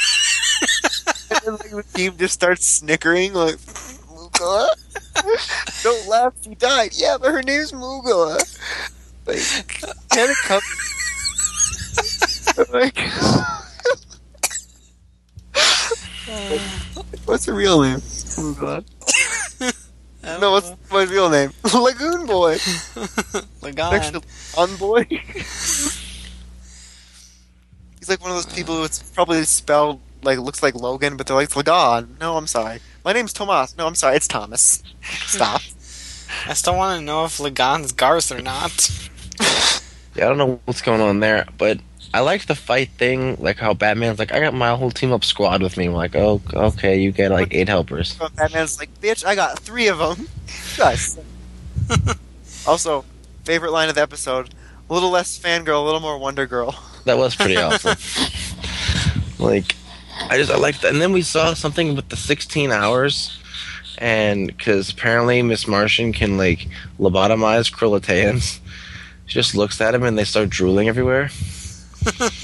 <laughs> and then like, the team just starts snickering like Moogala. <laughs> Don't laugh, she died. Yeah, but her name's Moogala. Like, can it come? <laughs> like, <sighs> what's her real name? Moogala. No, what's my real name? Lagoon Boy. Lagoon. On Boy. He's like one of those people who it's probably spelled like looks like Logan, but they're like it's Lagan. No, I'm sorry. My name's Tomas. No, I'm sorry. It's Thomas. <laughs> Stop. I still want to know if Lagan's Garth or not. Yeah, I don't know what's going on there, but I like the fight thing. Like how Batman's like, I got my whole team up squad with me. I'm like, oh, okay, you get like eight helpers. But Batman's like, bitch, I got three of them. Guys. <laughs> also, favorite line of the episode: a little less fangirl, a little more Wonder Girl. That was pretty awesome. <laughs> Like, I just I like that. And then we saw something with the 16 hours, and because apparently Miss Martian can like lobotomize Krillitans. She just looks at him and they start drooling everywhere. <laughs>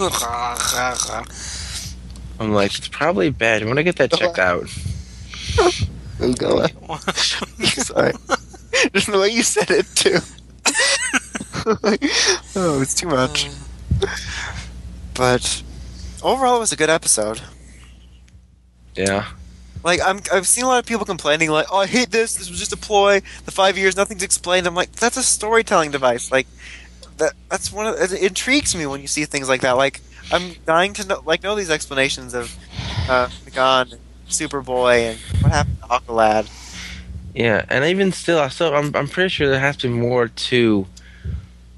I'm like, it's probably bad. I'm gonna get that checked out. Moogala. Sorry. Just the way you said it too. <laughs> oh, it's too much. But overall, it was a good episode. Yeah. Like I'm, I've seen a lot of people complaining, like, "Oh, I hate this. This was just a ploy. The five years, nothing's explained." I'm like, that's a storytelling device. Like that. That's one of. It intrigues me when you see things like that. Like I'm dying to know, like, know these explanations of uh, Megan, Superboy, and what happened to Aqualad. Yeah, and even still, I still, I'm, I'm pretty sure there has to be more to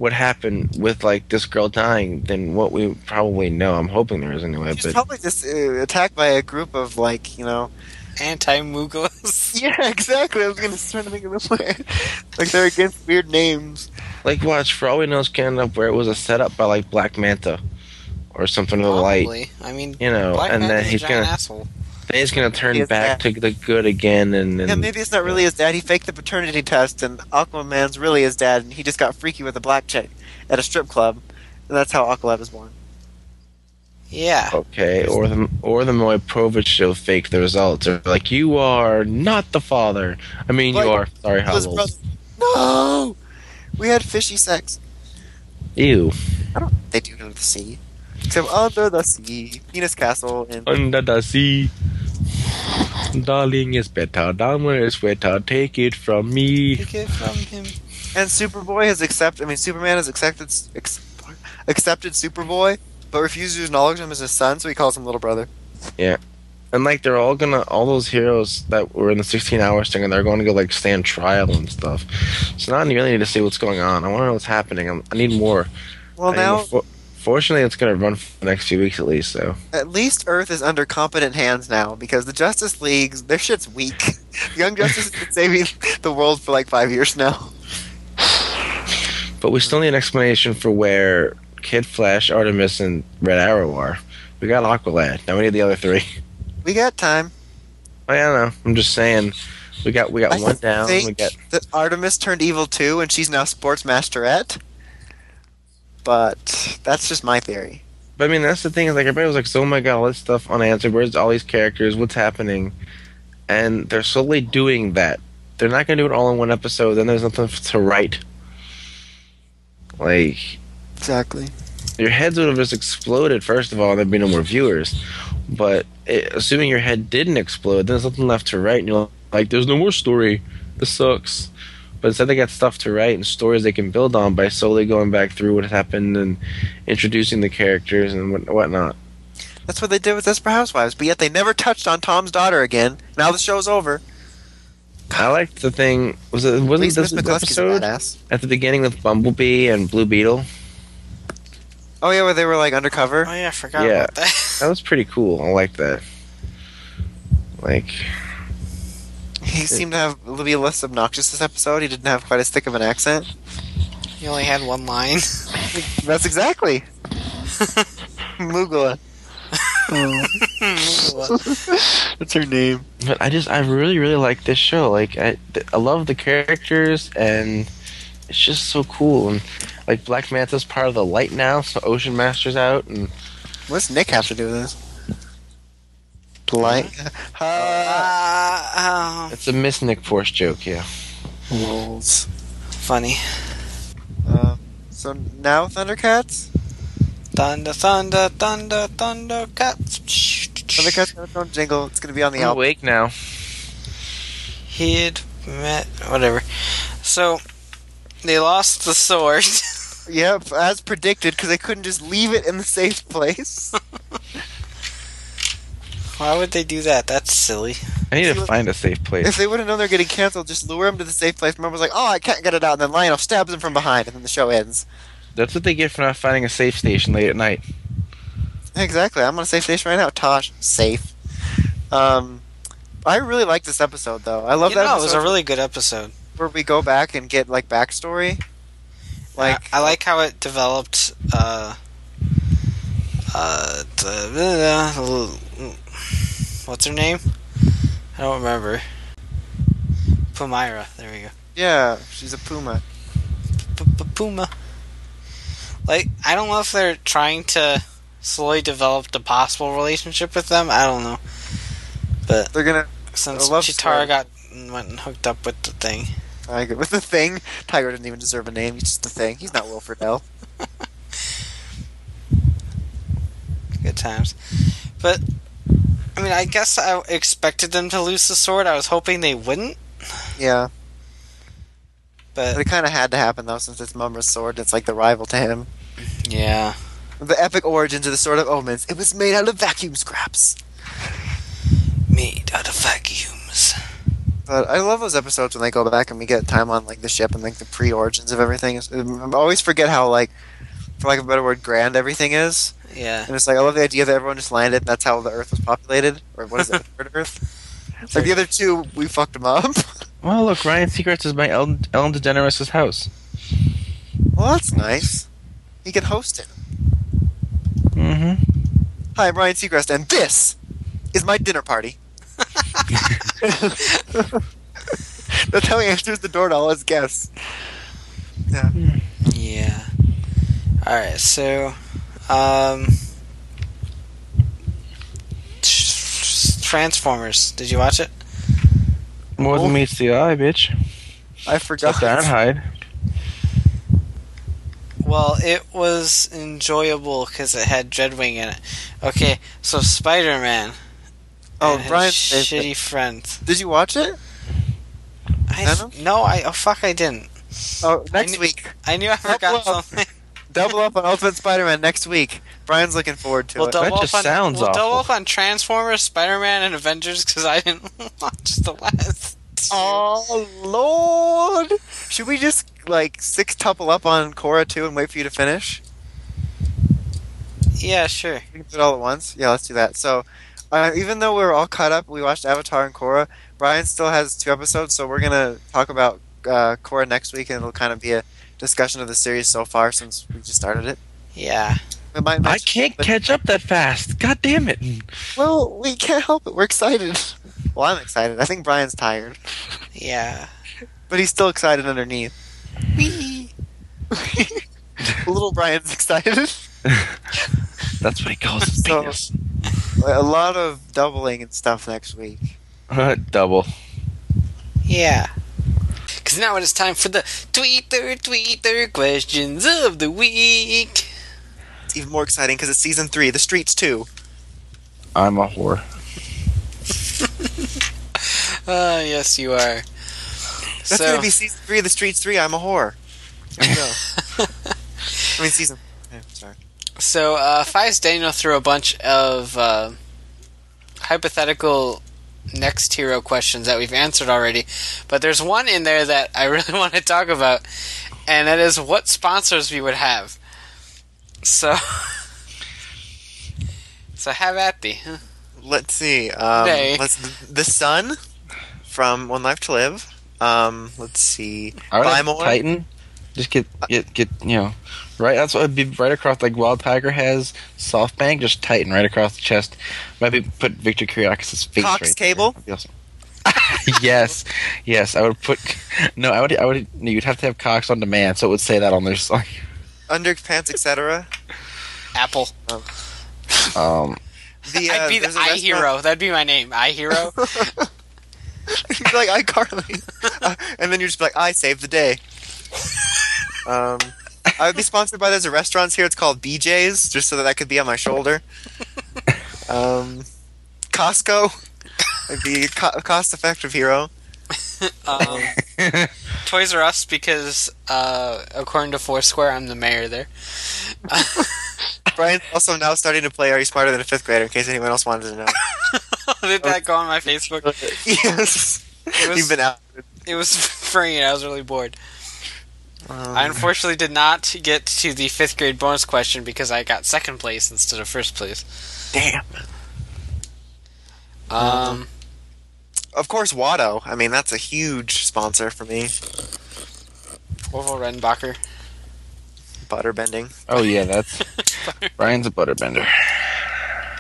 what happened with like this girl dying than what we probably know. I'm hoping there is anyway. She's But probably just uh, attacked by a group of like you know. Anti Mugalas. <laughs> Yeah, exactly. I was gonna try to think of the word. like they're against weird names. like, watch for all we know, it's can end up where it was a setup by like Black Manta or something of the light. Probably. I mean, You know, Black and then Panther's a he's giant gonna asshole. Then he's gonna turn He is back to the good again, and, and Yeah, maybe it's not really his dad. He faked the paternity test, and Aquaman's really his dad, and he just got freaky with a black chick at a strip club, and that's how Aqualad was born. Yeah. Okay, or the or the Maury Povich show faked the results. Or like you are not the father. I mean, Like, you are. Sorry, His Howell. brother- No, we had fishy sex. Ew. I don't. They do under the sea, except under the sea, penis castle, and Under the sea, darling is better. Dahmer is better. Take it from me. Take it from him. and Superboy has accepted. I mean, Superman has accepted ex, accepted Superboy, but refuses to acknowledge him as his son, so he calls him little brother. Yeah, and like they're all gonna, all those heroes that were in the 16 hours thing, and they're going to go like stand trial and stuff. So now I really need to see what's going on. I want to know what's happening. I'm, I need more. Well, I need now more fo- fortunately, it's gonna run for the next few weeks at least. So at least Earth is under competent hands now because the Justice League, their shit's weak. <laughs> Young Justice has been <laughs> saving the world for like five years now. But we still need an explanation for where Kid Flash, Artemis, and Red Arrow are. We got Aqualad. Now we need the other three. We got time. Oh, I don't know. I'm just saying. We got we got I one down. We got that Artemis turned evil too, and she's now Sports Masterette. But that's just my theory. But I mean, that's the thing is like everybody was like, "So, oh my god, all this stuff unanswered. Where's all these characters? What's happening?" And they're slowly doing that. They're not gonna do it all in one episode. Then there's nothing to write. Like Exactly. your heads would have just exploded first of all, and there'd be no more viewers. But it, assuming your head didn't explode, then there's nothing left to write, and you're like, "There's no more story. This sucks." But instead, they got stuff to write and stories they can build on by slowly going back through what happened and introducing the characters and what, whatnot. That's what they did with Desperate Housewives, but yet they never touched on Tom's daughter again. Now the show's over. I liked the thing. Was it wasn't least this Miss episode at the beginning with Bumblebee and Blue Beetle? Oh yeah, where they were like undercover. Oh yeah, I forgot Yeah. about that. That was pretty cool. I liked that. Like, He seemed to have a little bit less obnoxious this episode. He didn't have quite as thick of an accent. he only had one line. <laughs> That's exactly. <laughs> Mugula. <laughs> That's her name. but I just I really really like this show. Like, I I love the characters and it's just so cool. And like Black Manta's part of the light now, so Ocean Master's out and What's Nick have to do with this? Polite. Uh, uh, it's a Miss Nick Force joke. Yeah. Lulz. funny. Uh, so now Thundercats. Thunder, thunder, thunder, thunder, cats. Thundercats got its own jingle. It's gonna be on the I'm album. awake now. He'd met whatever. So they lost the sword. <laughs> Yep, as predicted, because they couldn't just leave it in the safe place. <laughs> Why would they do that? That's silly. I need See to find a safe place. if they would have known they're getting canceled, just lure him to the safe place. Remember, was like, "Oh, I can't get it out," and then Lion-O stabs him from behind, and then the show ends. That's what they get for not finding a safe station late at night. Exactly. I'm on a safe station right now. Tosh, safe. Um, I really like this episode, though. I love You that know, it was a really good episode. where we go back and get like backstory. Like I, I like how it developed. Uh, uh, the, what's her name? I don't remember. Pumyra. There we go. yeah, she's a puma. Puma. Like, I don't know if they're trying to slowly develop the possible relationship with them. I don't know. But They're gonna since Cheetara story. got went and hooked up with the thing, I agree with the thing. Tiger doesn't even deserve a name. He's just the thing. He's not Wilfred L. <laughs> good times. But I mean, I guess I expected them to lose the sword. I was hoping they wouldn't, Yeah, but it kind of had to happen though, since it's Mumm-Ra's sword. It's like the rival to him. yeah. The epic origins of the Sword of Omens. It was made out of vacuum scraps. Made out of vacuums. But I love those episodes when they go back and we get time on like the ship and like the pre-origins of everything. Um, I always forget how like, for lack of a better word, grand everything is. Yeah. And it's like I love the idea that everyone just landed. and That's how the Earth was populated, or what is it, <laughs> third Earth? Like the other two, we fucked them up. <laughs> Well, look, Ryan Seacrest is by Ellen, Ellen DeGeneres' house. well, that's nice. He can host it. Mm-hmm. Hi, I'm Ryan Seacrest, and this is my dinner party. <laughs> That's how he answers the door to all his guests. Yeah. Yeah. All right. So, um, Transformers. Did you watch it? More Oh. than meets the eye, bitch. I forgot. Except hide. Well, it was enjoyable because it had Dreadwing in it. Okay, so Spider Man. Oh, and his Brian, shitty friend. did you watch it? I Venom? no, I oh fuck, I didn't. Oh, next kn- week. I knew I Double forgot up. something. Double up on Ultimate Spider-Man next week. Brian's looking forward to We'll it. double That up just on sounds we'll double up on Transformers, Spider Man, and Avengers because I didn't <laughs> watch the last. two. Oh Lord! Should we just like six tuple up on Korra too and wait for you to finish? Yeah, sure. We can do it all at once. Yeah, let's do that. So, uh, even though we are all caught up, we watched Avatar and Korra. Brian still has two episodes, so we're gonna talk about uh, Korra next week, and it'll kind of be a discussion of the series so far since we just started it. Yeah. We might I can't but- catch up that fast. God damn it. Well, we can't help it. We're excited. <laughs> Well, I'm excited. I think Brian's tired, Yeah. but he's still excited underneath. Whee! <laughs> Little Brian's excited. <laughs> That's what he calls his So- penis. a lot of doubling and stuff next week. Uh, Double. Yeah. Because now it is time for the Tweeter Tweeter questions of the week. It's even more exciting because it's season three, The Streets too. I'm a whore. <laughs> Ah, yes, you are. That's so, gonna be season three of The Streets three. I'm a whore. There you go. <laughs> I mean, season. Yeah, sorry. so uh, Fies Daniel threw a bunch of uh, hypothetical next hero questions that we've answered already, but there's one in there that I <laughs> really want to talk about, and that is what sponsors we would have. So, <laughs> so have at thee. Let's see. Um, Nay. let's the sun from One Life to Live. Um, let's see. I would Buy more. Titan. Just get get get you know, right. That's what would be right across like Wild Tiger has SoftBank. Just Titan right across the chest. Maybe put Victor Kiriakis' face Cox right Cable? There. Awesome. <laughs> yes, yes. I would put. No, I would. I would. No, you'd have to have Cox on demand, so it would say that on their <laughs> site. Underpants, etc. Apple. Um, The uh, <laughs> I'd be the there's a I restaurant- Hero. That'd be my name. I Hero. You'd be like iCarly, uh, and then you'd just be like, "I saved the day." Um, I would be sponsored by. There's a restaurant here. It's called BJ's, just so that that could be on my shoulder. Um, Costco. I'd be a co- cost-effective hero. um, Toys R Us because, uh, according to Foursquare, I'm the mayor there. <laughs> Brian's also now starting to play Are You Smarter Than a Fifth Grader? In case anyone else wanted to know. <laughs> Did that go on my Facebook? <laughs> yes, It was, you've been out. it was free. and I was really bored. Um, I unfortunately did not get to the fifth grade bonus question because I got second place instead of first place. damn. Um, Of course, Watto. I mean, that's a huge sponsor for me. Orville Redenbacher. Butter bending. oh yeah, that's <laughs> Brian's a butterbender.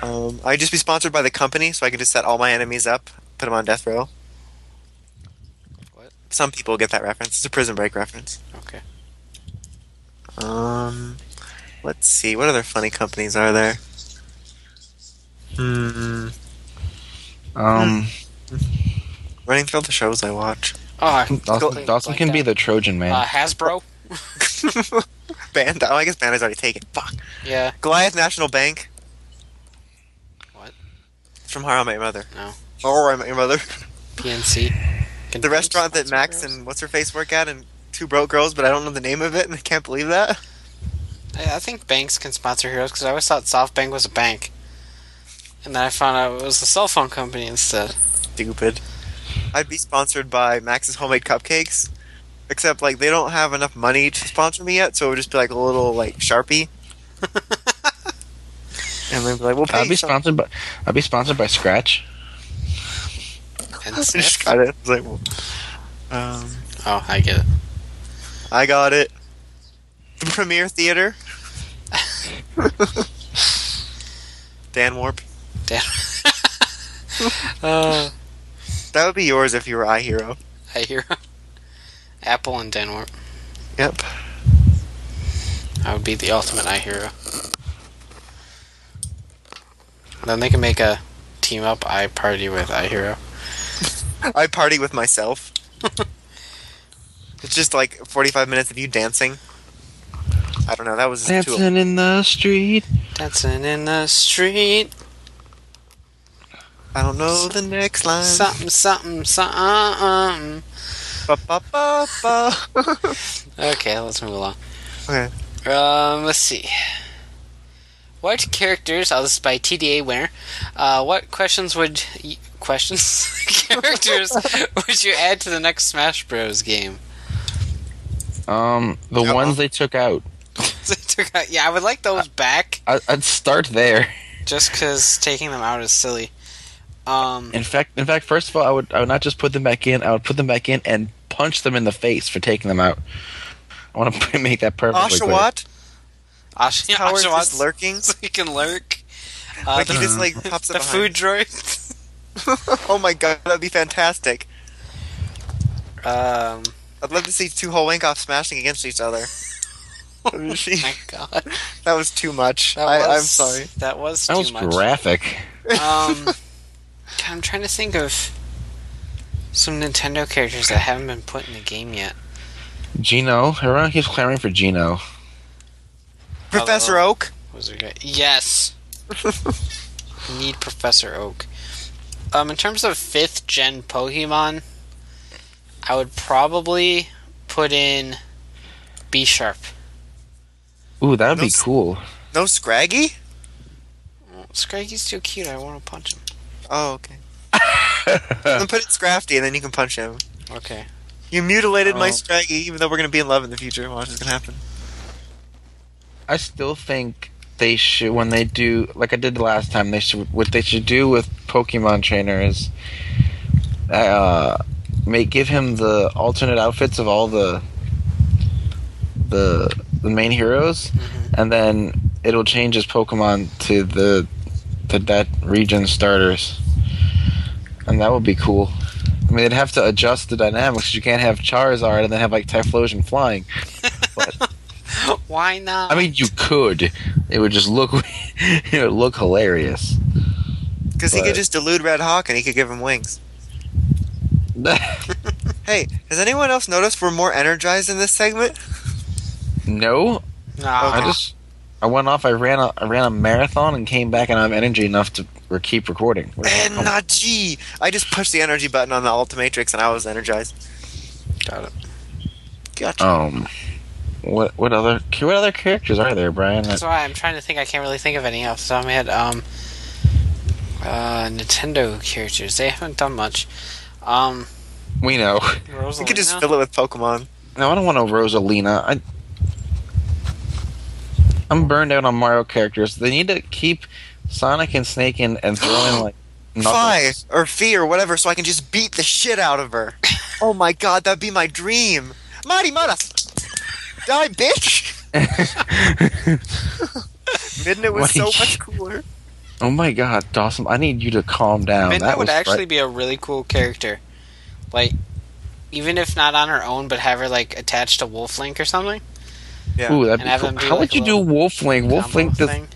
Um, I'd just be sponsored by the company, so I could just set all my enemies up, put them on death row. What? Some people get that reference. It's a Prison Break reference. Okay. Um, let's see. What other funny companies are there? Hmm. Um, Running through all the shows I watch. Oh, I Dawson, completely Dawson can blanked be the Trojan man. uh, Hasbro. <laughs> <laughs> Band. Oh, I guess band Bandai's already taken. Fuck. Yeah. Goliath National Bank. What? It's from How I Met Your Mother. No. Or I Met Your Mother. PNC. <laughs> the restaurant that Max and what's her face work at, and Two Broke Girls, but I don't know the name of it, and I can't believe that. I, I think banks can sponsor heroes because I always thought SoftBank was a bank, and then I found out it was a cell phone company instead. Stupid. I'd be sponsored by Max's Homemade Cupcakes, except like they don't have enough money to sponsor me yet, so it would just be like a little like Sharpie, <laughs> and they'd be like, "We'll pay." I'd be some- sponsored by. I'd be sponsored by Scratch. And <laughs> I just got it. I was like, well, um, Oh, I get it. I got it. The Premiere Theater. Dan Warp. Dan. <laughs> uh, That would be yours if you were iHero. I hear Apple and Dan Warp. Yep. I would be the ultimate eye hero. Then they can make a team up, I party with iHero. I party with myself. <laughs> it's just like 45 minutes of you dancing. I don't know. That was just too. Dancing in the street. Dancing in the street, I don't know the next line. something, something, something. Ba, ba, ba, ba. <laughs> Okay, let's move along. okay. Um, let's see. What characters? Oh, this is by TDA winner. Uh, what questions would y- questions <laughs> characters <laughs> would you add to the next Smash Bros. game? Um, the Yeah. ones they took out. <laughs> They took out- yeah, I would like those back, I, I'd start there. just because taking them out is silly. Um, In fact, in fact, first of all, I would I would not just put them back in. I would put them back in and punch them in the face for taking them out. I want to <laughs> make that perfectly clear. Oshawott? Ash- His power is Oshawott, just lurking? so <laughs> he can lurk. Uh, Like the, he just like pops the food behind. droid. oh my god, that'd be fantastic. Um, I'd love to see two whole wink off smashing against each other. <laughs> oh my <laughs> god, That was too much. that I, was, I'm sorry. That was That too was much. graphic. Um, <laughs> I'm trying to think of some Nintendo characters that haven't been put in the game yet. Geno, everyone keeps clamoring for Geno. Professor Hello. Oak? Was it good? Yes. Need Professor Oak. Um, in terms of fifth gen Pokemon, I would probably put in Bisharp. Ooh, that would No be cool. No Scraggy? Scraggy's too cute. I want to punch him. Oh, okay. <laughs> Then put it Scrafty and then you can punch him. Okay. You mutilated my Oh. Scraggy, even though we're gonna be in love in the future. Watch what's gonna happen. I still think they should when they do like I did the last time. They should what they should do with Pokemon Trainer is uh, make give him the alternate outfits of all the the the main heroes, Mhm. and then it'll change his Pokemon to the to that region starters, and that would be cool. I mean, they'd have to adjust the dynamics. You can't have Charizard and then have like Typhlosion flying. <laughs> Why not? I mean, you could. It would just look. <laughs> it would look hilarious. Because he could just delude Red Hawk and he could give him wings. <laughs> Hey, has anyone else noticed we're more energized in this segment? no, Nah. I just. I went off. I ran a. I ran a marathon and came back, and I have energy enough to re- keep recording. Energy! I just pushed the energy button on the Ultimatrix and I was energized. Got it. Gotcha. Um, what what other what other characters are there, Brian? That's why I'm trying to think. I can't really think of any else. the top of my head. Um, uh, Nintendo characters. They haven't done much. Um, We know. Rosalina. you could just fill it with Pokemon. No, I don't want a Rosalina. I. I'm burned out on Mario characters. They need to keep Sonic and Snake in and throw in like <gasps> Fi or Fee or whatever, so I can just beat the shit out of her. <laughs> oh my god, that'd be my dream. Mighty Mara! Die, bitch! <laughs> <laughs> Midna was What so much cooler. Oh my god, Dawson! I need you to calm down. Midna that would actually right- be a really cool character. Like, even if not on her own, but have her like attached to Wolf Link or something. Yeah. Ooh, that'd And be cool. them How like, would you do little Wolf Link? Wolf Link does. thing.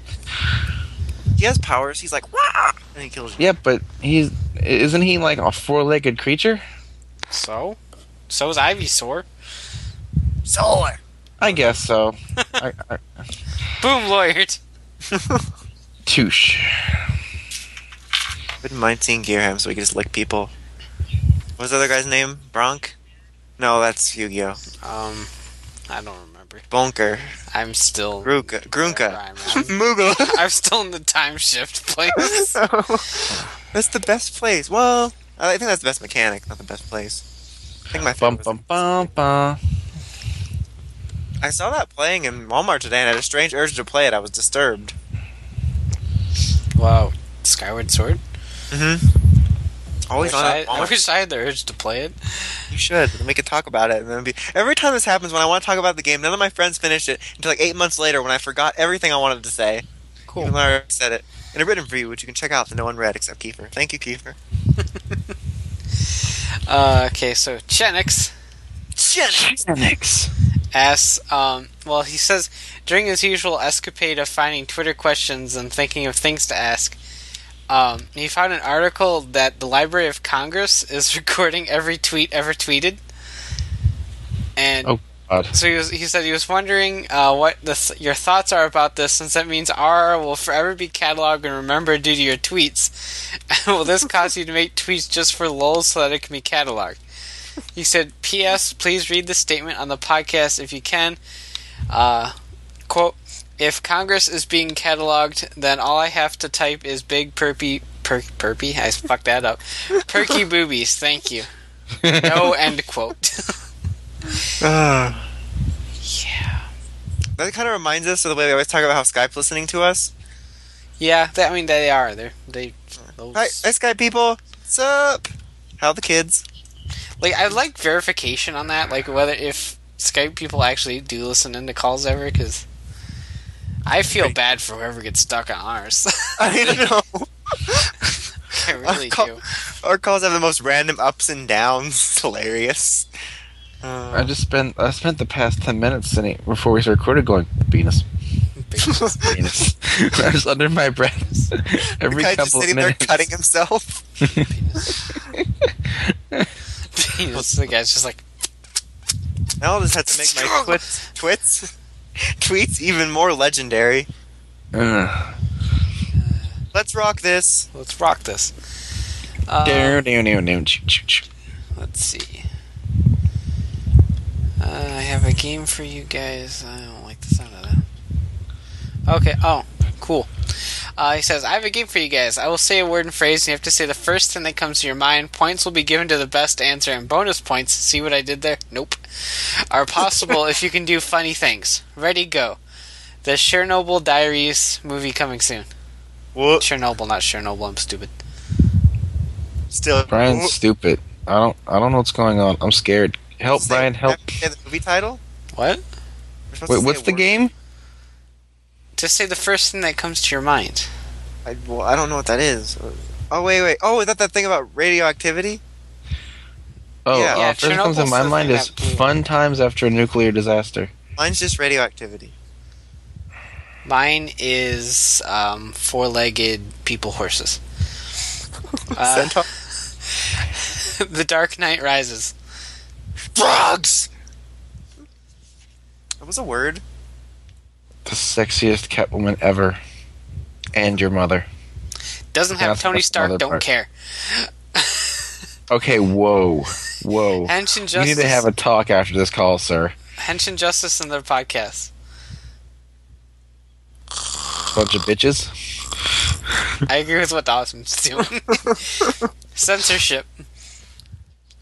He has powers, he's like, Wah! and he kills you. Yeah, but he's isn't he like a four-legged creature? So, so is Ivysaur. Solar! I guess so. <laughs> I, I, Boom, lawyered. <laughs> touche. Wouldn't mind seeing Gearham so we could just lick people. What's the other guy's name? Bronk? No, that's Yu Gi Oh! Um, I don't remember. Bonker. I'm still. Grunka. Grunka. I'm, I'm, <laughs> Moogle. <laughs> I'm still in the time shift place. <laughs> that's the best place. Well, I think that's the best mechanic, not the best place. I think my Bum favorite bum bum bum. I saw that playing in Walmart today and I had a strange urge to play it. I was disturbed. Wow, Skyward Sword. Mm-hmm. Always I wish, on I, at I wish I had the urge to play it. You should. Then we could talk about it. And then be every time this happens, when I want to talk about the game, none of my friends finished it until like eight months later, when I forgot everything I wanted to say. Cool. Even though I already said it in a written review, which you can check out that no one read except Kiefer. Thank you, Kiefer. <laughs> Uh, okay, so Chetnix Phoenix. Asks, um, well, he says during his usual escapade of finding Twitter questions and thinking of things to ask, Um, he found an article that the Library of Congress <laughs> is recording every tweet ever tweeted, and Oh. God. so he, was, he said he was wondering uh, what the th- your thoughts are about this, since that means R will forever be cataloged and remembered due to your tweets. <laughs> will this <laughs> cause you to make tweets just for lulz so that it can be cataloged? He said, "P.S. Please read the statement on the podcast if you can." Uh, quote: If Congress is being cataloged, then all I have to type is big perpy per, perpy. I fucked that up. Perky <laughs> boobies. Thank you. No end quote. <laughs> Ah. yeah. that kind of reminds us of the way we always talk about how Skype's listening to us. Yeah, they, I mean they are. They're they. Those, Hi, hi Skype people. What's up? How are the kids? Like I like verification on that. Like whether if Skype people actually do listen into calls ever, because I feel bad for whoever gets stuck on ours. <laughs> I know. <laughs> I really Our, do. our calls have the most random ups and downs. <laughs> Hilarious. Uh, I just spent I spent the past ten minutes sitting before we recorded going penis, penis. I was under my breath every the guy just couple of sitting there minutes. cutting himself. <laughs> The guy's just like Now I'll just have to make my twits, twits, <laughs> tweets even more legendary. Ugh. <sighs> Let's rock this. let's rock this. Uh, Down, down, down, down, choo, choo, choo. Let's see. Uh, I have a game for you guys. I don't like the sound of that. Okay. Oh, cool. Uh, he says, I have a game for you guys. I will say a word and phrase, and you have to say the first thing that comes to your mind. Points will be given to the best answer, and bonus points, see what I did there? Nope, are possible if you can do funny things. Ready, go. The Chernobyl Diaries movie coming soon. Whoop. Chernobyl, not Chernobyl, I'm stupid. Still. Brian's Whoop. stupid. I don't I don't know what's going on. I'm scared. Help, Say- Brian. Help. Say the movie title. What? Wait, what's a the word. game? Just say the first thing that comes to your mind. I, well, I don't know what that is. Oh wait, wait. Oh, is that that thing about radioactivity? Oh, Yeah. uh, first comes in my mind is that blew up. fun times after a nuclear disaster. Mine's just radioactivity. Mine is um, four-legged people horses. <laughs> Uh, <laughs> the Dark Knight Rises. Frogs. That was a word. The sexiest Catwoman ever, and your mother. Doesn't have That's Tony Stark. Don't part. care. Okay, whoa, whoa. <laughs> Henshin We Justice. need to have a talk after this call, sir. Henshin Justice in their podcast. Bunch of bitches. I agree with what Dawson's doing. <laughs> Censorship.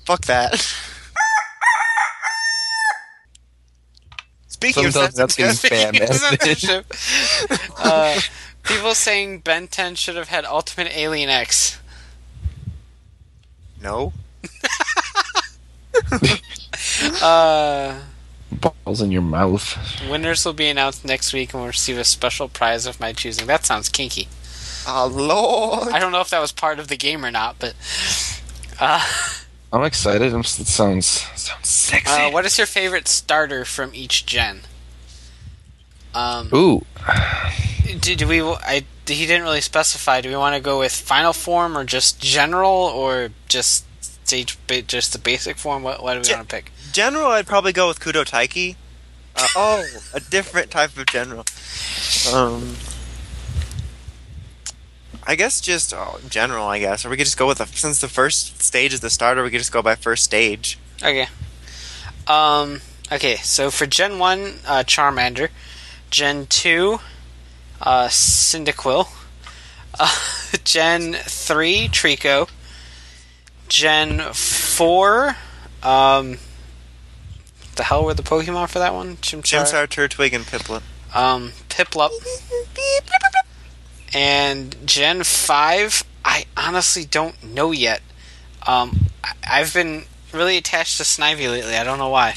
Fuck that. Speaking Sometimes of censorship, spam. Censorship. uh, people saying Ben 10 should have had Ultimate Alien X. no. <laughs> <laughs> Uh, Balls in your mouth. winners will be announced next week and will receive a special prize of my choosing. That sounds kinky. Oh lord. I don't know if that was part of the game or not, but. Uh, <laughs> I'm excited. I'm, it sounds sounds sexy. uh, what is your favorite starter from each gen? Um, Ooh, do, do we? I he didn't really specify. Do we want to go with final form or just general or just stage just the basic form? What what do we Ge- want to pick? General, I'd probably go with Kudo Taiki. Uh, oh, a different type of general. Um, I guess just oh, general. I guess, or we could just go with the since the first stage is the starter. We could just go by first stage. Okay. Um. Okay. So for Gen One, uh, Charmander. Gen Two, uh, Cyndaquil. Uh, <laughs> Gen Three, Treecko. Gen Four, um. The hell were the Pokemon for that one? Chimchar. Chimsar, Turtwig, and Piplup. Um, Piplup. <laughs> And Gen 5, I honestly don't know yet. Um, I've been really attached to Snivy lately. I don't know why.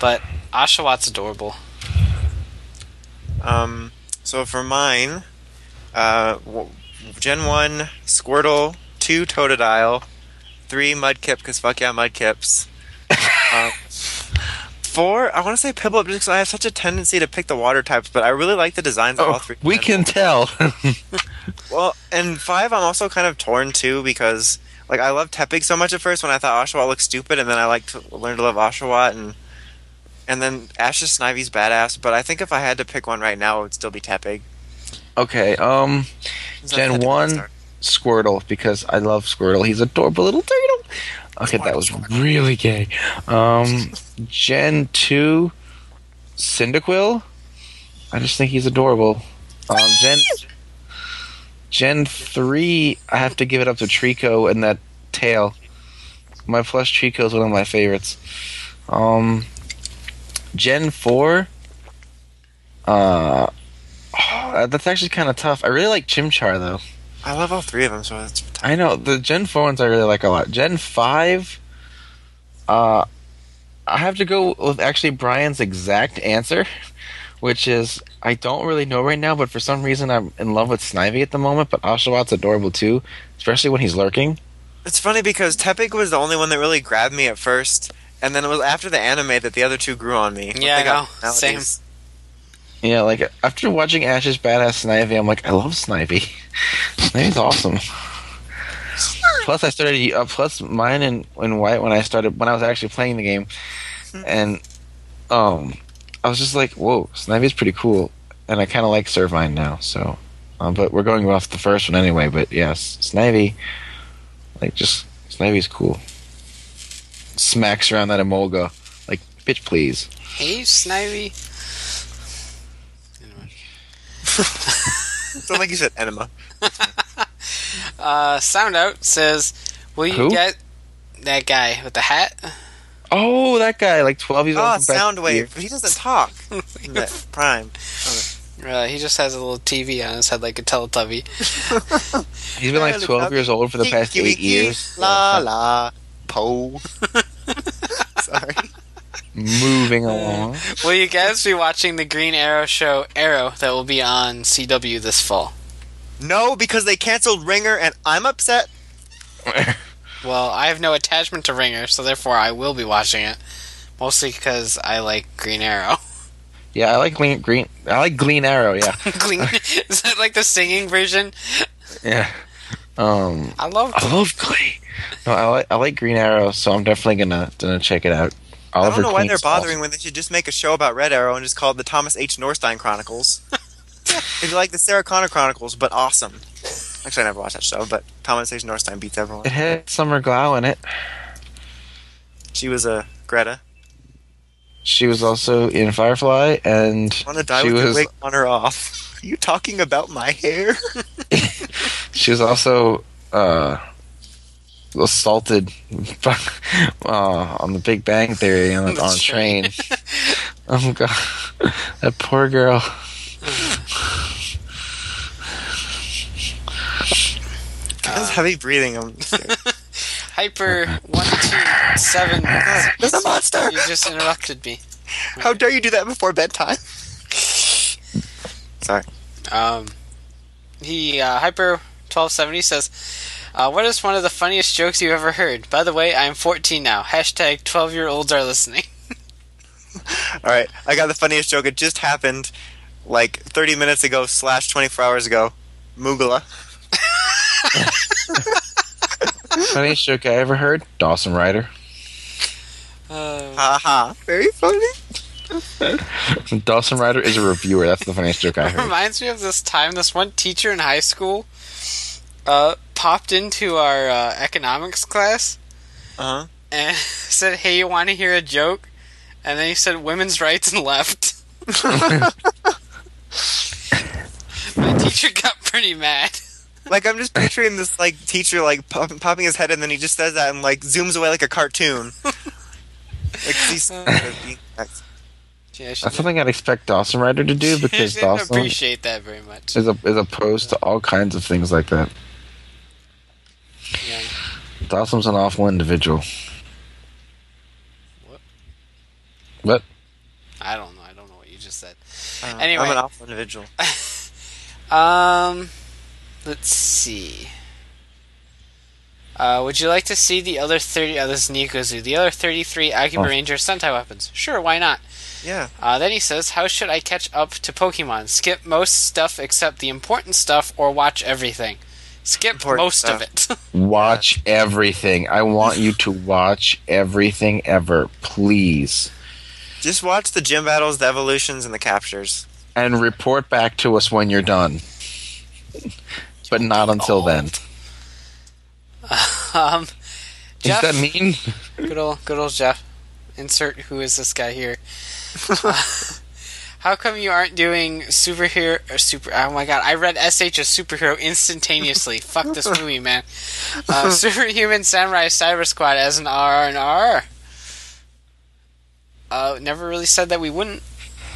But Oshawott adorable. Um, so for mine, uh, Gen 1, Squirtle, 2, Totodile, 3, Mudkip, because fuck yeah, Mudkips. <laughs> um, Four, I want to say just because I have such a tendency to pick the water types, but I really like the designs of all three. we can tell. <laughs> <laughs> Well, and five, I'm also kind of torn too because like I loved Tepig so much at first when I thought Oshawott looked stupid, and then I like to learn to love Oshawott, and and then Ash's Snivy's badass. But I think if I had to pick one right now, it would still be Tepig. okay, um, Gen one. Squirtle because I love Squirtle. He's adorable little turtle. Okay, that was <laughs> really gay. Um, Gen two, Cyndaquil. I just think he's adorable. Um, Gen Gen three, I have to give it up to Treecko and that tail. My plush Treecko is one of my favorites. Um, Gen four. Uh, <sighs> that's actually kind of tough. I really like Chimchar though. I love all three of them, so it's I know the Gen four ones I really like a lot. Gen five, uh, I have to go with actually Brian's exact answer, which is I don't really know right now, but for some reason I'm in love with Snivy at the moment. But Oshawott's adorable too, especially when he's lurking. It's funny because Tepig was the only one that really grabbed me at first, and then it was after the anime that the other two grew on me. Yeah, they I know. personalities. Yeah, like after watching Ash's badass Snivy, I'm like, I love Snivy. Snivy's awesome. Plus, I started. Uh, plus, mine and in white when I started when I was actually playing the game, and um, I was just like, whoa, Snivy's pretty cool, and I kind of like Servine now. So, um, but we're going off the first one anyway. But yes, Snivy, like just Snivy's cool. Smacks around that Emolga, like bitch, please. Hey, Snivy. <laughs> Sound think you said enema. <laughs> Uh, Sound Out says, "Will you Who? get that guy with the hat?" Oh, that guy, like twelve years Oh, old. from back- Soundwave, but he doesn't talk. <laughs> in that Prime. Uh, he just has a little TV on his head like a Teletubby. He's been like 12 years old for the past eight years. La la po. Sorry. Moving <laughs> along. Will you guys be watching the Green Arrow show Arrow that will be on CW this fall? No, because they canceled Ringer, and I'm upset. <laughs> Well, I have no attachment to Ringer, so therefore I will be watching it. Mostly because I like Green Arrow. <laughs> yeah, I like Green. Green I like Green Arrow. Yeah, Green is that like the singing version? yeah. Um, I love. I love Glee. No, I like I like Green Arrow, so I'm definitely gonna gonna check it out. I don't know why they're bothering awesome. when they should just make a show about Red Arrow and just call it the Thomas H. Norstein Chronicles. <laughs> if you like the Sarah Connor Chronicles, but awesome. Actually, I never watched that show, but Thomas H. Norstein beats everyone. It had Summer Glau in it. She was a Greta. She was also in Firefly, and Want to die she with was wig on her off? <laughs> Are you talking about my hair? <laughs> she was also uh, assaulted <laughs> uh, on the Big Bang Theory on, The <laughs> on a train. train. <laughs> oh god, that poor girl. That's heavy breathing. I'm Hyper one two seven. There's a monster! You just interrupted me. How dare you do that before bedtime? Sorry. Um, he uh, hyper twelve seventy says, uh, "What is one of the funniest jokes you've ever heard?" By the way, I am fourteen now. Hashtag twelve year olds are listening. <laughs> All right, I got the funniest joke. It just happened like 30 minutes ago slash 24 hours ago. Mugala. Funniest joke I ever heard: Dawson Ryder. Uh, Haha. Very funny. Dawson Ryder is a reviewer. That's the funniest joke I heard. reminds me of this time. This one teacher in high school uh, popped into our uh, economics class Uh huh. and <laughs> said, "Hey, you want to hear a joke?" And then he said, "Women's rights and left." <laughs> My teacher got pretty mad. <laughs> Like I'm just picturing this like teacher like pop- popping his head and then he just says that and like zooms away like a cartoon. like these. Yeah, That's something I'd expect Dawson Rider to do because she Dawson appreciate that very much. is, a, is opposed to all kinds of things like that. Yeah. Dawson's an awful individual. What? What? I don't know. I don't know what you just said. Uh, Anyway. I'm an awful individual. <laughs> Um, let's see. Uh, would you like to see the other 30? Oh, this is Nikozu. The other 33 Akiba Oh. Ranger Sentai weapons? Sure, why not? Yeah. Uh, then he says, How should I catch up to Pokemon? Skip most stuff except the important stuff or watch everything? Skip Important most of it. <laughs> Watch everything. I want you to watch everything ever, please. Just watch the gym battles, the evolutions, and the captures. And report back to us when you're done. But not until then. <laughs> um, Jeff, Is that mean? good old, good old Jeff. Insert who is this guy here? <laughs> How come you aren't doing superhero or super? Oh my god! I read SH as superhero instantaneously. <laughs> Fuck this movie, man. Uh, <laughs> Superhuman Samurai Cyber Squad as an R and R. Uh, never really said that we wouldn't.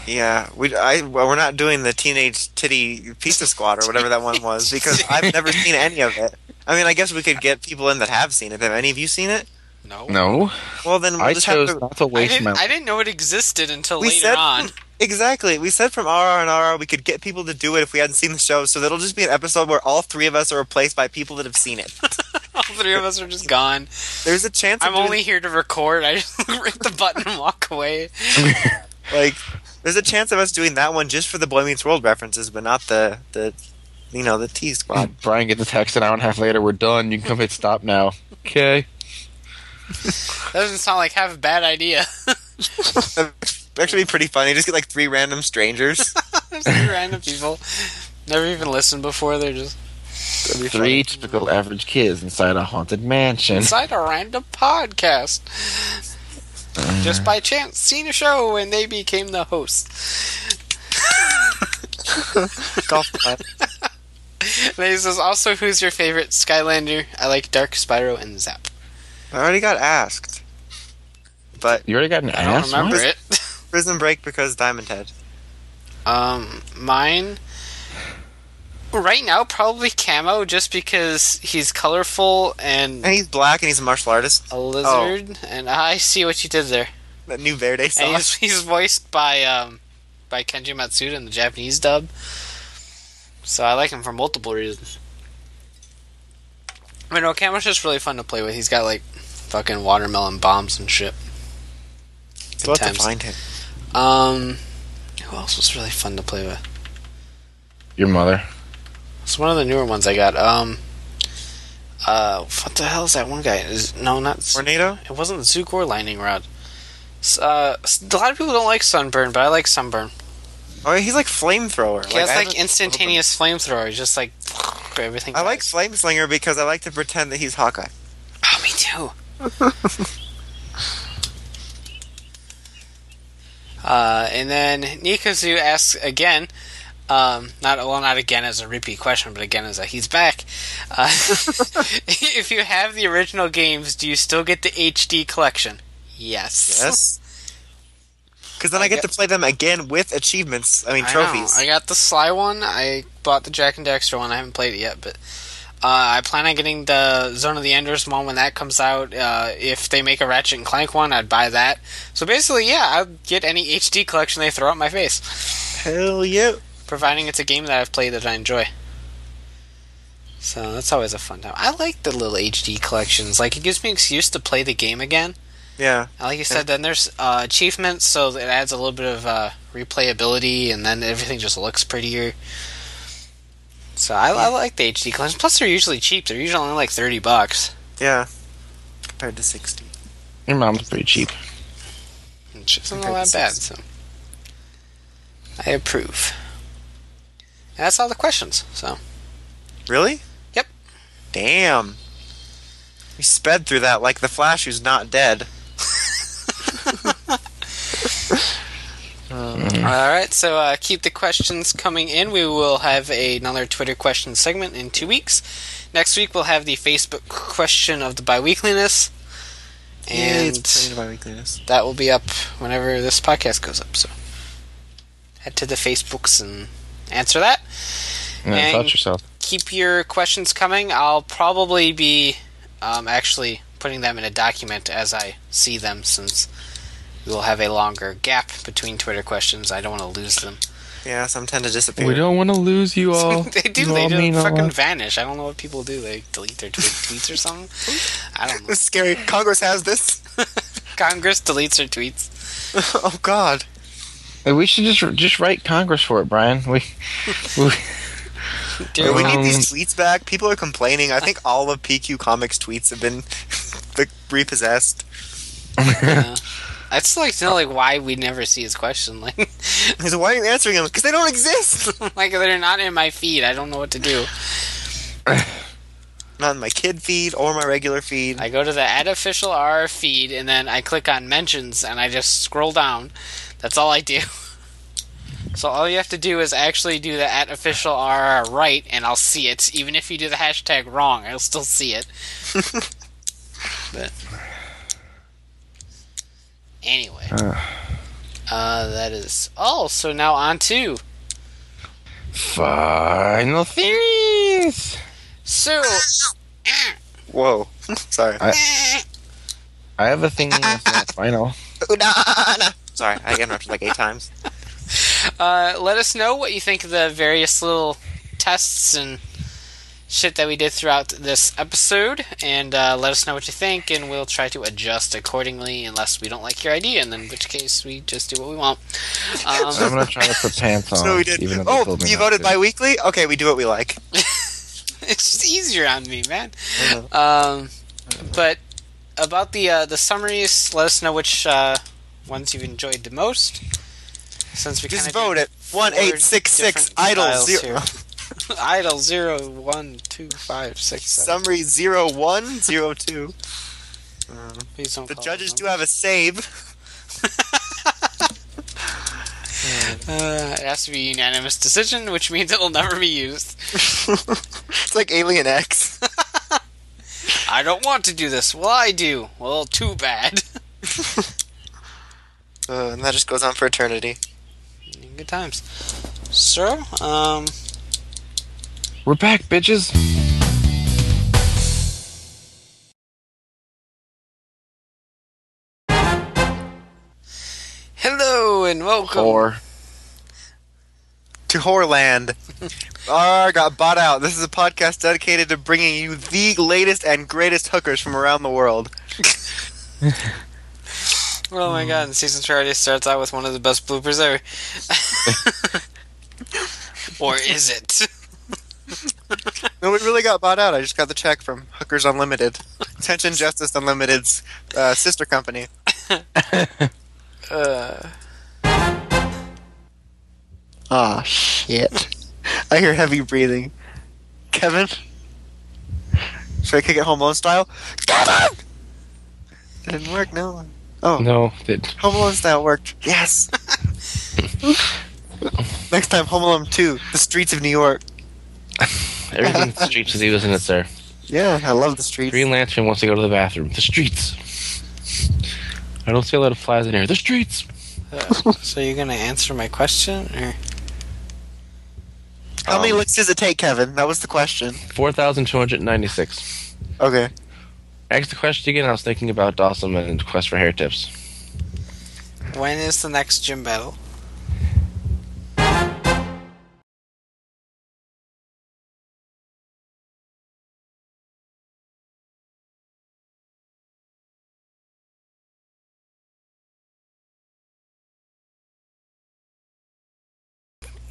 Yeah, we I well, we're not doing the teenage titty pizza squad or whatever that one <laughs> was because I've never seen any of it. I mean, I guess we could get people in that have seen it. Have any of you seen it? No, No. Well, then we'll I just chose have to, not to I waste didn't. my. I didn't know it existed until We later said- on. Exactly. We said from RR and RR we could get people to do it if we hadn't seen the show, so that'll just be an episode where all three of us are replaced by people that have seen it. <laughs> All three of us are just gone. There's a chance. I'm doing- only here to record. I just <laughs> hit the button and walk away. <laughs> like there's a chance of us doing that one just for the Boy Meets World references, but not the the you know the T squad. Brian gets a text an hour and a half later. We're done. You can come hit stop now. Okay. That doesn't sound like half a bad idea. That'd actually be pretty funny. Just get like three random strangers. <laughs> Three random people. Never even listened before. They're just That'd be Three typical average kids inside a haunted mansion. inside a random podcast. Uh. Just by chance, seen a show and they became the host. <laughs> Golf club. And he says, also, who's your favorite Skylander? I like Dark, Spyro, and Zap. I already got asked, but You already got an I don't ass? remember What? it. <laughs> Prism Break because Diamond Head. Um, mine right now probably camo, just because he's colorful and And he's black and he's a martial artist. a lizard. And I see what you did there. That new Verde And sauce. he's, he's voiced by um by Kenji Matsuda in the Japanese dub. So I like him for multiple reasons. I no, Camo's just really fun to play with. He's got like fucking watermelon bombs and shit. Good We'll have to find him. Um, who else was really fun to play with? Your mother. It's one of the newer ones I got. Um, uh, what the hell is that one guy? Is no, not Tornado? it wasn't the Zook or Lightning Rod. S- Uh, s- a lot of people don't like Sunburn, but I like Sunburn. Oh, he's like flamethrower. He has I like instantaneous flamethrower, just like <laughs> everything. I like. Flameslinger because I like to pretend that he's Hawkeye. Oh, me too. <laughs> uh, and then Nikazu asks again, um, not well, not again as a repeat question, but again as a he's back. Uh, <laughs> if you have the original games, do you still get the HD collection? Yes. Yes. Because then I I, get get- to play them again with achievements. I mean, I trophies. know. I got the Sly one. I bought the Jak and Daxter one. I haven't played it yet, but uh, I plan on getting the Zone of the Enders one when that comes out. Uh, if they make a Ratchet and Clank one, I'd buy that. So basically, yeah, I'll get any HD collection they throw at my face, Hell yeah. providing it's a game that I've played that I enjoy. So that's always a fun time. I like the little HD collections. Like it gives me an excuse to play the game again. Yeah. Like you said, then there's uh, achievements, so it adds a little bit of uh, replayability, and then everything just looks prettier. So I, I like the HD collections. Plus, they're usually cheap. They're usually only like thirty bucks, Yeah. Compared to 60. Your mom's pretty cheap. which isn't that bad. So I approve. And that's all the questions. So Really? Yep. Damn. We sped through that like the Flash who's not dead. <laughs> all right. So uh, keep the questions coming in. We will have another Twitter question segment in two weeks. Next week we'll have the Facebook question of the biweekliness. And by weekliness. that will be up whenever this podcast goes up. So head to the Facebooks and answer that. Yeah, And- touch yourself. Keep your questions coming. I'll probably be um, actually putting them in a document as I see them, since we will have a longer gap between Twitter questions. I don't want to lose them. Yeah, some tend to disappear. We don't want to lose you <laughs> all. they do. You They all just fucking vanish. I don't know what people do. They delete their tweet- <laughs> tweets or something. I don't know. This scary. Congress has this. <laughs> Congress deletes their tweets. oh God. We should just just write Congress for it, Brian. We, we Dear we Um, need these tweets back. People are complaining. I think all of PQ Comics tweets have been like, repossessed. Yeah. I'd just like to know like why we never see his question. Like, <laughs> like, why are you answering them? Because they don't exist. <laughs> like they're not in my feed. I don't know what to do. <sighs> Not in my kid feed or my regular feed. I go to the at official R feed and then I click on mentions and I just scroll down. That's all I do. <laughs> So all you have to do is actually do the at official R right and I'll see it. Even if you do the hashtag wrong, I'll still see it. but anyway, Uh. uh, that is all. So now on to final theories. so. Whoa. Sorry. I have a thing that's not final. <laughs> Sorry, I get interrupted like eight times. Uh, let us know what you think of the various little tests and shit that we did throughout this episode, and uh, let us know what you think, and we'll try to adjust accordingly, unless we don't like your idea, and then in which case we just do what we want. <laughs> I'm Um, gonna try to put pants on. <laughs> So we did. Even though they Oh, you voted to. bi-weekly? Okay, we do what we like. <laughs> it's just easier on me, man. Um, but about the uh, the summaries, let us know which uh, ones you've enjoyed the most. Since we Just vote did at one eight six six different idle zero. here. <laughs> idle zero one two five six seven. Summary zero one zero two. Um, Please don't the judges do have a save. <laughs> Uh, it has to be a unanimous decision, which means it will never be used. <laughs> it's like Alien X. I don't want to do this. Well, I do. Well, too bad. Uh, and that just goes on for eternity. Good times. So, um, We're back, bitches. hello and welcome. Or To Whoreland. <laughs> R got bought out. This is a podcast dedicated to bringing you the latest and greatest hookers from around the world. <laughs> Oh my god, and season three already starts out with one of the best bloopers ever. <laughs> or is it? <laughs> No, we really got bought out. I just got the check from Hookers Unlimited, Henshin Justice Unlimited's uh, sister company. <laughs> Uh, Ah, shit. I hear heavy breathing. Kevin? Should I kick it Home Alone style? Kevin! It didn't work, no. Oh, no, it, Home Alone style worked. Yes! <laughs> Next time, Home Alone 2, The Streets of New York. <laughs> everything the streets is he was in it, sir. Yeah, I love the streets. Green Lantern wants to go to the bathroom. The streets. I don't see a lot of flies in here. The streets. uh, so you're gonna answer my question, or How many Um, licks does it take, Kevin? That was the question. Four thousand two hundred ninety-six. Okay. Ask the question again. I was thinking about Dawson and Quest for Hair Tips. when is the next gym battle?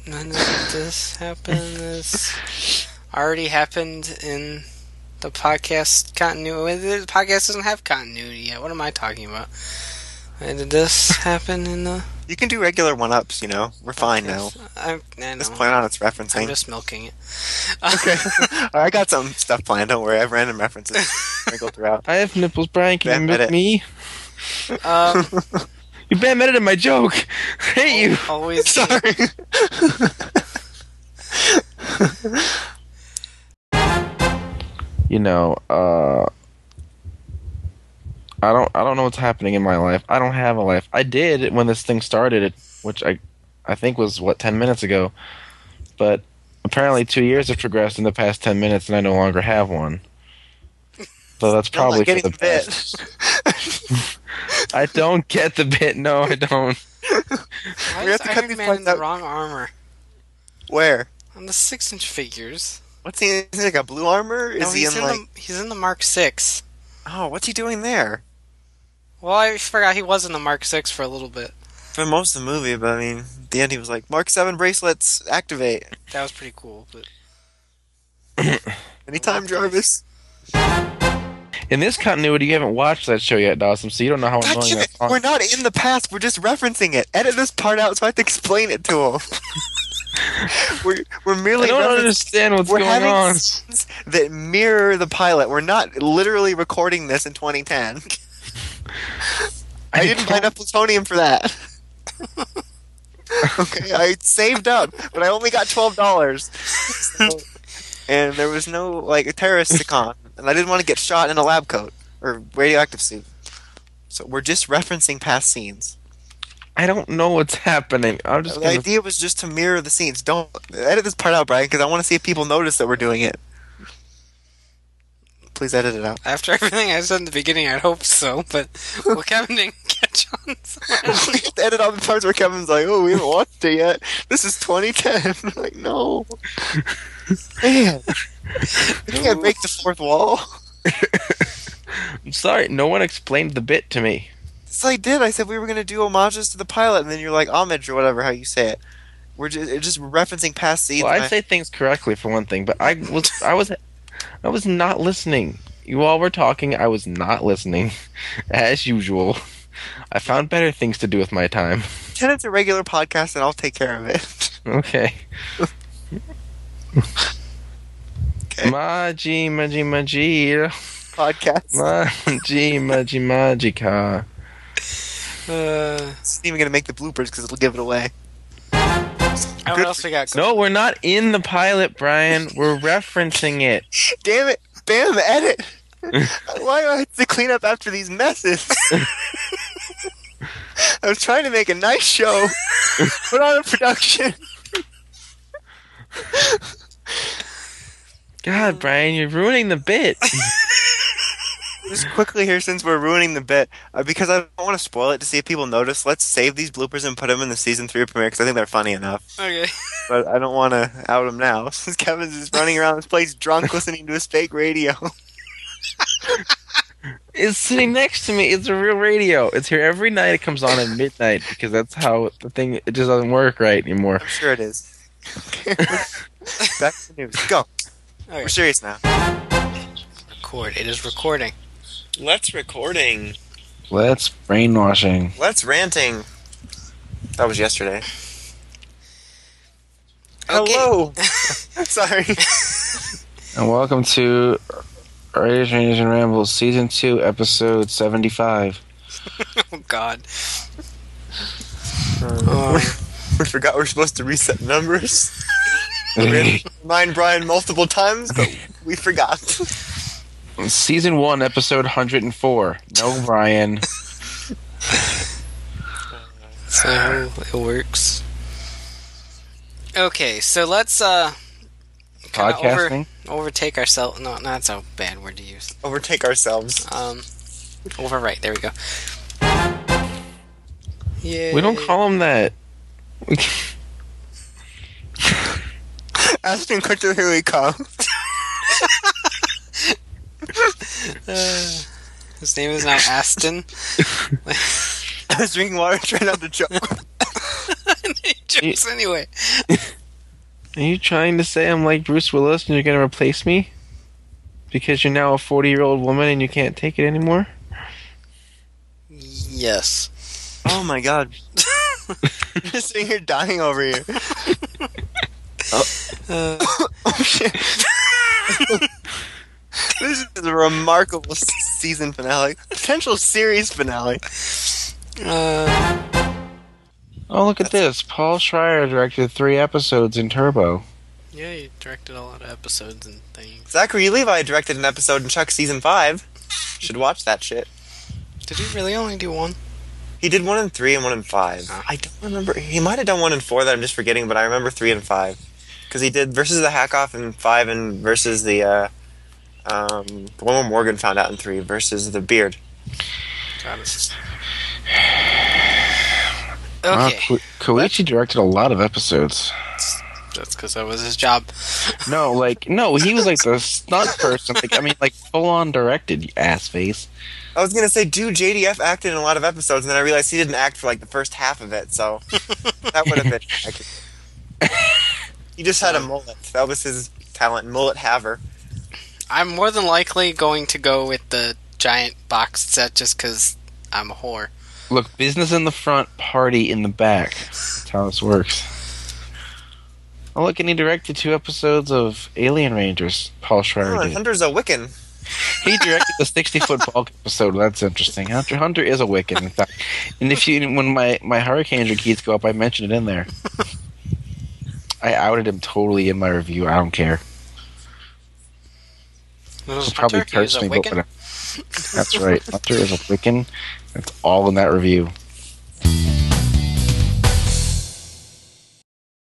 When did this happen? This already happened in the podcast continuity. The podcast doesn't have continuity yet. What am I talking about? When did this happen in the? You can do regular one ups, you know. We're fine now. I'm, I This know. point on its referencing. I'm just milking it. Okay. <laughs> <laughs> I got some stuff planned, don't worry. I have random references sprinkled throughout. I have nipples, Brian. Can you milk me? um, <laughs> You bad edited my joke. <laughs> I hate you. always. <laughs> Sorry. <laughs> you know, uh I don't I don't know what's happening in my life. I don't have a life. I did when this thing started, which I I think was what 10 minutes ago. But apparently 2 years have progressed in the past 10 minutes and I no longer have one. So that's Still probably for getting the the bit. best. <laughs> I don't get the bit. No, I don't. Why We is have to cut Iron these Man in the wrong armor? Where? On the six inch figures. What's he? Is he like a blue armor? Is no, he he's in in like? the he's in the Mark Six. Oh, what's he doing there? Well, I forgot he was in the Mark Six for a little bit. For most of the movie, but I mean, at the end he was like, "Mark Seven bracelets activate." That was pretty cool. But Anytime, Jarvis. <laughs> In this continuity, you haven't watched that show yet, Dawson, so you don't know how God annoying damn that it! We're not in the past. We're just referencing it. Edit this part out so I have to explain it to him. <laughs> we're we're I merely don't referencing- understand what's we're going on. that mirror the pilot. We're not literally recording this in 2010. I didn't buy enough plutonium for that. <laughs> okay, I saved up, but I only got twelve dollars, <laughs> and there was no like a terrorist to con, and I didn't want to get shot in a lab coat or radioactive suit. So we're just referencing past scenes. I don't know what's happening. I'm just The gonna. idea was just to mirror the scenes. Don't edit this part out, Brian, because I want to see if people notice that we're doing it. Please edit it out. after everything I said in the beginning, I'd hope so. But well, Kevin didn't catch on. i've to edit out the parts where Kevin's like, "Oh, we haven't watched it yet. This is 2010." <laughs> Like, no, man, <laughs> you can't break the fourth wall. <laughs> I'm sorry, no one explained the bit to me. So I did. I said we were gonna do homages to the pilot, and then you're like homage or whatever how you say it. We're just, just referencing past scenes. Well, I'd I- say things correctly for one thing, but I was, I was, I was not listening. You all were talking. I was not listening, <laughs> as usual. I found better things to do with my time. pretend it's a regular podcast, and I'll take care of it. Okay. Okay. Maji, maji, maji, podcast. maji, maji, magica. Uh, It's not even gonna make the bloopers because it'll give it away. what else we got? No, we're not in the pilot, Brian. We're referencing it. Damn it! Bam! Edit. <laughs> Why do I have to clean up after these messes? <laughs> I was trying to make a nice show. Put on a production. <laughs> God, Brian, you're ruining the bit. <laughs> Just quickly here, since we're ruining the bit, uh, because I don't want to spoil it to see if people notice. Let's save these bloopers and put them in the season three premiere because I think they're funny enough. Okay. But I don't want to out them now <laughs> since Kevin's just running around this place drunk, listening to his fake radio. It's sitting next to me. It's a real radio. It's here every night. It comes on at midnight because that's how the thing. It just doesn't work right anymore. I'm sure it is. <laughs> <laughs> Back to the news. Go. Okay. We're serious now. Record. It is recording. Let's recording. Let's brainwashing. Let's ranting. That was yesterday. Okay. Hello. <laughs> <laughs> Sorry. And welcome to Radio Strangers and Rambles, Season 2, Episode 75. Oh God. Uh, we forgot we're supposed to reset numbers. Remind <laughs> Brian multiple times, but we forgot. Season 1, Episode 104. No, Brian. <laughs> So it works. Okay, so let's uh kinda over- Podcasting. overtake ourselves. No, not so bad word to use. Overtake ourselves. Um, overwrite. There we go. Yeah. We don't call him that. <laughs> <laughs> We- Ashton Kutcher, here we come. Uh, <laughs> <sighs> his name is now Aston. <laughs> I was drinking water, trying not to choke. he jokes anyway. Are you trying to say I'm like Bruce Willis and you're going to replace me? Because you're now a 40 year old woman and you can't take it anymore? Yes. Oh my god. I'm just sitting here dying over here. Uh, Oh shit. <laughs> this is a remarkable season finale. Potential series finale. uh, Oh, look at this. Paul Schrier directed three episodes in Turbo. yeah, he directed a lot of episodes and things. Zachary Levi directed an episode in Chuck season five. Should watch that shit. Did he really only do one? He did one in three and one in five. Oh. I don't remember. He might have done one in four that I'm just forgetting, but I remember three and five because he did versus the hack off in five and versus the uh, um, the one where Morgan found out in three versus the beard. Got it. Wow, Okay. Ko- Koichi directed a lot of episodes. That's because that was his job. <laughs> No, like no, he was like the stunt person. Like I mean, like full on directed, ass face. I was gonna say, dude, JDF acted in a lot of episodes, and then I realized he didn't act for like the first half of it, so <laughs> that would have been. <laughs> he just had a mullet. That was his talent, mullet haver. I'm more than likely going to go with the giant box set just because I'm a whore. Look, business in the front, party in the back. That's how this works. Oh, look, and he directed two episodes of Alien Rangers. Paul Schrier Oh, and did. Hunter's a Wiccan. He directed the sixty foot bulk <laughs> episode. That's interesting. Hunter Hunter is a Wiccan, in fact. And if you when my my Hurricane keys go up, I mentioned it in there. I outed him totally in my review. I don't care. It's probably Hunter, he is a personally, but whatever. That's right. <laughs> Hunter is a Wiccan. That's all in that review.